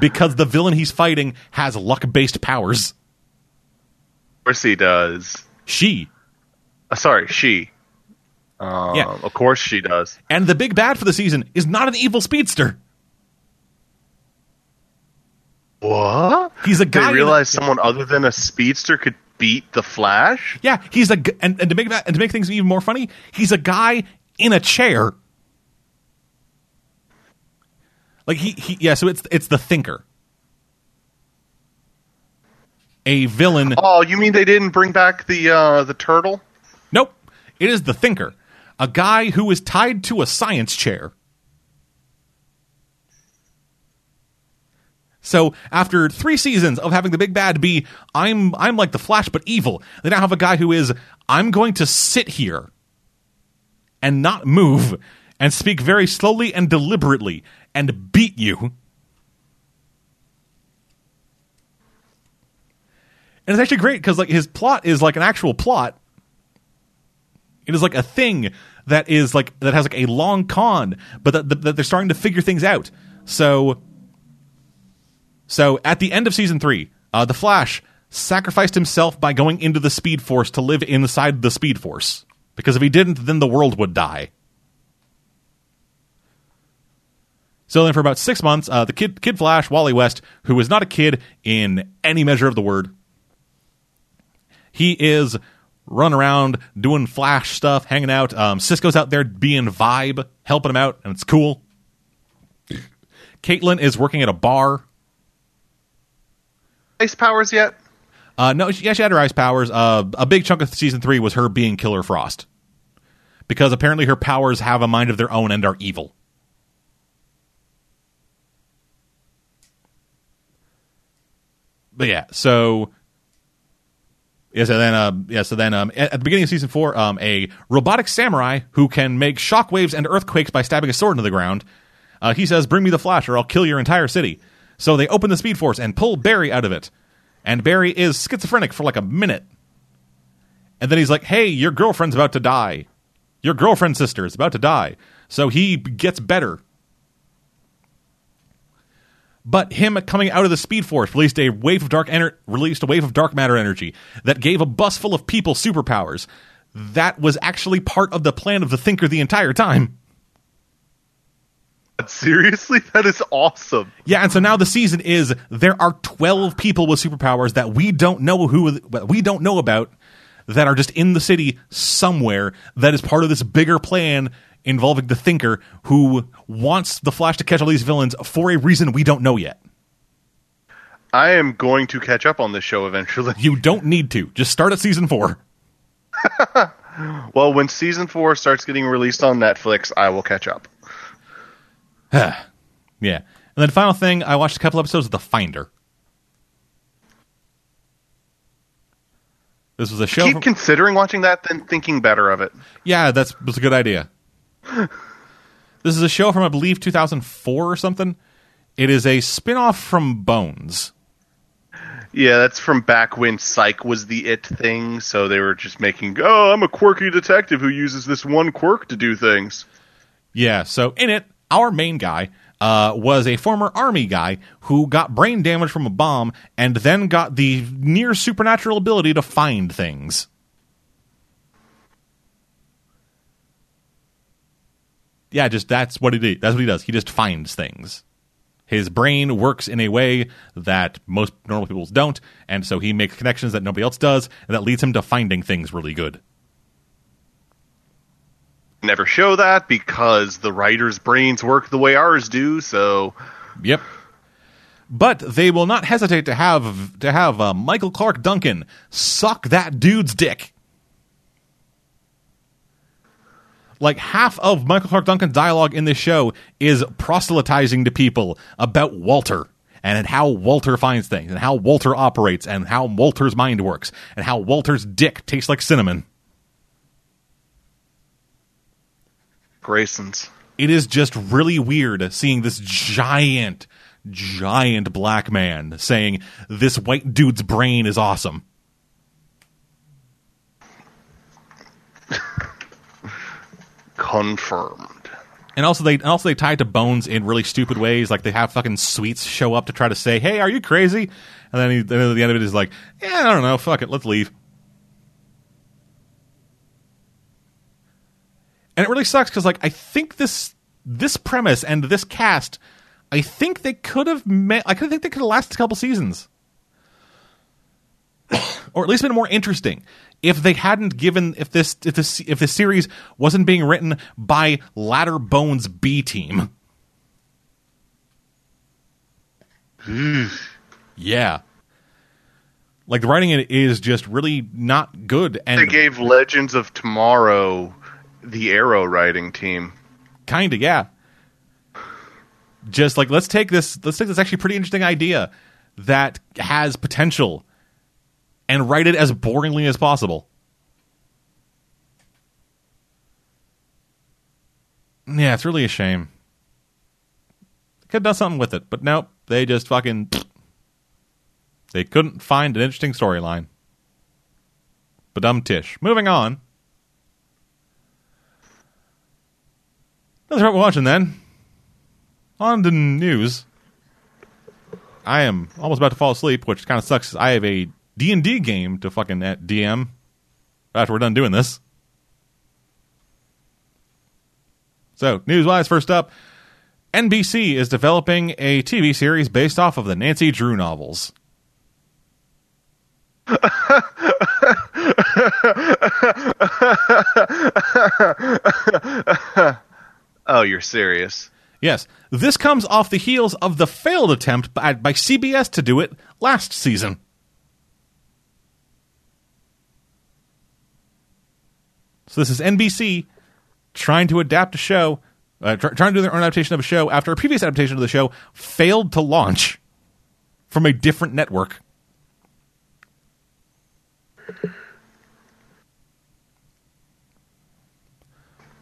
because the villain he's fighting has luck based powers. Of course he does. She. Uh, sorry, she. Um, Yeah. Of course she does. And the big bad for the season is not an evil speedster. What? He's a guy. in a- realized someone other than a speedster could beat the Flash? yeah, he's a g- and, and to make that and to make things even more funny, he's a guy in a chair. Like he, he yeah, so it's it's the thinker. A villain. Oh, you mean they didn't bring back the uh, the turtle? Nope. It is the thinker. A guy who is tied to a science chair. So after three seasons of having the big bad be I'm I'm like the Flash but evil, they now have a guy who is I'm going to sit here and not move and speak very slowly and deliberately and beat you. And it's actually great because like his plot is like an actual plot. It is like a thing that is like that has like a long con, but that, that, they're starting to figure things out. So, so at the end of season three, uh, the Flash sacrificed himself by going into the Speed Force to live inside the Speed Force because if he didn't, then the world would die. So then, for about six months, uh, the kid, Kid Flash, Wally West, who is not a kid in any measure of the word, he is running around doing Flash stuff, hanging out. Um, Cisco's out there being vibe, helping him out, and it's cool. Caitlin is working at a bar. Ice powers yet? Uh, no, she, yeah, she had her ice powers. Uh, a big chunk of season three was her being Killer Frost, because apparently her powers have a mind of their own and are evil. But yeah, so yeah, so then, yeah, so then, um, at, at the beginning of season four, um, a robotic samurai who can make shockwaves and earthquakes by stabbing a sword into the ground. Uh, he says, "Bring me the Flash, or I'll kill your entire city." So they open the Speed Force and pull Barry out of it, and Barry is schizophrenic for like a minute, and then he's like, "Hey, your girlfriend's about to die. Your girlfriend's sister is about to die." So he gets better. But him coming out of the Speed Force released a wave of dark ener- released a wave of dark matter energy that gave a bus full of people superpowers. That was actually part of the plan of the Thinker the entire time. Seriously? That is awesome. Yeah, and so now the season is there are 12 people with superpowers that we don't know who we don't know about that are just in the city somewhere that is part of this bigger plan involving the Thinker who wants the Flash to catch all these villains for a reason we don't know yet. I am going to catch up on this show eventually. You don't need to. Just start at season 4. Well, when season four starts getting released on Netflix, I will catch up. Yeah. And then final thing, I watched a couple episodes of The Finder. This was a show Keep from- considering watching that, then thinking better of it. Yeah, that's was a good idea. this is a show from I believe 2004 or something. It is a spin-off from Bones. Yeah, that's from back when Psych was the it thing, so they were just making, oh, I'm a quirky detective who uses this one quirk to do things. Yeah, so in it, our main guy uh, was a former army guy who got brain damage from a bomb and then got the near supernatural ability to find things. Yeah, just that's what he. That's what he does. He just finds things. His brain works in a way that most normal people's don't, and so he makes connections that nobody else does, and that leads him to finding things really good. Never show that because the writer's brains work the way ours do, so Yep. But they will not hesitate to have to have uh, Michael Clarke Duncan suck that dude's dick. Like half of Michael Clarke Duncan's dialogue in this show is proselytizing to people about Walter and how Walter finds things and how Walter operates and how Walter's mind works and how Walter's dick tastes like cinnamon. Grayson's. it is just really weird seeing this giant, giant black man saying this white dude's brain is awesome. Confirmed. And also they and also they tie to Bones in really stupid ways. Like they have fucking Sweets show up to try to say, "Hey, are you crazy?" And then, he, then at the end of it is like, "Yeah, I don't know. Fuck it, let's leave." And it really sucks because like I think this this premise and this cast, I think they could have met. I could think they could have lasted a couple seasons, or at least been more interesting if they hadn't given if this if this if this series wasn't being written by Ladder Bones B team. Hmm. yeah. Like the writing in it is just really not good and They gave Legends of Tomorrow the Arrow writing team. kind of yeah. Just like let's take this let's take this actually pretty interesting idea that has potential and write it as boringly as possible. Yeah, it's really a shame. Could have done something with it, but nope. They just fucking. They couldn't find an interesting storyline. But dumb tish. Moving on. That's what we're watching then. On the news. I am almost about to fall asleep, which kind of sucks. I have a D and D game to fucking uh, at DM after we're done doing this. So, news wise, first up, NBC is developing a TV series based off of the Nancy Drew novels. Oh, you're serious? Yes, this comes off the heels of the failed attempt by, by CBS to do it last season. So this is NBC trying to adapt a show, uh, tr- trying to do their own adaptation of a show after a previous adaptation of the show failed to launch from a different network.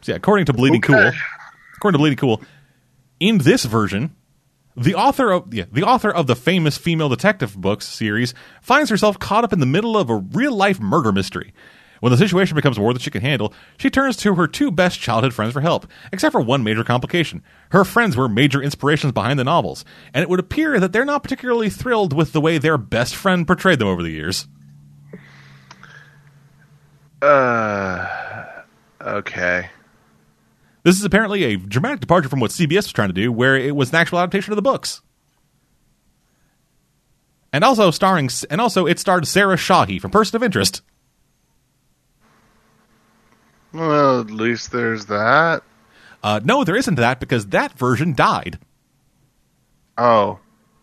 So yeah, according to Bleeding Okay. Cool, according to Bleeding Cool, in this version, the author of yeah, the author of the famous female detective books series finds herself caught up in the middle of a real life murder mystery. When the situation becomes more than she can handle, she turns to her two best childhood friends for help, except for one major complication. Her friends were major inspirations behind the novels, and it would appear that they're not particularly thrilled with the way their best friend portrayed them over the years. Uh, okay. This is apparently a dramatic departure from what CBS was trying to do, where it was an actual adaptation of the books. And also starring, and also it starred Sarah Shahi from Person of Interest. Well, at least there's that. Uh, no, there isn't that because that version died. Oh,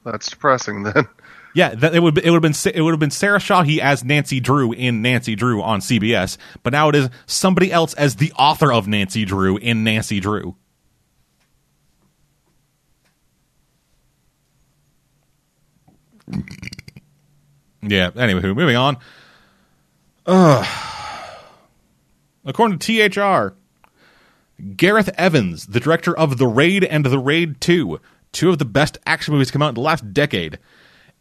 that's depressing then. Yeah, that, it would it would have been it would have been Sarah Shahi as Nancy Drew in Nancy Drew on CBS, but now it is somebody else as the author of Nancy Drew in Nancy Drew. Yeah. Anyway, moving on. Ugh. According to THR, Gareth Evans, the director of The Raid and The Raid 2, two of the best action movies to come out in the last decade,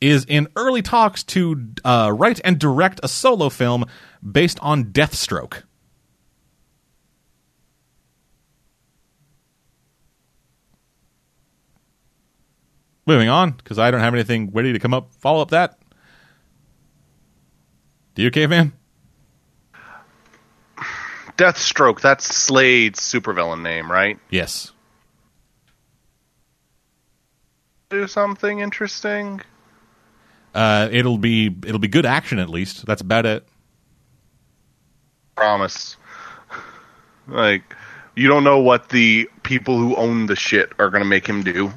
is in early talks to uh, write and direct a solo film based on Deathstroke. Moving on, because I don't have anything ready to come up follow up that. Do you, caveman? Deathstroke, that's Slade's supervillain name, right? Yes. Do something interesting? Uh, it'll be it'll be good action at least. That's about it. Promise. Like, you don't know what the people who own the shit are going to make him do.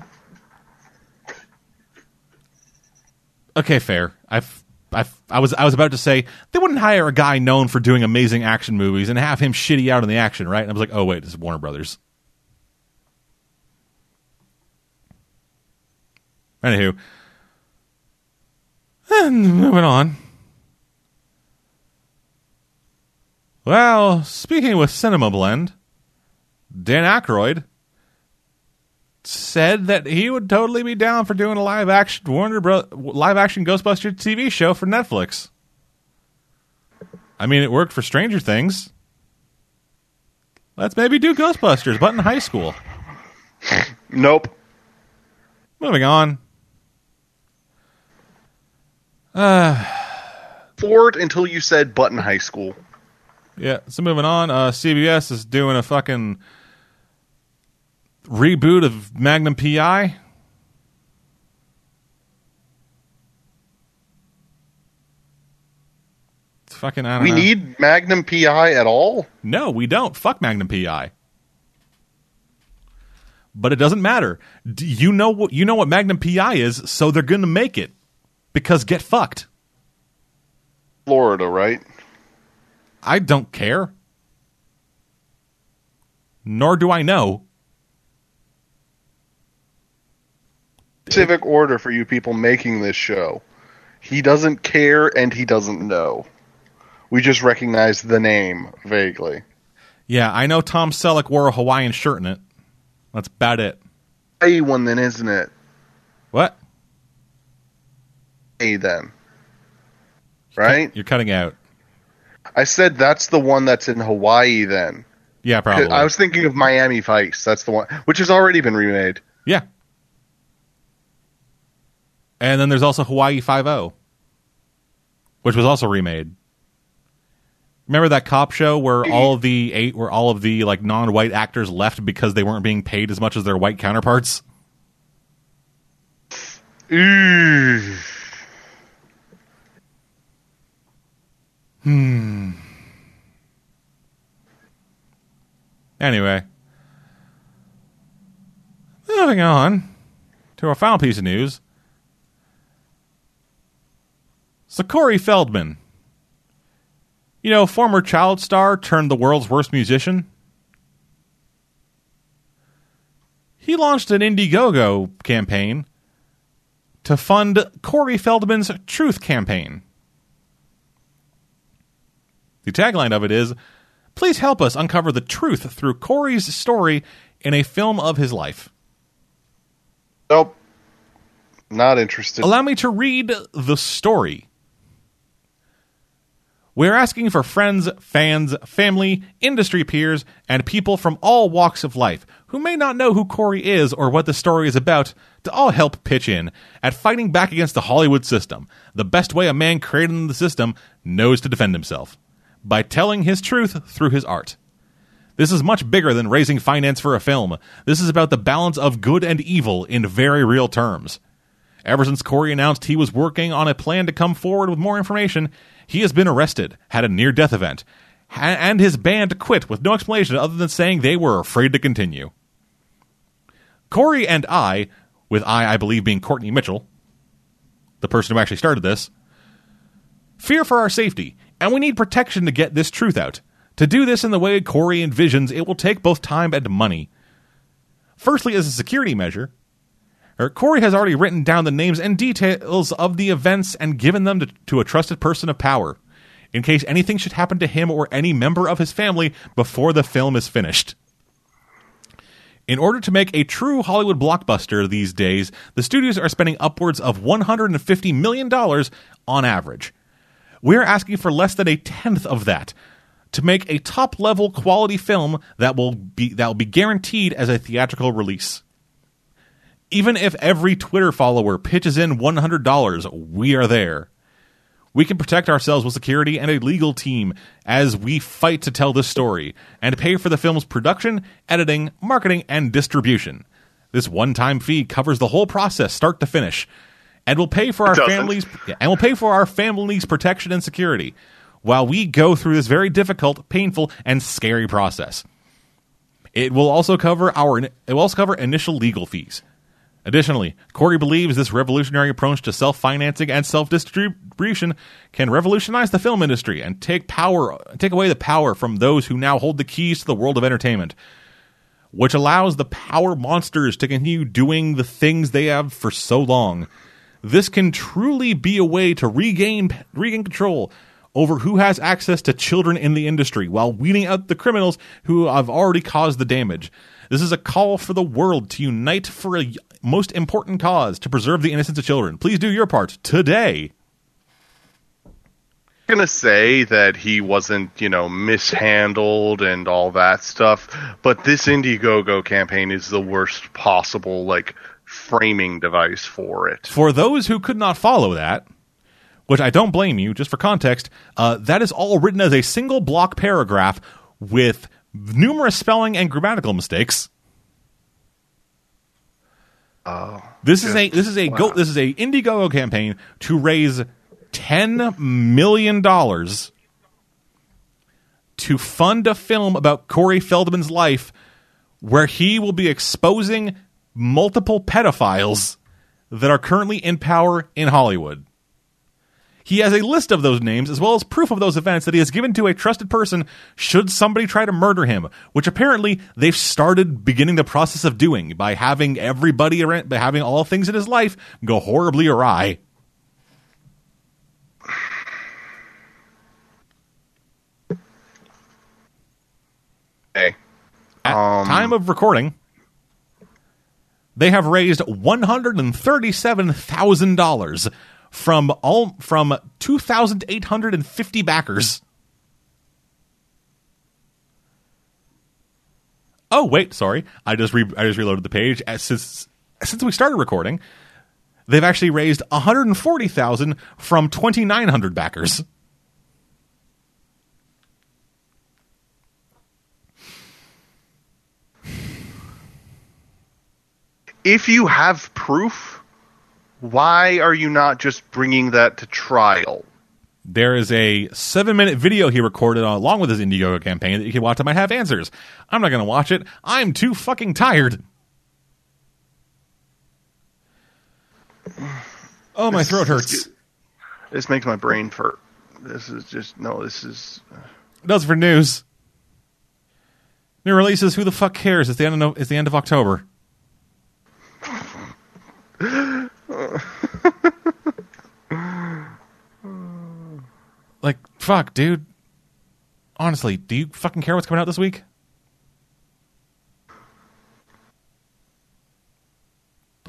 Okay, fair. I've, I've, I was, I was about to say they wouldn't hire a guy known for doing amazing action movies and have him shitty out in the action, right? And I was like, oh wait, this is Warner Brothers. Anywho, and moving on. Well, speaking with Cinema Blend, Dan Aykroyd said that he would totally be down for doing a live action Warner Bro- live action Ghostbusters TV show for Netflix. I mean, it worked for Stranger Things. Let's maybe do Ghostbusters, but in high school. Nope. Moving on. Uh, Ford until you said Button High School. Yeah, so moving on. Uh, CBS is doing a fucking reboot of Magnum PI. It's fucking. I don't We know. need Magnum PI at all? No, we don't. Fuck Magnum PI. But it doesn't matter. D- You know what you know what Magnum PI is, so they're going to make it because get fucked. Florida, right? I don't care. Nor do I know. Civic order for you people making this show. He doesn't care and he doesn't know. We just recognize the name vaguely. Yeah, I know Tom Selleck wore a Hawaiian shirt in it. That's about it. A one then, isn't it? What? A then. Right? You're cutting out. I said that's the one that's in Hawaii then. Yeah, probably. I was thinking of Miami Vice. That's the one, which has already been remade. Yeah. And then there's also Hawaii Five O, which was also remade. Remember that cop show where mm-hmm. all of the eight, where all of the like non-white actors left because they weren't being paid as much as their white counterparts? Ooh. Hmm. Anyway, moving on to our final piece of news. So Corey Feldman, you know, former child star turned the world's worst musician. He launched an Indiegogo campaign to fund Corey Feldman's Truth campaign. The tagline of it is Please help us uncover the truth through Corey's story in a film of his life. Nope. Not interested. Allow me to read the story. We're asking for friends, fans, family, industry peers, and people from all walks of life who may not know who Corey is or what the story is about to all help pitch in at fighting back against the Hollywood system, the best way a man created in the system knows to defend himself by telling his truth through his art. This is much bigger than raising finance for a film. This is about the balance of good and evil in very real terms. Ever since Corey announced he was working on a plan to come forward with more information, he has been arrested, had a near death event, and his band quit with no explanation other than saying they were afraid to continue. Corey and I, with I, I believe, being Courtney Mitchell, the person who actually started this, fear for our safety, and we need protection to get this truth out. To do this in the way Corey envisions, it will take both time and money. Firstly, as a security measure, or Corey has already written down the names and details of the events and given them to, to a trusted person of power, in case anything should happen to him or any member of his family before the film is finished. In order to make a true Hollywood blockbuster these days, the studios are spending upwards of $150 million on average. We're asking for less than a tenth of that to make a top level quality film that will be that will be guaranteed as a theatrical release. Even if every Twitter follower pitches in $100, we are there. We can protect ourselves with security and a legal team as we fight to tell this story and pay for the film's production, editing, marketing, and distribution. This one-time fee covers the whole process start to finish and will pay for our families and will pay for our families protection and security while we go through this very difficult, painful, and scary process. It will also cover our it will also cover initial legal fees. Additionally, Corey believes this revolutionary approach to self-financing and self-distribution can revolutionize the film industry and take power take away the power from those who now hold the keys to the world of entertainment, which allows the power monsters to continue doing the things they have for so long. This can truly be a way to regain regain control over who has access to children in the industry while weeding out the criminals who have already caused the damage. This is a call for the world to unite for a most important cause to preserve the innocence of children. Please do your part today. I'm gonna say that he wasn't, you know, mishandled and all that stuff, but this Indiegogo campaign is the worst possible like framing device for it. For those who could not follow that, which I don't blame you, just for context, uh, that is all written as a single block paragraph with numerous spelling and grammatical mistakes. Oh, This is a this is a go, this is a Indiegogo campaign to raise ten million dollars to fund a film about Corey Feldman's life, where he will be exposing multiple pedophiles that are currently in power in Hollywood. He has a list of those names as well as proof of those events that he has given to a trusted person should somebody try to murder him, which apparently they've started beginning the process of doing by having everybody around, by having all things in his life go horribly awry. Hey. At um, time of recording, they have raised $137,000 from all from two thousand eight hundred and fifty backers. Oh wait, sorry, I just re- I just reloaded the page. As since since we started recording, they've actually raised one hundred and forty thousand from twenty-nine hundred backers. if you have proof, why are you not just bringing that to trial? There is a seven minute video he recorded along with his Indiegogo campaign that you can watch that might have answers. I'm not going to watch it. I'm too fucking tired. Oh, my throat hurts. This makes my brain hurt. This is just no. This is uh. Does for news. New releases. Who the fuck cares? It's the end of it's the end of October. like fuck, dude. Honestly, do you fucking care what's coming out this week?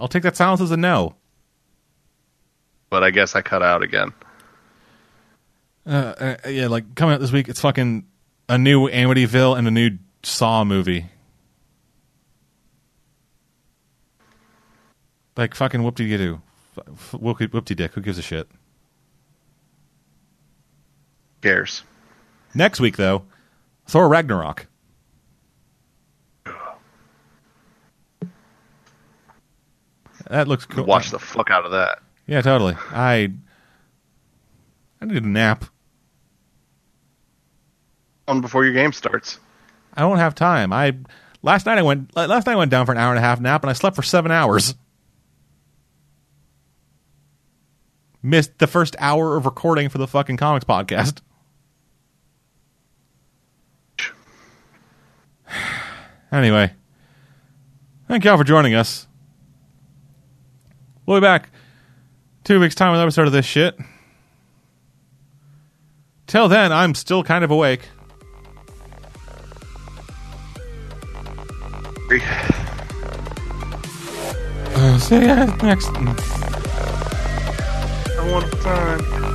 I'll take that silence as a no. but I guess I cut out again. Uh, uh, yeah, like coming out this week, it's fucking a new Amityville and a new Saw movie. Like fucking whoop de doo, whoop de dick. Who gives a shit? Cares. Next week though, Thor Ragnarok. That looks cool. Watch the fuck out of that. Yeah, totally. I I need a nap. On before your game starts. I don't have time. I last night I went last night I went down for an hour and a half nap and I slept for seven hours. Missed the first hour of recording for the fucking comics podcast. Anyway, thank y'all for joining us. We'll be back two weeks time with an episode of this shit. Till then, I'm still kind of awake. Uh, see ya next. I want time.